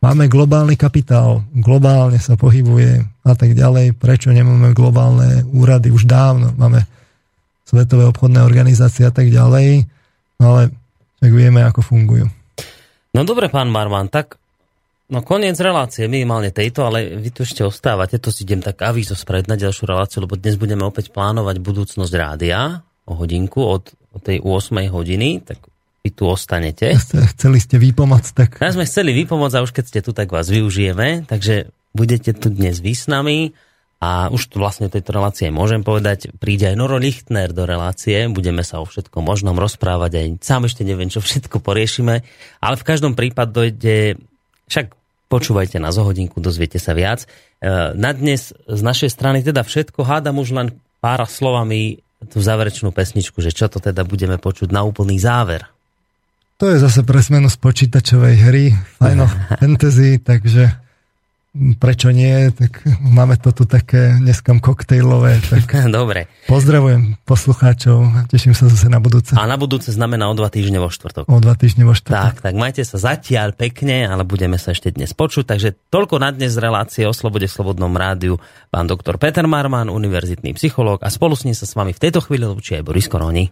[SPEAKER 2] Máme globálny kapitál, globálne sa pohybuje a tak ďalej. Prečo nemáme globálne úrady? Už dávno máme svetové obchodné organizácie a tak ďalej. No ale tak vieme, ako fungujú.
[SPEAKER 1] No dobre, pán Marman, tak No koniec relácie, minimálne tejto, ale vy tu ešte ostávate, to si idem tak avízo spraviť na ďalšiu reláciu, lebo dnes budeme opäť plánovať budúcnosť rádia o hodinku od, od tej 8 hodiny, tak vy tu ostanete. (laughs)
[SPEAKER 2] Chceli ste výpomoc, tak...
[SPEAKER 1] Ja sme chceli výpomoc a už keď ste tu, tak vás využijeme, takže budete tu dnes vy s nami a už tu vlastne tejto relácie môžem povedať, príde aj Noro Lichtner do relácie, budeme sa o všetkom možnom rozprávať, aj sám ešte neviem, čo všetko poriešime, ale v každom prípade dojde Však počúvajte na zohodinku, dozviete sa viac. E, na dnes z našej strany teda všetko. Hádam už len pár slovami tú záverečnú pesničku, že čo to teda budeme počuť na úplný záver.
[SPEAKER 2] To je zase pre zmenu z počítačovej hry Final (laughs) Fantasy, takže prečo nie, tak máme to tu také dneskam koktejlové. Tak (laughs)
[SPEAKER 1] Dobre.
[SPEAKER 2] Pozdravujem poslucháčov, teším sa zase na budúce.
[SPEAKER 1] A na budúce znamená o dva týždne vo štvrtok.
[SPEAKER 2] O dva týždne vo štvrtok.
[SPEAKER 1] Tak, tak majte sa zatiaľ pekne, ale budeme sa ešte dnes počuť. Takže toľko na dnes relácie o Slobode v Slobodnom rádiu. Pán doktor Peter Marman, univerzitný psychológ a spolu s ním sa s vami v tejto chvíli lúči aj Boris Koroni.